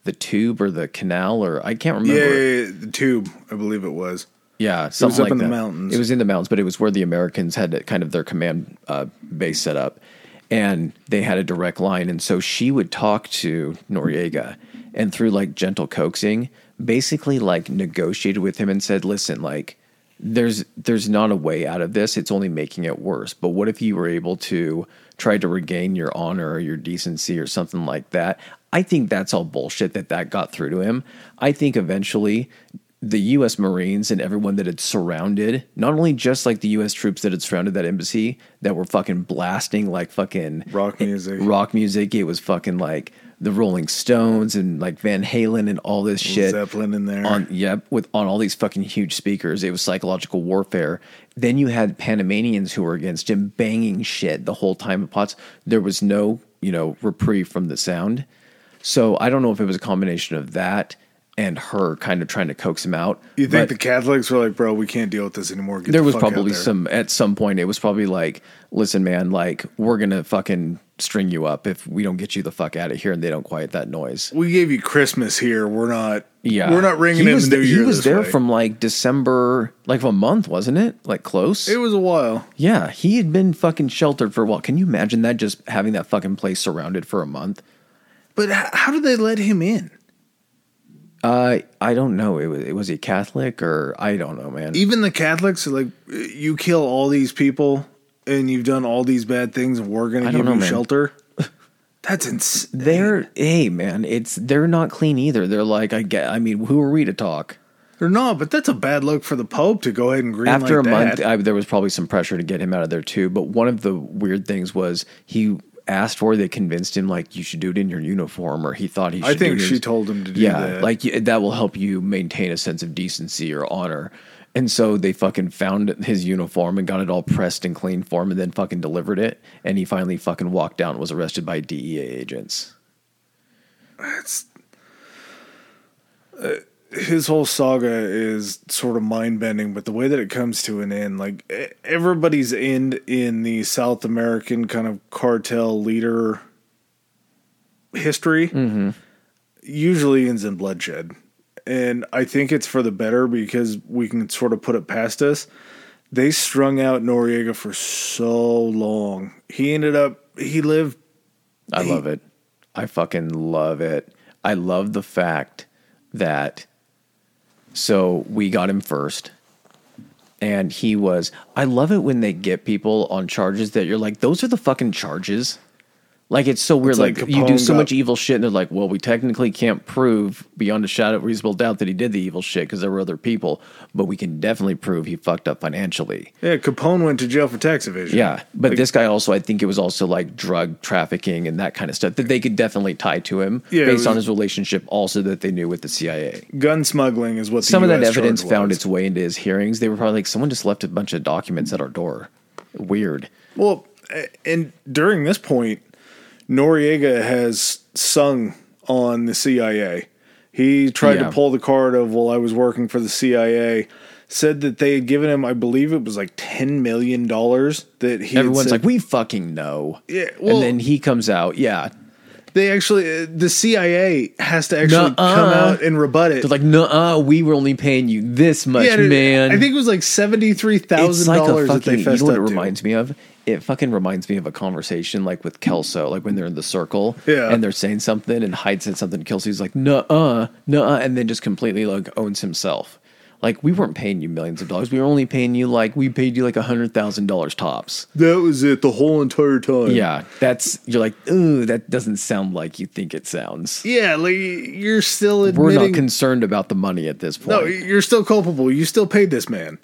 the Tube or the Canal, or I can't remember. yeah, yeah, the tube, I believe it was. Yeah, something up like in the mountains. It was in the mountains, but it was where the Americans had kind of their command uh, base set up, and they had a direct line. And so she would talk to Noriega, and through like gentle coaxing, basically like negotiated with him and said, "Listen, like." There's there's not a way out of this. It's only making it worse. But what if you were able to try to regain your honor or your decency or something like that? I think that's all bullshit that that got through to him. I think eventually the U.S. Marines and everyone that had surrounded, not only just like the U.S. troops that had surrounded that embassy that were fucking blasting like fucking Rock music. rock music. It was fucking like the Rolling Stones and like Van Halen and all this shit. Zeppelin in there. On yep, with on all these fucking huge speakers. It was psychological warfare. Then you had Panamanians who were against him banging shit the whole time pots. There was no, you know, reprieve from the sound. So I don't know if it was a combination of that and her kind of trying to coax him out. you think but- the Catholics were like, bro, we can't deal with this anymore. Get there the was fuck out probably there." some at some point it was probably like listen man like we're gonna fucking string you up if we don't get you the fuck out of here and they don't quiet that noise We gave you Christmas here. We're not. yeah we're not ringing he in the New Year. he was there way. from like december like a month wasn't it like close It was a while. yeah he had been fucking sheltered for a while can you imagine that just having that fucking place surrounded for a month But how did they let him in? Uh i don't know it was, it was he catholic or i don't know man Even the Catholics, like, you kill all these people and you've done all these bad things, and we're gonna give know, you man. shelter. That's insane. they're hey man it's they're not clean either they're like i get i mean who are we to talk They're not, but that's a bad look for the Pope to go ahead and green after like a month. I, there was probably some pressure to get him out of there too but one of the weird things was he asked for. They convinced him like you should do it in your uniform, or he thought he. should I think she told him to do yeah, that. like that will help you maintain a sense of decency or honor. And so they fucking found his uniform and got it all pressed and cleaned for him, and then fucking delivered it. And he finally fucking walked out and was arrested by DEA agents. Uh, his whole saga is sort of mind bending, but the way that it comes to an end, like everybody's end in the South American kind of cartel leader history mm-hmm. usually ends in bloodshed. And I think it's for the better because we can sort of put it past us. They strung out Noriega for so long. He ended up, he lived I He- love it. I fucking love it. I love the fact that so we got him first and he was I love it when they get people on charges that you're like those are the fucking charges. Like it's so weird It's like like, you do so got- much evil shit and they're like well we technically can't prove beyond a shadow of reasonable doubt that he did the evil shit because there were other people but we can definitely prove he fucked up financially. yeah, Capone went to jail for tax evasion. Yeah, but Like- this guy also, I think it was also like drug trafficking and that kind of stuff that they could definitely tie to him Yeah, based on his relationship, also that they knew with the CIA. gun smuggling is what the Some of that evidence found its way into his hearings. They were probably like, someone just left a bunch of documents at our door. Weird. Well, and during this point, Noriega has sung on the CIA. He tried Yeah. to pull the card of, well, I was working for the CIA. Said that they had given him, I believe it was like ten million dollars. That he Everyone's said- like, we fucking know. Yeah, well- and then he comes out. Yeah. They actually, uh, the CIA has to actually Nuh-uh. come out and rebut it. They're like, no, uh we were only paying you this much, yeah, dude, man. I think it was like seventy three thousand like dollars that they You know what up it to. reminds me of? It fucking reminds me of a conversation like with Kelso, like when they're in the circle, Yeah. and they're saying something, and Hyde said something. To Kelsey's like, "Nuh, uh, nuh," uh, and then just completely like owns himself. Like we weren't paying you millions of dollars. We were only paying you like we paid you like a hundred thousand dollars tops. That was it the whole entire time. Yeah, that's you're like, ooh, that doesn't sound like you think it sounds. yeah, like you're still admitting. We're not concerned about the money at this point. No, you're still culpable. You still paid this man.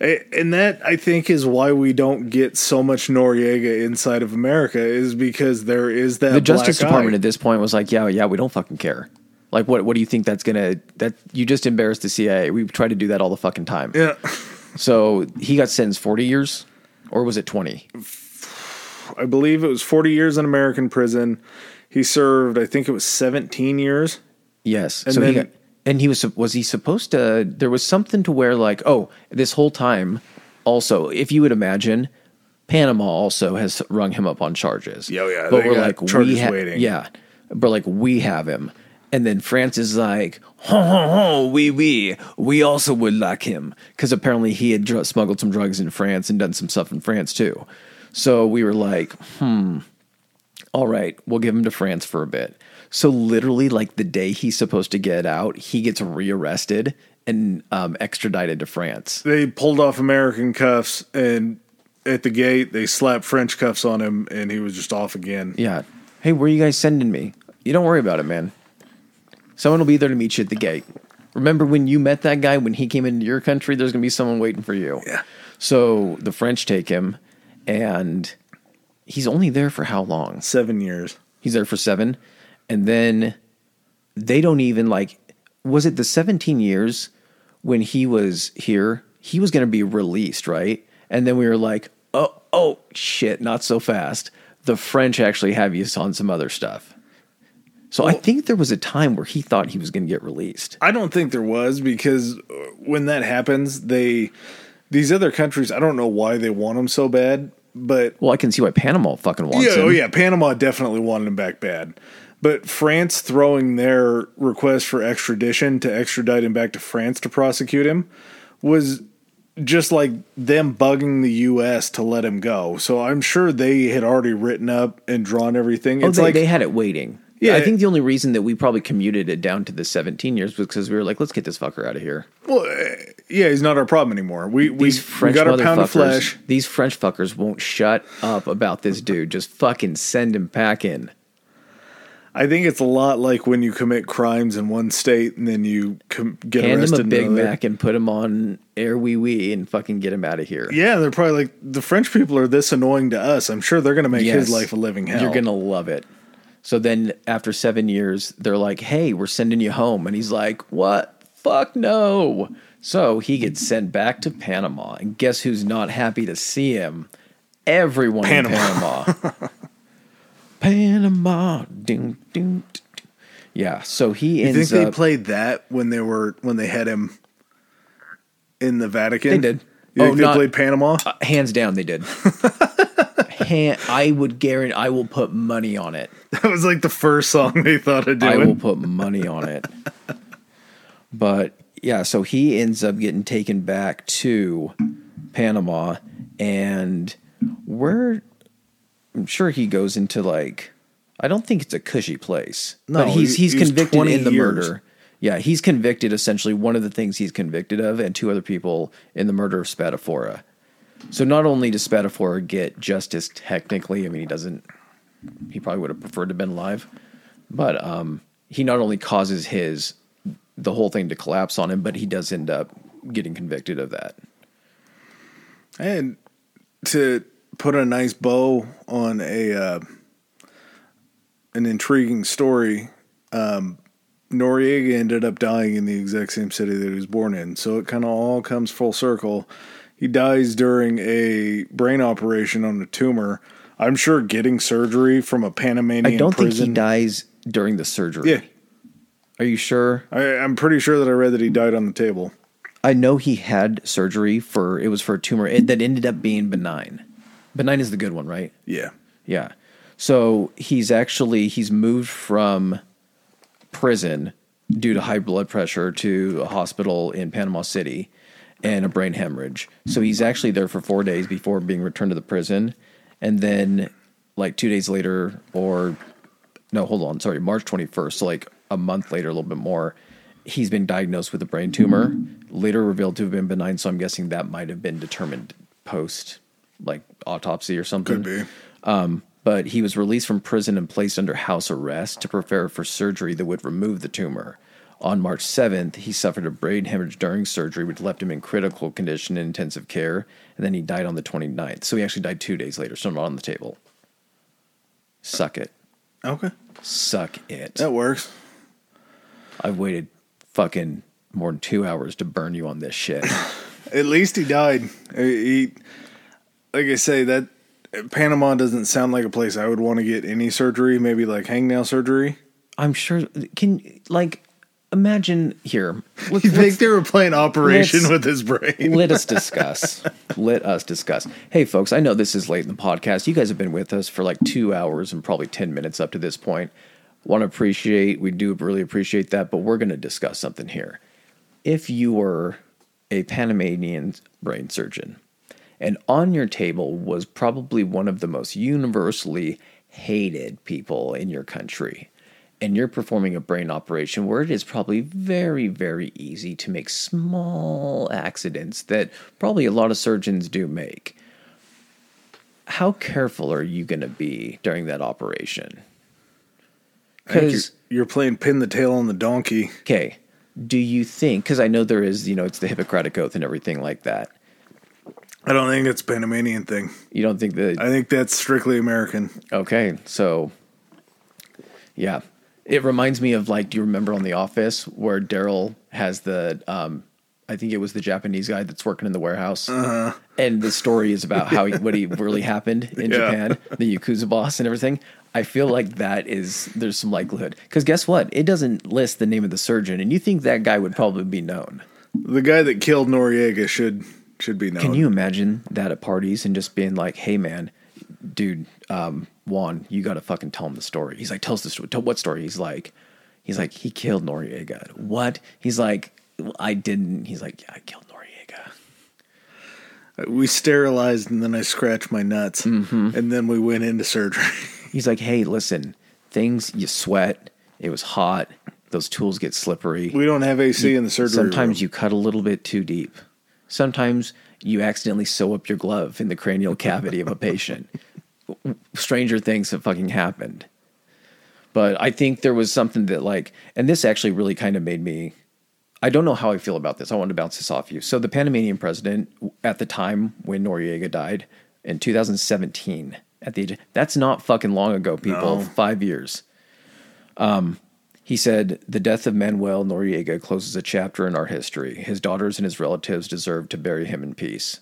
And that I think is why we don't get so much Noriega inside of America is because there is that the Justice Department eye. at this point was like, yeah, yeah, we don't fucking care. Like, what what do you think that's gonna that you just embarrassed the CIA? We try to do that all the fucking time. Yeah, So he got sentenced forty years, or was it twenty? I believe it was 40 years in American prison. He served, I think it was 17 years. Yes. And so he then- got, and he was was he supposed to? There was something to where like, oh, this whole time. Also, if you would imagine, Panama also has rung him up on charges. Yeah, oh, yeah, But we're like, we charges ha- waiting. yeah, but like we have him, and then France is like, ho ho ho, we we we also would like him because apparently he had dr- smuggled some drugs in France and done some stuff in France too. So we were like, hmm, all right, we'll give him to France for a bit. So literally, like the day he's supposed to get out, he gets rearrested and um, extradited to France. They pulled off American cuffs and at the gate they slapped French cuffs on him and he was just off again. Yeah. Hey, where are you guys sending me? You don't worry about it, man. Someone will be there to meet you at the gate. Remember when you met that guy when he came into your country? There's gonna be someone waiting for you. Yeah. So the French take him, and he's only there for how long? Seven years. He's there for seven, and then they don't even like. Was it the 17 years when he was here? He was going to be released, right? And then we were like, oh, oh, shit, not so fast. The French actually have you on some other stuff. So I think there was a time where he thought he was going to get released. I don't think there was because uh, when that happens, they these other countries. I don't know why they want him so bad, but Well, I can see why Panama fucking wants yeah, him. oh yeah, Panama definitely wanted him back bad. But France throwing their request for extradition to extradite him back to France to prosecute him was just like them bugging the U.S. to let him go. So I'm sure they had already written up and drawn everything. Oh, It's they, like they had it waiting. Yeah. I think the only reason that we probably commuted it down to the 17 years was because we were like, let's get this fucker out of here. well, uh, yeah, he's not our problem anymore. We we, These we French got our pound of flesh. these French fuckers won't shut up about this dude. Just fucking send him packing. I think it's a lot like when you commit crimes in one state and then you com- get Hand him arrested a in Big another. Mac and put him on Air Wee Wee and fucking get him out of here. Yeah, they're probably like the French people are this annoying to us. I'm sure they're going to make his life a living hell. You're gonna love it. So then, after seven years, they're like, "Hey, we're sending you home," and he's like, "What? Fuck no!" So he gets sent back to Panama, and guess who's not happy to see him? Everyone Panama. in Panama. Panama. Ding, ding, ding, ding. Yeah. So he You think they up. played that when they were when they had him in the Vatican? They did. You think Oh, they played Panama? uh, hands down, they did. Han- I would guarantee. I will put money on it. That was like the first song they thought of doing. I will put money on it. But yeah, so he ends up getting taken back to Panama, and where I'm sure he goes into like I don't think it's a cushy place. No, but he's he- he's convicted in the years. murder. Yeah, he's convicted essentially. One of the things he's convicted of, and two other people in the murder of Spadafora. So not only does Spadafora get justice technically, I mean he doesn't. He probably would have preferred to have been alive, but um, he not only causes his the whole thing to collapse on him, but he does end up getting convicted of that. And to put a nice bow on a uh, an intriguing story, um, Noriega ended up dying in the exact same city that he was born in. So it kind of all comes full circle. He dies during a brain operation on a tumor. I'm sure getting surgery from a Panamanian I don't think he dies during the surgery. Yeah, Are you sure? I, I'm pretty sure that I read that he died on the table. I know he had surgery for it was for a tumor it, that ended up being benign. Benign is the good one, right? Yeah. Yeah. So he's actually he's moved from prison due to high blood pressure to a hospital in Panama City and a brain hemorrhage. So he's actually there for 4 days before being returned to the prison and then like 2 days later or no, hold on, sorry, March 21st, so like a month later a little bit more, he's been diagnosed with a brain tumor, later revealed to have been benign, so I'm guessing that might have been determined post like autopsy or something Could be. Um, but he was released from prison and placed under house arrest to prepare for surgery that would remove the tumor. On March 7th, he suffered a brain hemorrhage during surgery, which left him in critical condition in intensive care, and then he died on the 29th. So he actually died two days later, so not on the table. Suck it. Okay. Suck it. That works. I've waited fucking more than two hours to burn you on this shit. At least he died. He, he- like I say, that Panama doesn't sound like a place I would want to get any surgery. Maybe like hangnail surgery. I'm sure. Can, like, imagine here. Let's, You think they were playing Operation with his brain? Let us discuss. Let us discuss. Hey, folks, I know this is late in the podcast. You guys have been with us for like two hours and probably 10 minutes up to this point. Want to appreciate, we do really appreciate that, but we're going to discuss something here. If you were a Panamanian brain surgeon and on your table was probably one of the most universally hated people in your country, and you're performing a brain operation where it is probably very, very easy to make small accidents that probably a lot of surgeons do make. How careful are you going to be during that operation? Because you're, you're playing pin the tail on the donkey. okay, do you think? Because I know there is, you know, it's the Hippocratic oath and everything like that. I don't think it's a Panamanian thing. You don't think that? I think that's strictly American. Okay, so yeah, it reminds me of like, do you remember on The Office where Daryl has the, um, I think it was the Japanese guy that's working in the warehouse, and the story is about how he, what he really happened in Yeah. Japan, the yakuza boss and everything. I feel like that is there's some likelihood because guess what? It doesn't list the name of the surgeon, and you think that guy would probably be known. The guy that killed Noriega should should be known. Can you imagine that at parties and just being like, "Hey, man, dude, um, Juan, you got to fucking tell him the story." He's like, "Tell us the story. Tell what story?" He's like, "He's like, he killed Noriega." What? He's like, "I didn't." He's like, "Yeah, I killed Noriega." We sterilized and then I scratched my nuts, Mm-hmm. and then we went into surgery. He's like, "Hey, listen, things you sweat. It was hot. Those tools get slippery. we don't have AC in the surgery. Sometimes room. you cut a little bit too deep. Sometimes you accidentally sew up your glove in the cranial cavity of a patient. Stranger things have fucking happened. But I think there was something that like, and this actually really kind of made me. I don't know how I feel about this. I want to bounce this off you. So the Panamanian president at the time when Noriega died in 2017 at the age that's not fucking long ago, people. No. Five years. Um, he said the death of Manuel Noriega closes a chapter in our history. His daughters and his relatives deserve to bury him in peace.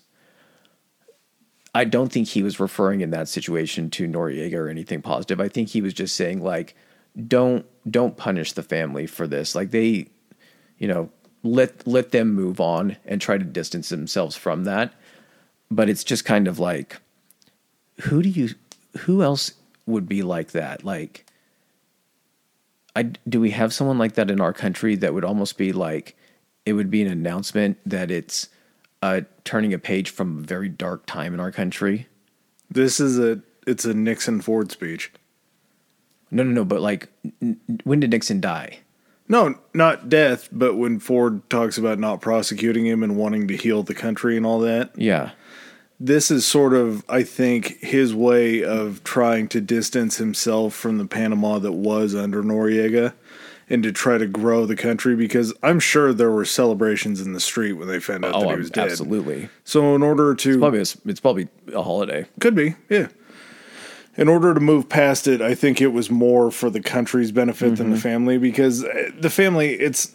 I don't think he was referring in that situation to Noriega or anything positive. I think he was just saying like, don't don't punish the family for this. Like they, you know, let let them move on and try to distance themselves from that. But it's just kind of like, who do you, who else would be like that? Like, I do we have someone like that in our country that would almost be like, it would be an announcement that it's uh, turning a page from a very dark time in our country. This is a it's a Nixon Ford speech. No, no, no. But like, n- when did Nixon die? No, not death, but when Ford talks about not prosecuting him and wanting to heal the country and all that. Yeah, This is sort of, I think, his way of trying to distance himself from the Panama that was under Noriega and to try to grow the country because I'm sure there were celebrations in the street when they found out oh, that he was dead. absolutely. So in order to Probably a, it's probably a holiday. Could be, yeah. In order to move past it, I think it was more for the country's benefit than the Mm-hmm. family because uh, the family, it's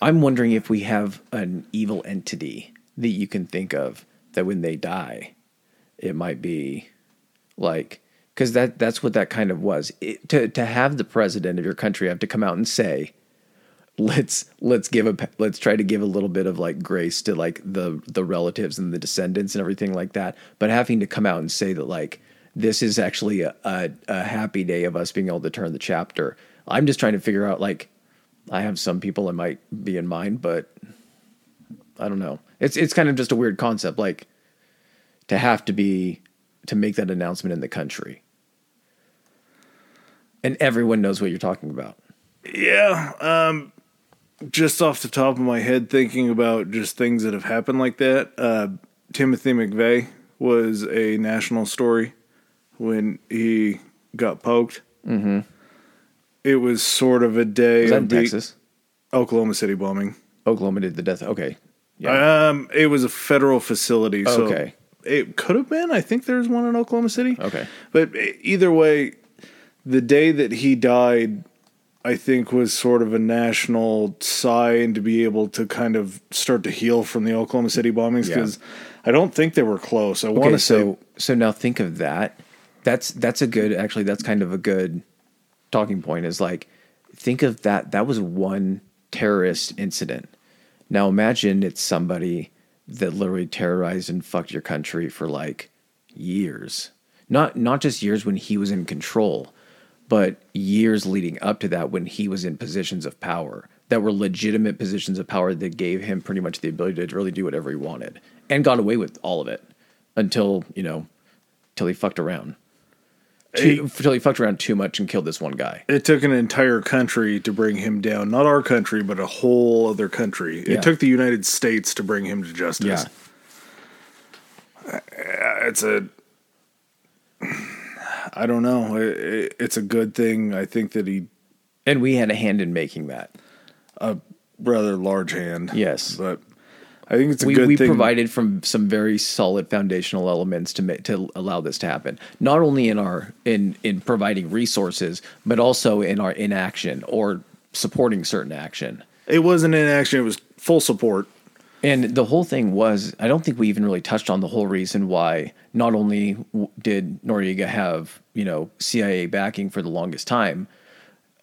I'm wondering if we have an evil entity that you can think of that when they die, it might be like because that that's what that kind of was. It, to to have the president of your country have to come out and say, let's let's give a let's try to give a little bit of like grace to like the the relatives and the descendants and everything like that, but having to come out and say that like this is actually a, a, a happy day of us being able to turn the chapter. I'm just trying to figure out like I have some people I might be in mind, but I don't know. It's it's kind of just a weird concept, like to have to be to make that announcement in the country, and everyone knows what you're talking about. yeah. Um, just off the top of my head, thinking about just things that have happened like that. Uh, Timothy McVeigh was a national story when he got poked. Mm-hmm. It was sort of a day Was that in Texas? Oklahoma City bombing. Oklahoma did the death. Okay, yeah, Um, it was a federal facility, so Okay. it could have been. I think there's one in Oklahoma City. Okay. but either way, the day that he died, I think was sort of a national sigh and to be able to kind of start to heal from the Oklahoma City bombings Yeah. because I don't think they were close. I want Okay, to say so so now think of that. That's that's a good actually that's kind of a good talking point is like think of that that was one terrorist incident. Now imagine it's somebody that literally terrorized and fucked your country for like years. Not not just years when he was in control, but years leading up to that when he was in positions of power that were legitimate positions of power that gave him pretty much the ability to really do whatever he wanted and got away with all of it until you know till he fucked around too, until he fucked around too much and killed this one guy it took an entire country to bring him down. Not our country, but a whole other country. Yeah. It took the United States to bring him to justice. yeah uh, it's a I don't know. It, it, it's a good thing. I think that he and we had a hand in making that A rather large hand. Yes. but I think it's a we, good we thing. provided from some very solid foundational elements to ma- to allow this to happen not only in our in in providing resources but also in our inaction or supporting certain action it wasn't inaction. It was full support. And the whole thing was, I don't think we even really touched on the whole reason why not only w- did Noriega have, you know, CIA backing for the longest time,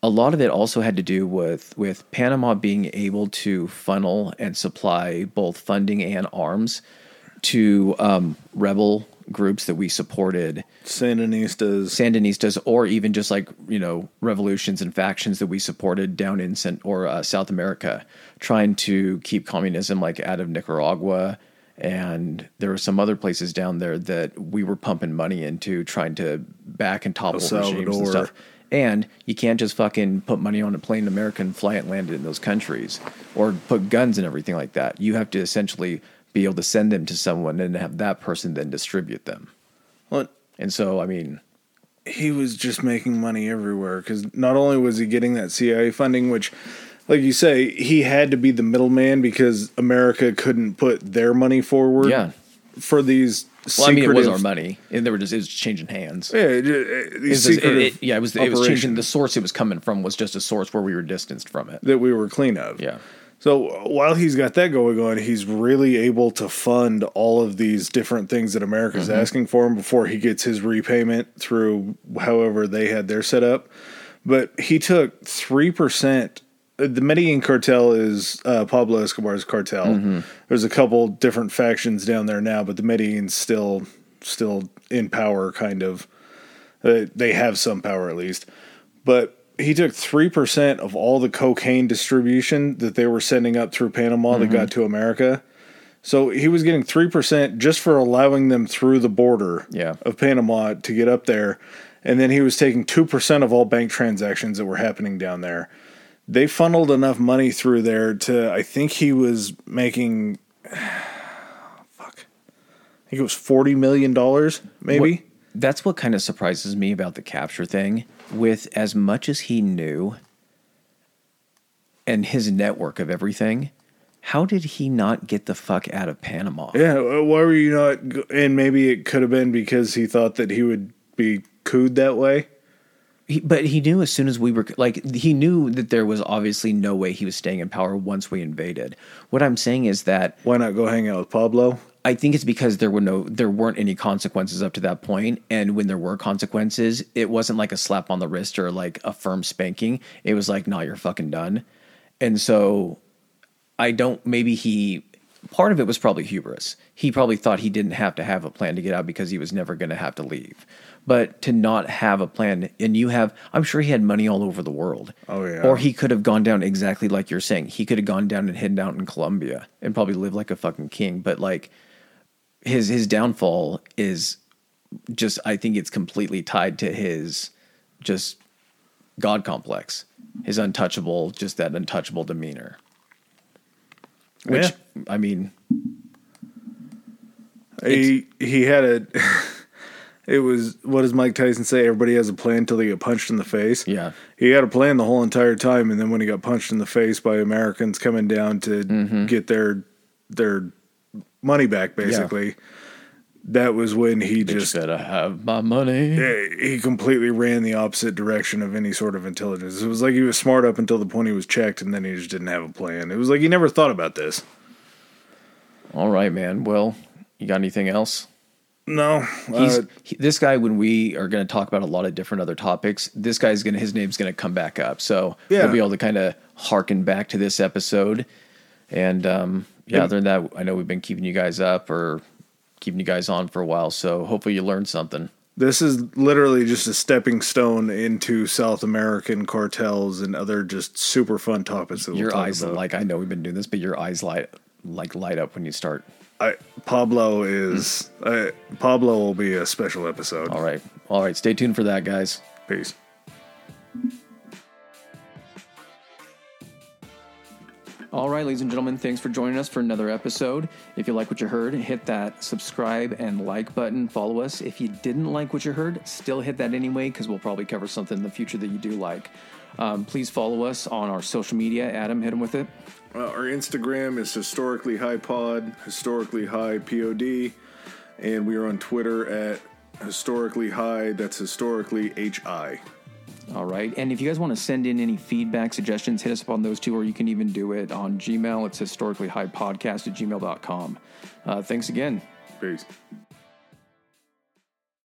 a lot of it also had to do with with Panama being able to funnel and supply both funding and arms to um, rebel groups that we supported Sandinistas. Sandinistas, or even just like you know revolutions and factions that we supported down in Cent- or uh, South America, trying to keep communism like out of Nicaragua, and there were some other places down there that we were pumping money into, trying to back and topple regimes and stuff. And you can't just fucking put money on a plane in America and fly it and land it in those countries, or put guns and everything like that. You have to essentially be able to send them to someone and have that person then distribute them. What? And so, I mean, he was just making money everywhere because not only was he getting that CIA funding, which, like you say, he had to be the middleman because America couldn't put their money forward. Yeah. For these. Well, I mean, it was our money, and they were just it was changing hands. Yeah, it- it- It these was- it- yeah, it was it was changing. The source it was coming from was just a source where we were distanced from it. that we were clean of. Yeah. So while he's got that going on, he's really able to fund all of these different things that America's Mm-hmm. asking for him before he gets his repayment through however they had their setup. But he took three percent. The Medellin cartel is uh, Pablo Escobar's cartel. Mm-hmm. There's a couple different factions down there now, but the Medellin's still still in power, kind of. Uh, they have some power at least, but he took 3% of all the cocaine distribution that they were sending up through Panama that got to America. So he was getting 3% just for allowing them through the border Yeah. of Panama to get up there. And then he was taking 2% of all bank transactions that were happening down there. They funneled enough money through there to, I think he was making, fuck, I think it was $40 million, maybe. What- that's what kind of surprises me about the capture thing. With as much as he knew and his network of everything, how did he not get the fuck out of Panama? Yeah, why were you not? And maybe it could have been because he thought that he would be cooed that way. He, but he knew as soon as we were like he knew that there was obviously no way he was staying in power once we invaded. What I'm saying is that Why not go hang out with Pablo? I think it's because there were no there weren't any consequences up to that point and when there were consequences it wasn't like a slap on the wrist or like a firm spanking it was like nah you're fucking done and so I don't maybe he part of it was probably hubris he probably thought he didn't have to have a plan to get out because he was never going to have to leave but to not have a plan and you have I'm sure he had money all over the world Oh, yeah. or he could have gone down exactly like you're saying he could have gone down and hidden out in Colombia and probably lived like a fucking king but like his his downfall is just I think it's completely tied to his just god complex, his untouchable, just that untouchable demeanor. Which Yeah. I mean, He he had a. It was what does Mike Tyson say? Everybody has a plan until they get punched in the face. Yeah. he had a plan the whole entire time, and then when he got punched in the face by Americans coming down to Mm-hmm. get their their money back, basically, that was when he just just gotta have my money. He completely ran the opposite direction of any sort of intelligence. It was like he was smart up until the point he was checked, and then he just didn't have a plan. It was like he never thought about this. All right, man. Well, you got anything else? No, He's uh, he, this guy. When we are going to talk about a lot of different other topics, this guy's going to his name's going to come back up. So Yeah. we'll be able to kind of harken back to this episode. And um, yeah, And- other than that, I know we've been keeping you guys up or keeping you guys on for a while. So hopefully you learned something. this is literally just a stepping stone into South American cartels and other just super fun topics. That we'll your talk eyes like I know we've been doing this, but your eyes light like light up when you start. I, Pablo is uh, Pablo will be a special episode. All right, all right. Stay tuned for that, guys. Peace. All right, ladies and gentlemen, thanks for joining us for another episode. If you like what you heard, hit that subscribe and like button. Follow us. If you didn't like what you heard, still hit that anyway because we'll probably cover something in the future that you do like. Um, please follow us on our social media. Adam, hit him with it. Uh, our Instagram is historically high pod, historically high pod, and we are on Twitter at historically high. That's historically hi. All right. And if you guys want to send in any feedback, suggestions, hit us up on those two, or you can even do it on Gmail. It's historically high podcast at gmail.com. Uh, thanks again. Peace.